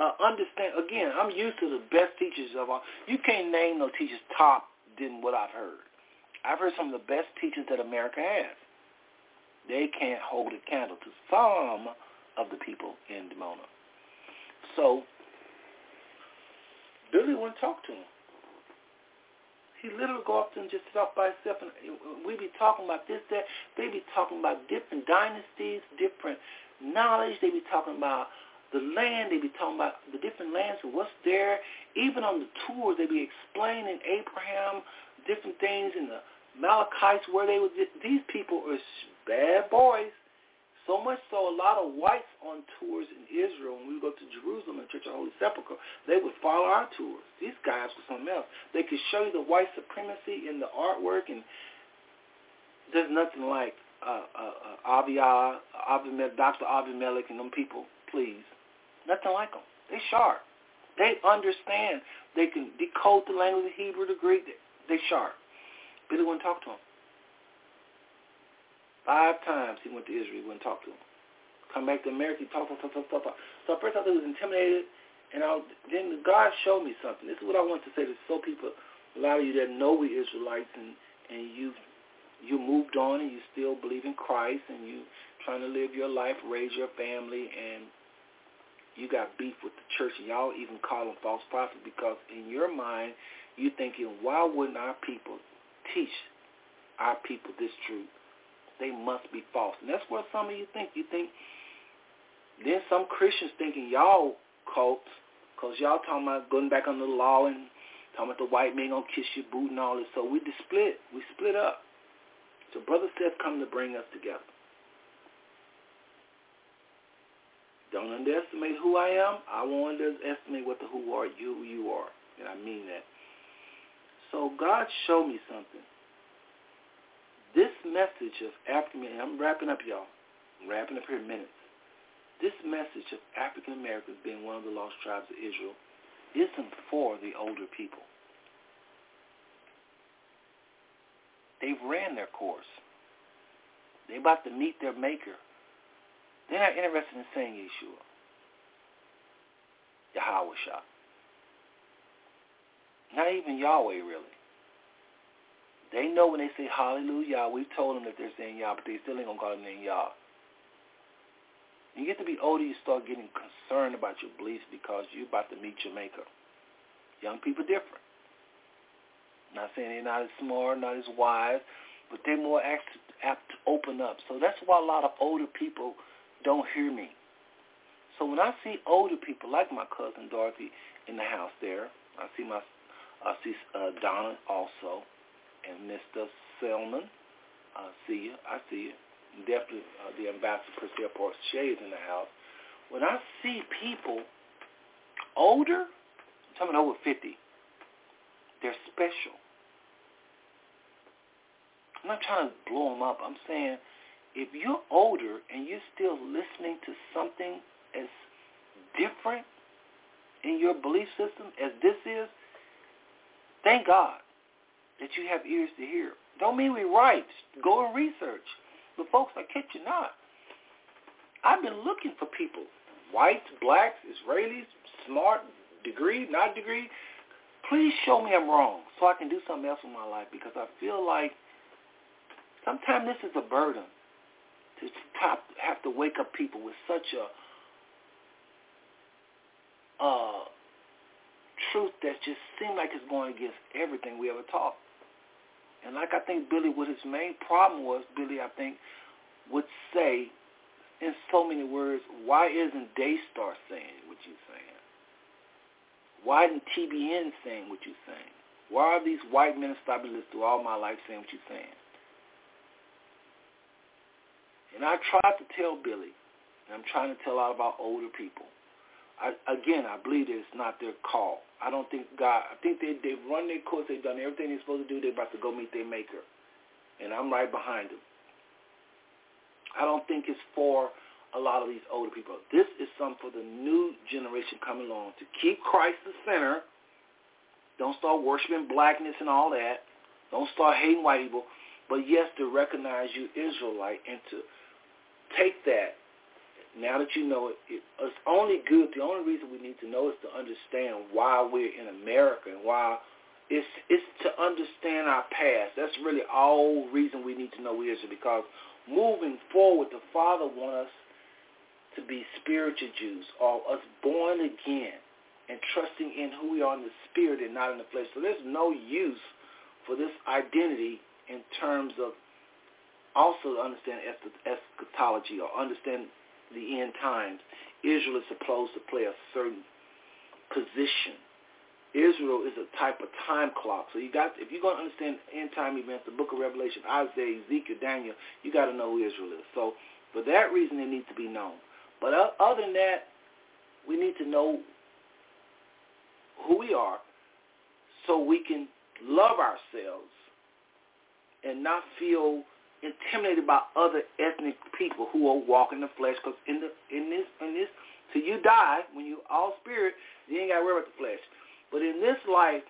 [SPEAKER 1] a understand. Again, I'm used to the best teachers of all. You can't name no teachers top than what I've heard. I've heard some of the best teachers that America has they can't hold a candle to some of the people in Dimona. So Billy wouldn't talk to him. He literally go up to him just sit off by himself, and we'd be talking about this, that. They'd be talking about different dynasties, different knowledge. They'd be talking about the land. They'd be talking about the different lands and what's there. Even on the tours, they'd be explaining Abraham, different things in the Amalekites where they were. These people are bad boys. So much so, a lot of whites on tours in Israel, when we go to Jerusalem and Church of the Holy Sepulchre, they would follow our tours. These guys were something else. They could show you the white supremacy in the artwork, and there's nothing like uh, uh, uh, Avia, Avimelech, Dr. Avimelech and them people, please. Nothing like them. They sharp. They understand. They can decode the language of Hebrew, the Greek. They sharp. Billy wouldn't talk to them. Five times he went to Israel, wouldn't talk to him. Come back to America, he talked, talk, talk, talk, talk, talk. So at first I thought he was intimidated, and I, then God showed me something. This is what I want to say to so people, a lot of you that know we Israelites, and and you you moved on and you still believe in Christ, and you trying to live your life, raise your family, and you got beef with the church, and y'all even call them false prophets because in your mind you thinking, why wouldn't our people teach our people this truth? They must be false. And that's what some of you think. You think, then some Christians thinking y'all cults, because y'all talking about going back under the law and talking about the white man going to kiss your boot and all this. So we just split. We split up. So Brother Seth come to bring us together. Don't underestimate who I am. I won't underestimate what the who are you you are. And I mean that. So God showed me something. This message of African I'm wrapping up, y'all. I'm wrapping up here in minutes. This message of African Americans being one of the lost tribes of Israel isn't for the older people. They've ran their course. They're about to meet their maker. They're not interested in saying Yeshua. Yahweh Shah. Not even Yahweh, really. They know when they say hallelujah, we've told them that they're saying Yah, but they still ain't going to call name Yah. You get to be older, you start getting concerned about your beliefs because you're about to meet your maker. Young people different. Not saying they're not as smart, not as wise, but they're more apt, apt to open up. So that's why a lot of older people don't hear me. So when I see older people like my cousin Dorothy in the house there, I see my I see uh, Donna also, and Mr. Selman. I see you. I see you. Definitely uh, the ambassador Priscilla Porche is in the house. When I see people older, I'm talking over 50, they're special. I'm not trying to blow them up. I'm saying if you're older and you're still listening to something as different in your belief system as this is, thank God that you have ears to hear. Don't mean we right. Go and research. But folks, I kid you not. I've been looking for people, whites, blacks, Israelis, smart, degree, not degree. Please show me I'm wrong so I can do something else in my life because I feel like sometimes this is a burden to have to wake up people with such a uh, truth that just seems like it's going against everything we ever taught. And like I think Billy, what his main problem was, Billy, I think, would say in so many words, why isn't Daystar saying what you're saying? Why isn't TBN saying what you're saying? Why are these white men established through all my life saying what you're saying? And I tried to tell Billy, and I'm trying to tell a lot of our older people, I, again, I believe that it's not their call. I don't think God. I think they they've run their course. They've done everything they're supposed to do. They're about to go meet their Maker, and I'm right behind them. I don't think it's for a lot of these older people. This is something for the new generation coming along to keep Christ the center. Don't start worshiping blackness and all that. Don't start hating white people. But yes, to recognize you Israelite and to take that now that you know it, it, it's only good. The only reason we need to know is to understand why we're in America and why it's it's to understand our past. That's really all reason we need to know is because moving forward, the Father wants us to be spiritual Jews or us born again and trusting in who we are in the spirit and not in the flesh. So there's no use for this identity in terms of also understand eschatology or understand the end times, Israel is supposed to play a certain position. Israel is a type of time clock. So you got, if you're going to understand end time events, the book of Revelation, Isaiah, Ezekiel, Daniel, you got to know who Israel is. So for that reason, it needs to be known. But other than that, we need to know who we are so we can love ourselves and not feel intimidated by other ethnic people who are walking the flesh. Because in the in this in this, till you die, when you all spirit, you ain't got to worry about the flesh. But in this life,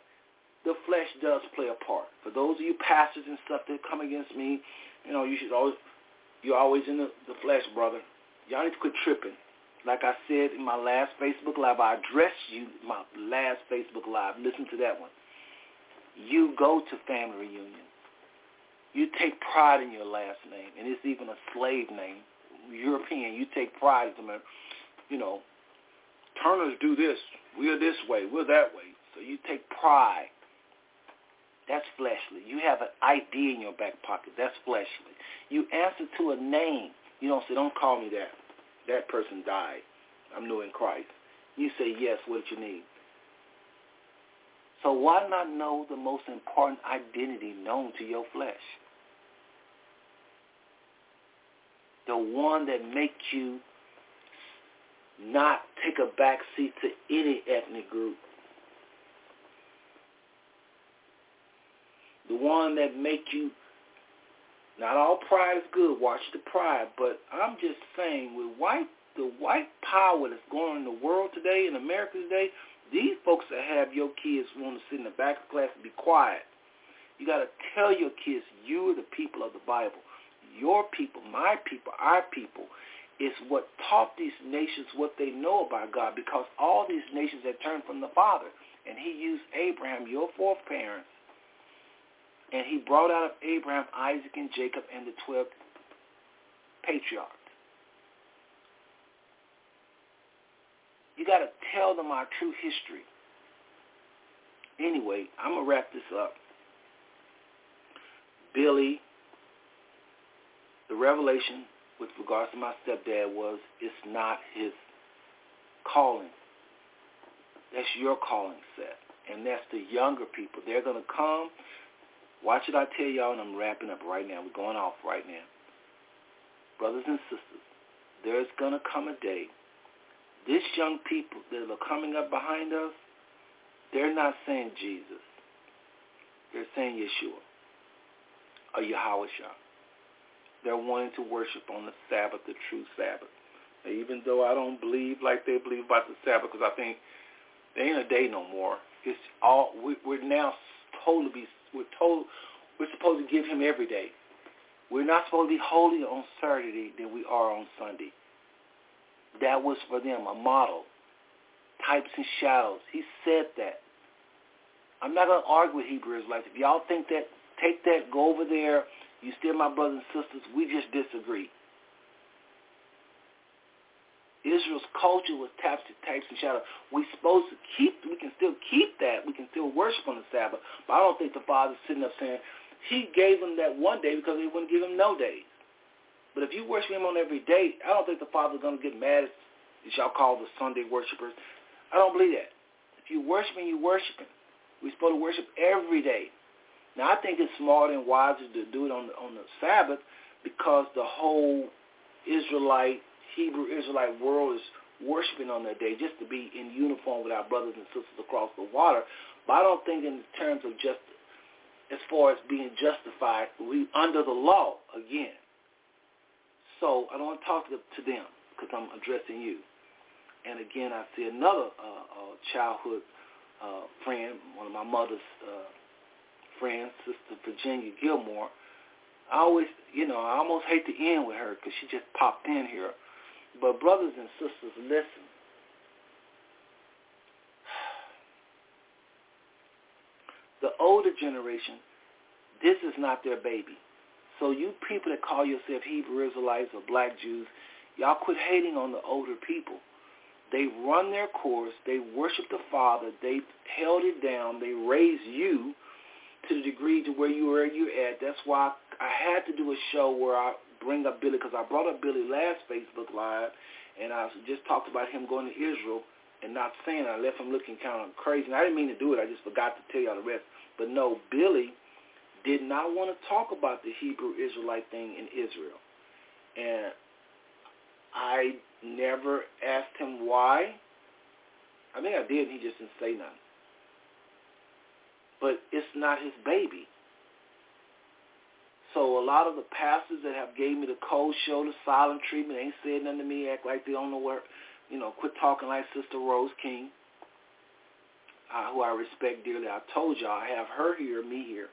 [SPEAKER 1] the flesh does play a part. For those of you pastors and stuff that come against me, you know, you should always You're always in the, the flesh, brother. Y'all need to quit tripping. Like I said in my last Facebook Live, I addressed you my last Facebook Live. Listen to that one. You go to family reunions. You take pride in your last name, and it's even a slave name, European. You take pride in it. You know, Turners do this. We're this way. We're that way. So you take pride. That's fleshly. You have an ID in your back pocket. That's fleshly. You answer to a name. You don't say, don't call me that. That person died. I'm new in Christ. You say, yes, what you need? So why not know the most important identity known to your flesh? The one that makes you not take a back seat to any ethnic group. The one that make you not all pride is good, watch the pride, but I'm just saying with white the white power that's going in the world today, in America today, these folks that have your kids want to sit in the back of class and be quiet. You got to tell your kids you are the people of the Bible. Your people, my people, our people is what taught these nations what they know about God because all these nations had turned from the Father. And he used Abraham, your fourth parents, and he brought out of Abraham, Isaac, and Jacob and the 12 patriarchs. You got to tell them our true history. Anyway, I'm going to wrap this up. Billy, the revelation with regards to my stepdad was it's not his calling. That's your calling set. And that's the younger people. They're going to come. Watch it, I tell y'all, and I'm wrapping up right now. We're going off right now. Brothers and sisters, there's going to come a day. This young people that are coming up behind us, they're not saying Jesus. They're saying Yeshua or Yahweh. They're wanting to worship on the Sabbath, the true Sabbath. And even though I don't believe like they believe about the Sabbath, because I think there ain't a day no more. It's all we, we're now told to be. We're told we're supposed to give him every day. We're not supposed to be holy on Saturday than we are on Sunday. That was for them a model. Types and shadows. He said that. I'm not going to argue with Hebrew Israelites. If y'all think that, take that, go over there you still my brothers and sisters. We just disagree. Israel's culture was types, types and shadows. We supposed to keep. We can still keep that. We can still worship on the Sabbath. But I don't think the Father's sitting up saying He gave them that one day because He wouldn't give them no days. But if you worship Him on every day, I don't think the Father's going to get mad at y'all call the Sunday worshipers. I don't believe that. If you worshiping, you worshiping. We're supposed to worship every day. Now, I think it's smarter and wiser to do it on the, on the Sabbath because the whole Israelite, Hebrew Israelite world is worshiping on that day just to be in uniform with our brothers and sisters across the water. But I don't think in terms of just as far as being justified, we under the law again. So I don't want to talk to, them because I'm addressing you. And again, I see another uh, uh, childhood uh, friend, one of my mother's uh, friend, Sister Virginia Gilmore. I always, you know, I almost hate to end with her because she just popped in here. But brothers and sisters, listen. The older generation, this is not their baby. So you people that call yourself Hebrew Israelites or black Jews, y'all quit hating on the older people. They run their course. They worship the Father. They held it down. They raised you to the degree to where you are you at. That's why I had to do a show where I bring up Billy because I brought up Billy last Facebook Live, and I just talked about him going to Israel and not saying I left him looking kind of crazy. And I didn't mean to do it. I just forgot to tell y'all the rest. But no, Billy did not want to talk about the Hebrew Israelite thing in Israel. And I never asked him why. I think I did, and he just didn't say nothing but it's not his baby. So a lot of the pastors that have gave me the cold shoulder, silent treatment, ain't said nothing to me, act like they don't know where, you know, quit talking like Sister Rose King, uh, who I respect dearly. I told y'all I have her here, me here.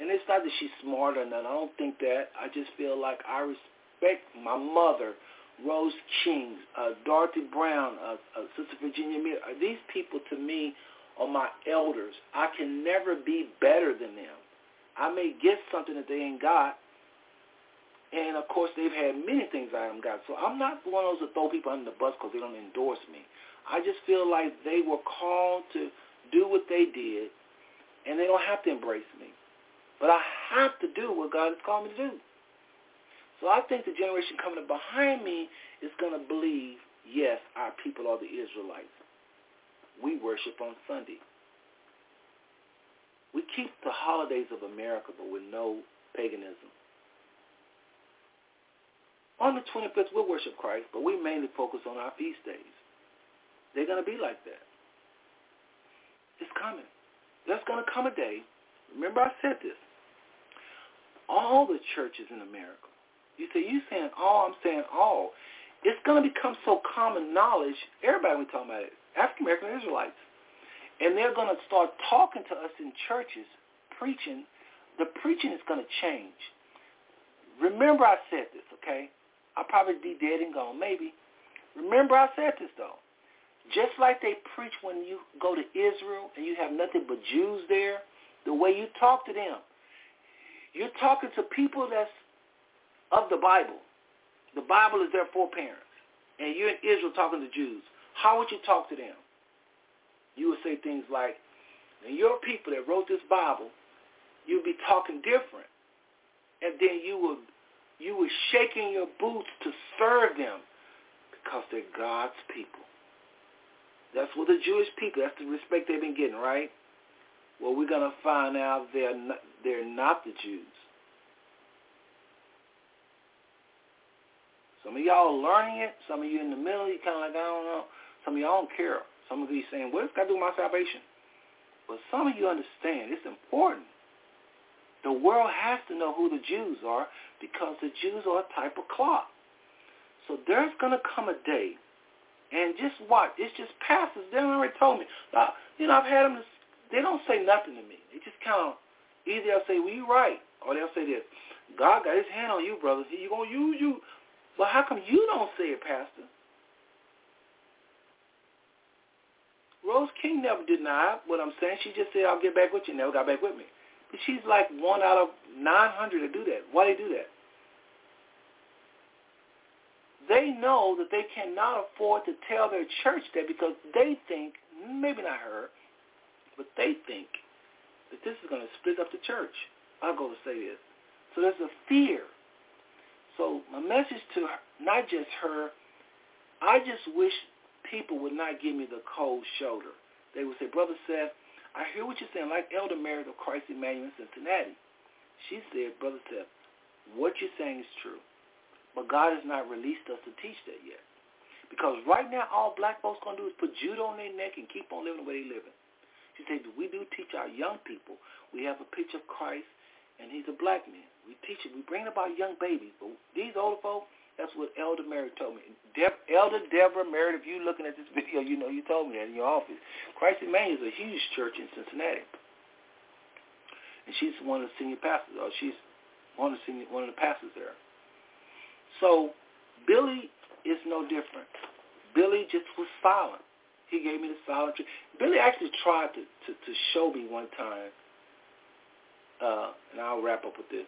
[SPEAKER 1] And it's not that she's smart or nothing. I don't think that. I just feel like I respect my mother, Rose King, uh, Dorothy Brown, uh, uh, Sister Virginia Miller. Uh, these people to me are my elders. I can never be better than them. I may get something that they ain't got, and of course they've had many things I haven't got. So I'm not one of those that throw people under the bus because they don't endorse me. I just feel like they were called to do what they did, and they don't have to embrace me. But I have to do what God has called me to do. So I think the generation coming up behind me is going to believe, yes, our people are the Israelites. We worship on Sunday. We keep the holidays of America, but with no paganism. On the 25th, we'll worship Christ, but we mainly focus on our feast days. They're going to be like that. It's coming. There's going to come a day. Remember I said this. All the churches in America. You say, you saying all, I'm saying all. It's going to become so common knowledge. Everybody we talking about it. African American Israelites. And they're going to start talking to us in churches, preaching. The preaching is going to change. Remember I said this, okay? I'll probably be dead and gone, maybe. Remember I said this, though. Just like they preach when you go to Israel and you have nothing but Jews there, the way you talk to them, you're talking to people that's of the Bible. The Bible is their foreparents. And you're in Israel talking to Jews. How would you talk to them? You would say things like, and your people that wrote this Bible, you'd be talking different. And then you would you were shaking your boots to serve them because they're God's people. That's what the Jewish people, that's the respect they've been getting, right? Well, we're going to find out they're not, they're not the Jews. Some of y'all are learning it. Some of you in the middle, you kind of like, I don't know. Some of y'all don't care. Some of you saying, what's got to do with my salvation? But some of you understand it's important. The world has to know who the Jews are because the Jews are a type of clock. So there's going to come a day, and just watch. It's just pastors. They already told me. Now, you know, I've had them. They don't say nothing to me. They just kind of either they'll say, "Well, you right," or they'll say this. God got His hand on you, brother. He gonna use you. But how come you don't say it, Pastor? Rose King never denied what I'm saying. She just said, I'll get back with you. Never got back with me. But she's like one out of 900 to do that. Why they do that? They know that they cannot afford to tell their church that because they think, maybe not her, but they think that this is going to split up the church. I'll go to say this. So there's a fear. So my message to her, not just her, I just wish people would not give me the cold shoulder. They would say, Brother Seth, I hear what you're saying, like Elder Mary of Christ Emmanuel in Cincinnati. She said, Brother Seth, what you're saying is true. But God has not released us to teach that yet. Because right now, all black folks going to do is put judo on their neck and keep on living the way they're living. She said, we do teach our young people. We have a picture of Christ, and he's a black man. We teach it. We bring about young babies. But these older folks, that's what Elder Mary told me. De- Elder Deborah Merritt, if you're looking at this video, you know you told me that in your office. Christ Emmanuel is a huge church in Cincinnati. And she's one of the senior pastors, or she's one of the senior, one of the pastors there. So Billy is no different. Billy just was silent. He gave me the silent treatment. Billy actually tried to, to, to show me one time, uh, and I'll wrap up with this.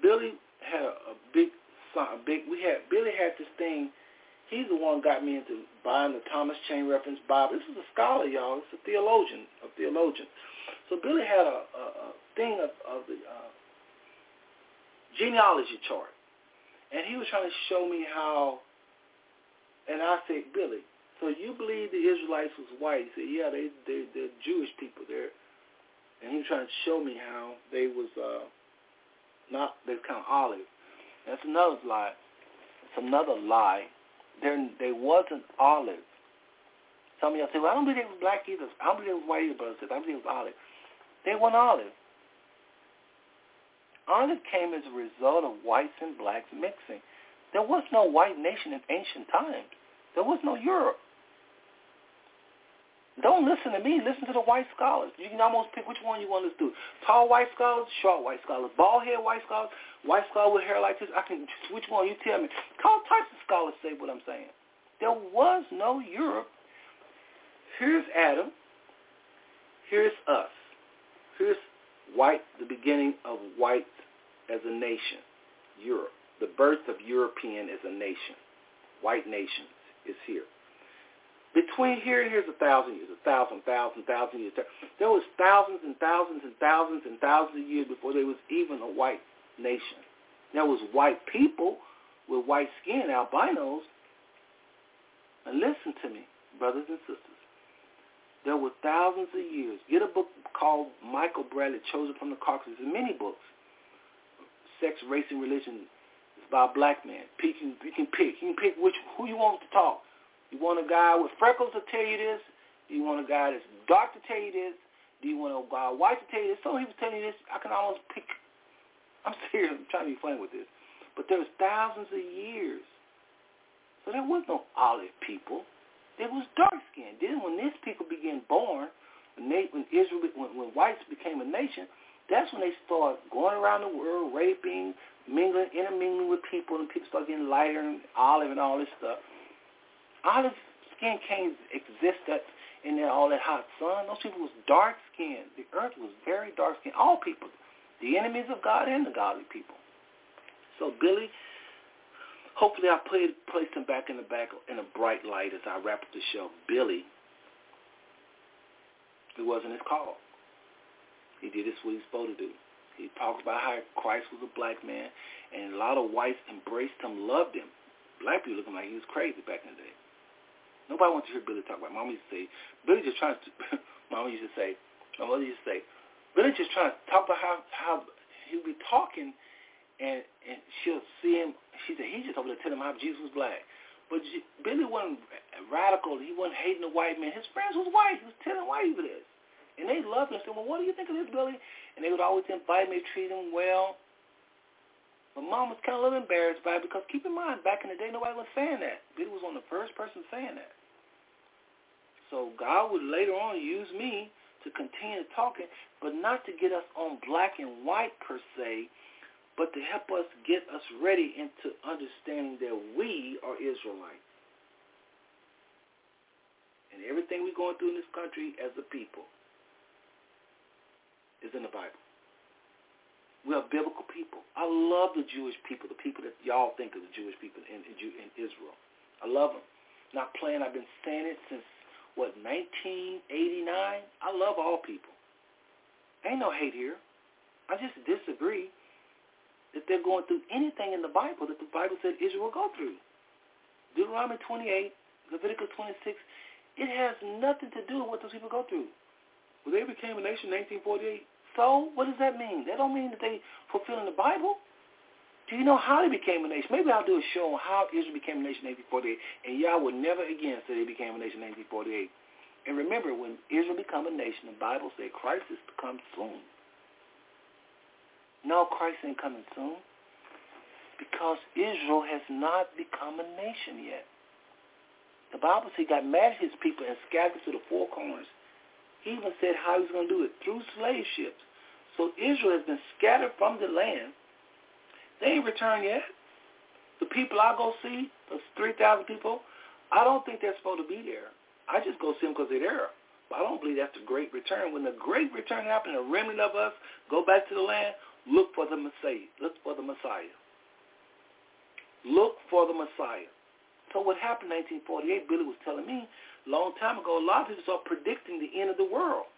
[SPEAKER 1] Billy had a, a big a big. We had Billy had this thing. He's the one got me into buying the Thompson Chain Reference Bible. This is a scholar, y'all. It's a theologian, a theologian. So Billy had a, a, a thing of, of the uh, genealogy chart, and he was trying to show me how. And I said, Billy, so you believe the Israelites was white? He said, Yeah, they they they're Jewish people. They're and he was trying to show me how they was uh, not they're kind of olive. That's another lie. It's another lie. There, they wasn't olive. Some of y'all say, well, I don't believe it was black either. I don't believe it was white either, but I believe it was olive. They weren't olive. Olive came as a result of whites and blacks mixing. There was no white nation in ancient times. There was no Europe. Don't listen to me. Listen to the white scholars. You can almost pick which one you want to do. Tall white scholars, short white scholars, bald head white scholars, white scholar with hair like this. I can which one you tell me. All types of scholars say what I'm saying. There was no Europe. Here's Adam. Here's us. Here's white, the beginning of white as a nation, Europe. The birth of European as a nation. White nations is here. Between here and here's a thousand years, a thousand, thousand, thousand years. There was thousands and thousands and thousands and thousands of years before there was even a white nation. There was white people with white skin, albinos. And listen to me, brothers and sisters. There were thousands of years. Get a book called Michael Bradley, Chosen from the Caucasus. There's many books. Sex, Race, and Religion. It's about a black man. You can pick. You can pick which who you want to talk. You want a guy with freckles to tell you this? Do you want a guy that's dark to tell you this? Do you want a guy white to tell you this? Some people tell you this. I can almost pick. I'm serious. I'm trying to be funny with this. But there was thousands of years. So there was no olive people. There was dark skin. Then when these people began born, when, they, when Israel, when, when whites became a nation, that's when they started going around the world, raping, mingling, intermingling with people, and people started getting lighter and olive and all this stuff. Olive skin can't exist that in there, all that hot sun. Those people was dark skinned. The earth was very dark skinned. All people, the enemies of God and the godly people. So Billy, hopefully I played, placed him back in the back in a bright light as I wrap up the show. Billy, it wasn't his call. He did what he's supposed to do. He talked about how Christ was a black man, and a lot of whites embraced him, loved him. Black people looking like he was crazy back in the day. Nobody wants to hear Billy talk about. Mama used to say, Billy just trying to. Mama used to say, my mother used to say, Billy just trying to talk about how how he'll be talking, and and she'll see him. She said he just over there telling him how Jesus was black. But Billy wasn't radical. He wasn't hating the white man. His friends was white. He was telling white people this. And they loved him. Said, well, what do you think of this, Billy? And they would always invite me, treat him well. But mom was kind of a little embarrassed by it because keep in mind, back in the day, nobody was saying that. Billy was of the first person saying that. So God would later on use me to continue talking, but not to get us on black and white per se, but to help us get us ready into understanding that we are Israelites. And everything we're going through in this country as a people is in the Bible. We are biblical people. I love the Jewish people, the people that y'all think of the Jewish people in, in, in Israel. I love them. Not playing. I've been saying it since what, 1989? I love all people. Ain't no hate here. I just disagree that they're going through anything in the Bible that the Bible said Israel will go through. Deuteronomy 28, Leviticus 26, it has nothing to do with what those people go through. Well, they became a nation in 1948. So what does that mean? That don't mean that they fulfilling the Bible. Do you know how they became a nation? Maybe I'll do a show on how Israel became a nation in 1848, and y'all will never again say they became a nation in 1848. And remember, when Israel become a nation, the Bible said Christ is to come soon. No, Christ ain't coming soon because Israel has not become a nation yet. The Bible said he got mad at his people and scattered to the four corners. He even said how he was going to do it, through slave ships. So Israel has been scattered from the land they ain't returned yet. The people I go see, those 3,000 people, I don't think they're supposed to be there. I just go see them because they're there. But I don't believe that's the great return. When the great return happens, a remnant of us go back to the land, look for the Messiah. Look for the Messiah. Look for the Messiah. So what happened in 1948, Billy was telling me long time ago, a lot of people are predicting the end of the world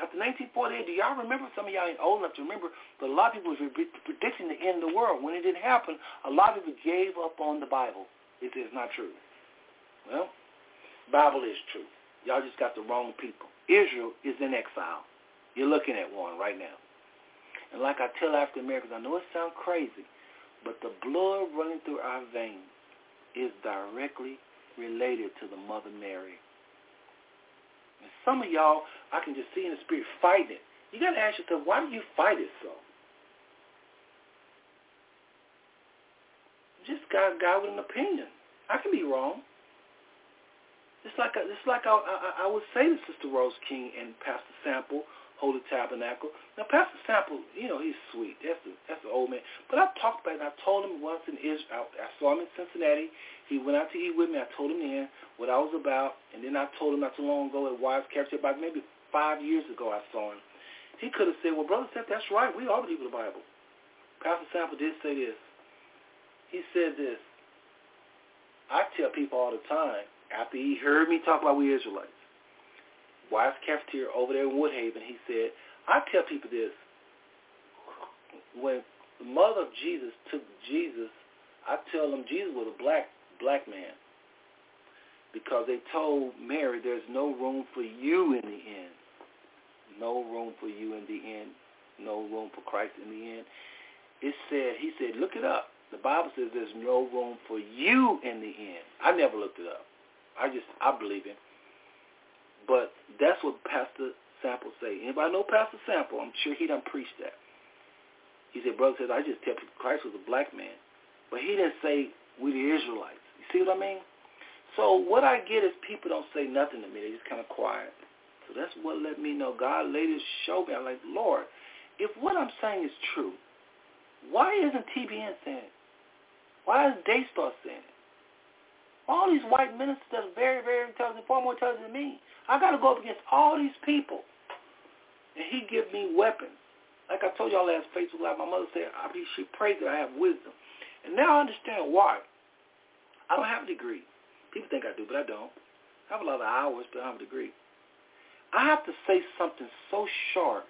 [SPEAKER 1] after 1948, do y'all remember? Some of y'all ain't old enough to remember, but a lot of people was predicting the end of the world. When it didn't happen, a lot of people gave up on the Bible. It is not true. Well, Bible is true. Y'all just got the wrong people. Israel is in exile. You're looking at one right now. And like I tell African Americans, I know it sounds crazy, but the blood running through our veins is directly related to the Mother Mary. And some of y'all, I can just see in the spirit fighting it. You got to ask yourself, why do you fight it so? Just got a guy with an opinion. I can be wrong. It's like a, it's like I, I, I would say to Sister Rose King and Pastor Sample, Holy Tabernacle. Now, Pastor Sample, you know, he's sweet. That's the, that's the old man. But I talked about it. I told him once in Israel. I, saw him in Cincinnati. He went out to eat with me. I told him then what I was about. And then I told him not too long ago at Wise Cafeteria, about maybe five years ago I saw him. He could have said, well, Brother Seth, that's right. We all believe in the Bible. Pastor Sample did say this. He said this. I tell people all the time, after he heard me talk about we Israelites, Wise Cafeteria over there in Woodhaven, he said, I tell people this. When the mother of Jesus took Jesus, I tell them Jesus was a black black man. Because they told Mary there's no room for you in the end. No room for you in the end. No room for Christ in the end. It said, he said, look it up. The Bible says there's no room for you in the end. I never looked it up. I just, I believe in. But that's what Pastor Sample say. Anybody know Pastor Sample? I'm sure he done preached that. He said, brother says, I just tell people Christ was a black man. But he didn't say we the Israelites. You see what I mean? So what I get is people don't say nothing to me. They just kind of quiet. So that's what let me know. God later showed me. I'm like, Lord, if what I'm saying is true, why isn't TBN saying it? Why is Daystar saying it? All these white ministers that are very, very intelligent, far more intelligent than me. I got to go up against all these people. And he give me weapons. Like I told y'all last Facebook Live, my mother said, I she prayed that I have wisdom. And now I understand why. I don't have a degree. People think I do, but I don't. I have a lot of hours, but I have a degree. I have to say something so sharp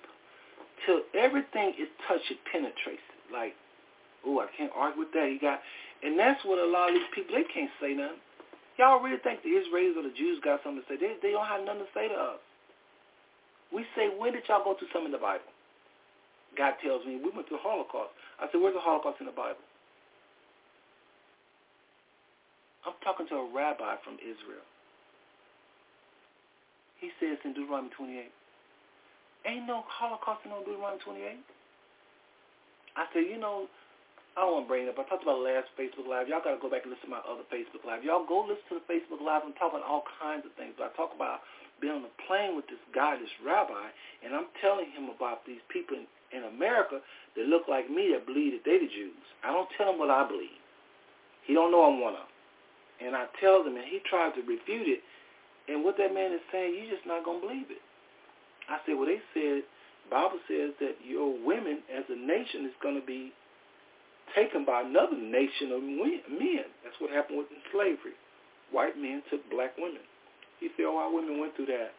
[SPEAKER 1] till everything is touched, it penetrates it. Like, oh, I can't argue with that. You got, and that's what a lot of these people, they can't say nothing. Y'all really think the Israelis or the Jews got something to say? They, they don't have nothing to say to us. We say, when did y'all go through something in the Bible? God tells me, we went through the Holocaust. I said, where's the Holocaust in the Bible? I'm talking to a rabbi from Israel. He says in Deuteronomy 28, ain't no Holocaust in no Deuteronomy 28. I said, you know, I don't want to bring it up. I talked about last Facebook Live. Y'all got to go back and listen to my other Facebook Live. Y'all go listen to the Facebook Live. I'm talking all kinds of things. But I talk about being on a plane with this guy, this rabbi, and I'm telling him about these people in, in America that look like me that believe that they the Jews. I don't tell him what I believe. He don't know I'm one of them and I tell them, and he tries to refute it, and what that man is saying, you're just not going to believe it. I said, well, they said, Bible says that your women as a nation is going to be taken by another nation of men. That's what happened with slavery. White men took black women. He said, oh, our women went through that.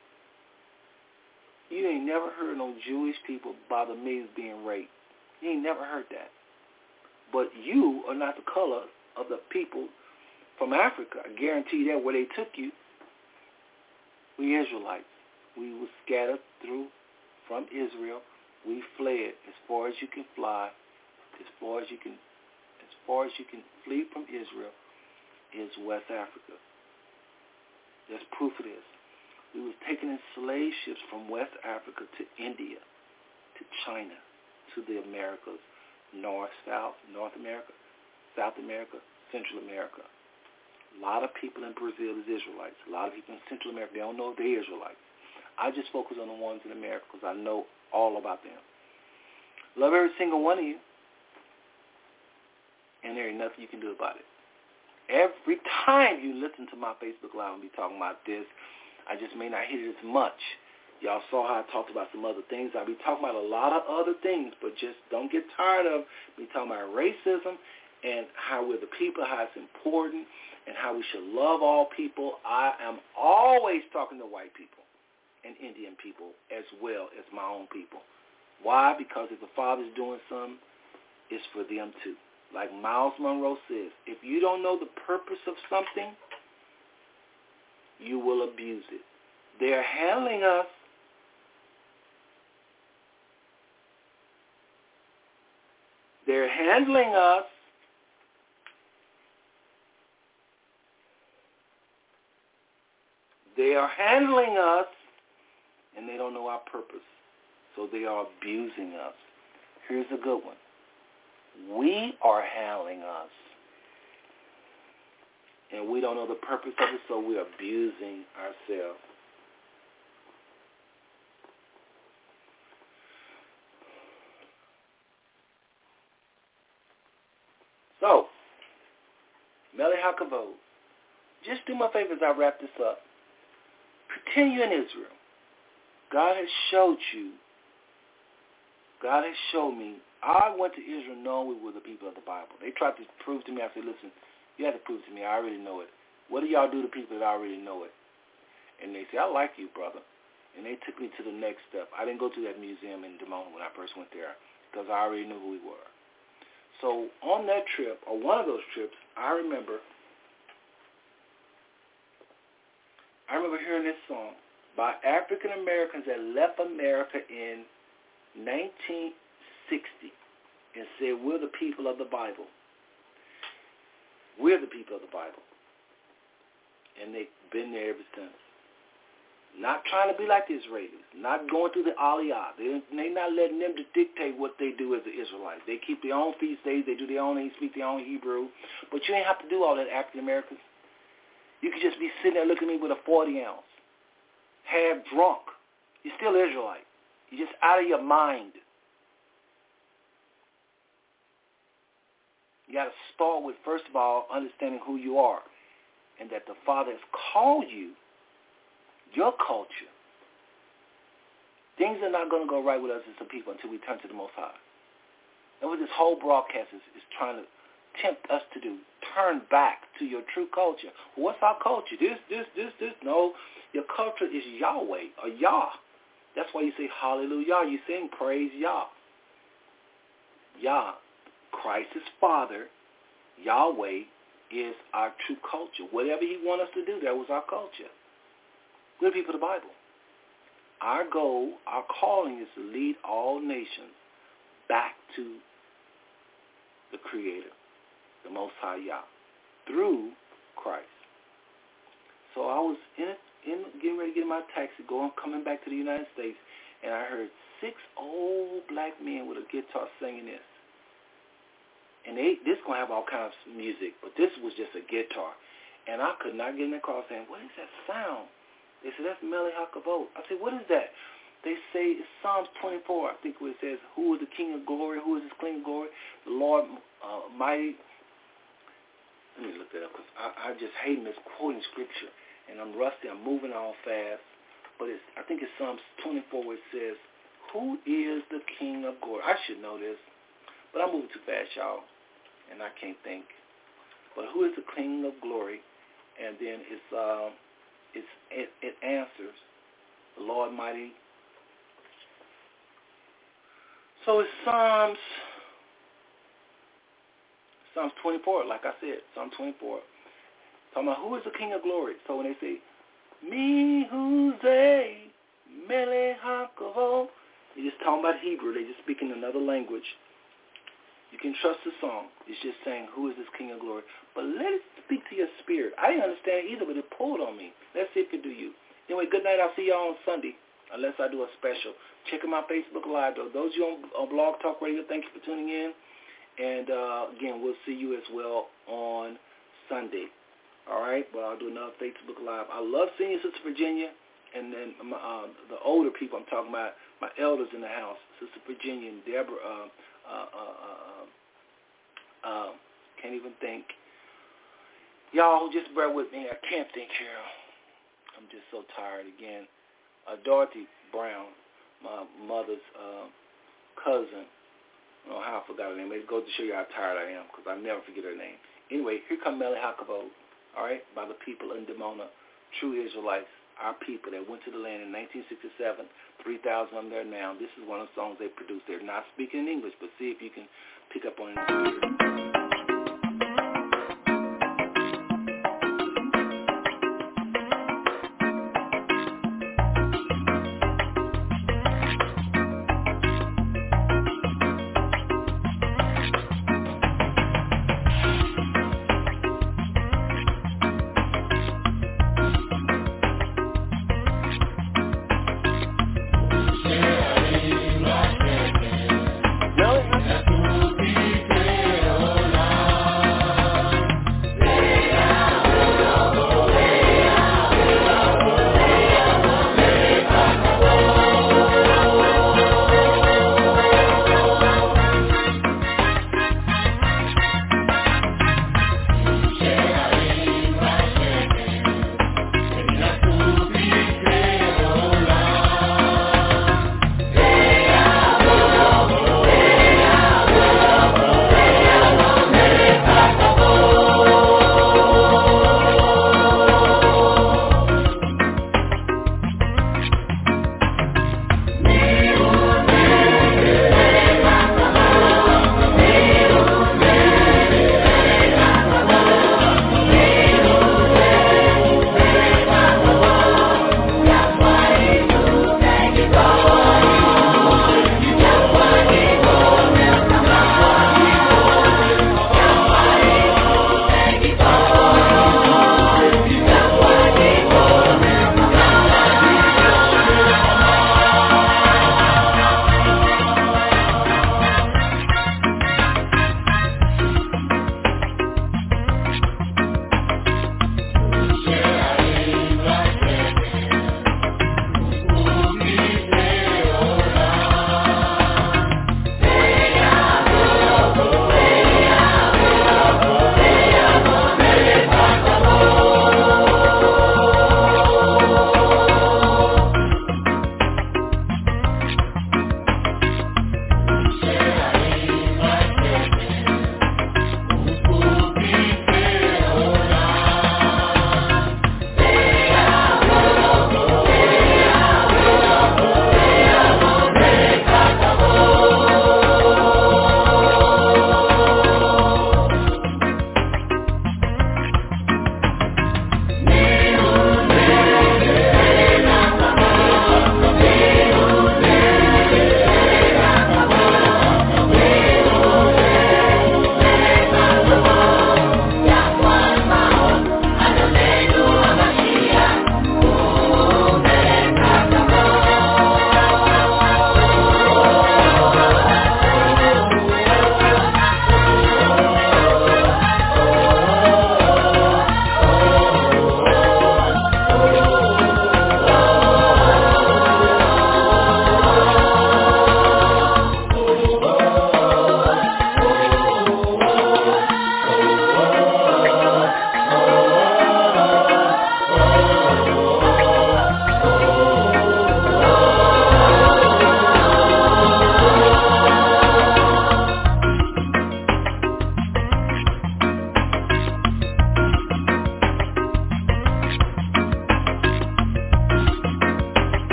[SPEAKER 1] You ain't never heard no Jewish people by the millions being raped. You ain't never heard that. But you are not the color of the people from Africa. I guarantee that where they took you, we Israelites, we were scattered through from Israel. We fled as far as you can fly, as far as you can, as far as you can flee from Israel is West Africa. There's proof of this. We was taken in slave ships from West Africa to India, to China, to the Americas, North, South, North America, South America, Central America. A lot of people in Brazil is Israelites. A lot of people in Central America, they don't know they're Israelites. I just focus on the ones in America because I know all about them. Love every single one of you. And there ain't nothing you can do about it. Every time you listen to my Facebook Live and be talking about this, I just may not hit it as much. Y'all saw how I talked about some other things. I'll be talking about a lot of other things, but just don't get tired of me talking about racism and how we're the people, how it's important, and how we should love all people. I am always talking to white people and Indian people as well as my own people. Why? Because if the Father's doing something, it's for them too. Like Myles Munroe says, if you don't know the purpose of something, you will abuse it. They're handling us They're handling us They are handling us and they don't know our purpose. So they are abusing us. Here's a good one. We are handling us and we don't know the purpose of it, so we're abusing ourselves. So, Mele Hakavod, just do my favor as I wrap this up. Pretend you're in Israel. God has showed you. God has showed me. I went to Israel knowing we were the people of the Bible. They tried to prove to me. I said, listen, you have to prove to me. I already know it. What do y'all do to people that already know it? And they say, I like you, brother. And they took me to the next step. I didn't go to that museum in Dimona when I first went there because I already knew who we were. So on that trip, or one of those trips, I remember I remember hearing this song by African Americans that left America in 1960 and said, we're the people of the Bible. We're the people of the Bible. And they've been there ever since. Not trying to be like the Israelis. Not going through the Aliyah. They, they're not letting them to dictate what they do as the Israelites. They keep their own feast days. They do their own, they speak their own Hebrew. But you ain't have to do all that, African Americans. You could just be sitting there looking at me with a 40 ounce, half drunk. You're still Israelite. You're just out of your mind. You got to start with, first of all, understanding who you are and that the Father has called you, your culture. Things are not going to go right with us as a people until we turn to the Most High. And what this whole broadcast is, is trying to tempt us to do. Turn back to your true culture. What's our culture? This, this, this, this. No, your culture is Yahweh or Yah. That's why you say hallelujah. You sing praise Yah. Yah, Christ's Father, Yahweh, is our true culture. Whatever he wants us to do, that was our culture. We're people of the Bible. Our goal, our calling is to lead all nations back to the Creator the Most High Yah, through Christ. So I was in, in getting ready to get in my taxi, going coming back to the United States, and I heard six old black men with a guitar singing this. And they this gonna have all kinds of music, but this was just a guitar. And I could not get in the car saying, What is that sound? They said, That's Mele Hakavod. I said, What is that? They say it's Psalms 24, I think, where it says, Who is the King of glory? Who is this King of glory? The Lord uh, mighty, let me look that up because I, I just hate misquoting scripture, and I'm rusty. I'm moving all fast, but it's I think it's Psalms 24 where it says, "Who is the King of glory?" I should know this, but I'm moving too fast, y'all, and I can't think. But who is the King of glory? And then it's um, it's it, it answers the Lord mighty. So it's Psalms Psalms 24, like I said, Psalm 24. Talking about who is the King of glory. So when they say, Me who's a Mele Hakavod, they're just talking about Hebrew. They're just speaking another language. You can trust the song. It's just saying, who is this King of glory? But let it speak to your spirit. I didn't understand either, but it pulled on me. Let's see if it do you. Anyway, good night. I'll see y'all on Sunday, unless I do a special. Check out my Facebook Live, though. Those of you on, on Blog Talk Radio, thank you for tuning in. And uh, again, we'll see you as well on Sunday. All right, but I'll do another Facebook Live. I love seeing you, Sister Virginia, and then my, uh, the older people I'm talking about, my elders in the house, Sister Virginia and Deborah. Uh, uh, uh, uh, uh, can't even think. Y'all, just bear with me. I can't think here. I'm just so tired again. Uh, Dorothy Brown, my mother's uh, cousin, I don't know how I forgot her name. It goes to show you how tired I am because I never forget her name. Anyway, here come Mele Hakavod, all right, by the people in Dimona, true Israelites, our people that went to the land in 1967, 3,000 of them there now. This is one of the songs they produced. They're not speaking in English, but see if you can pick up on it.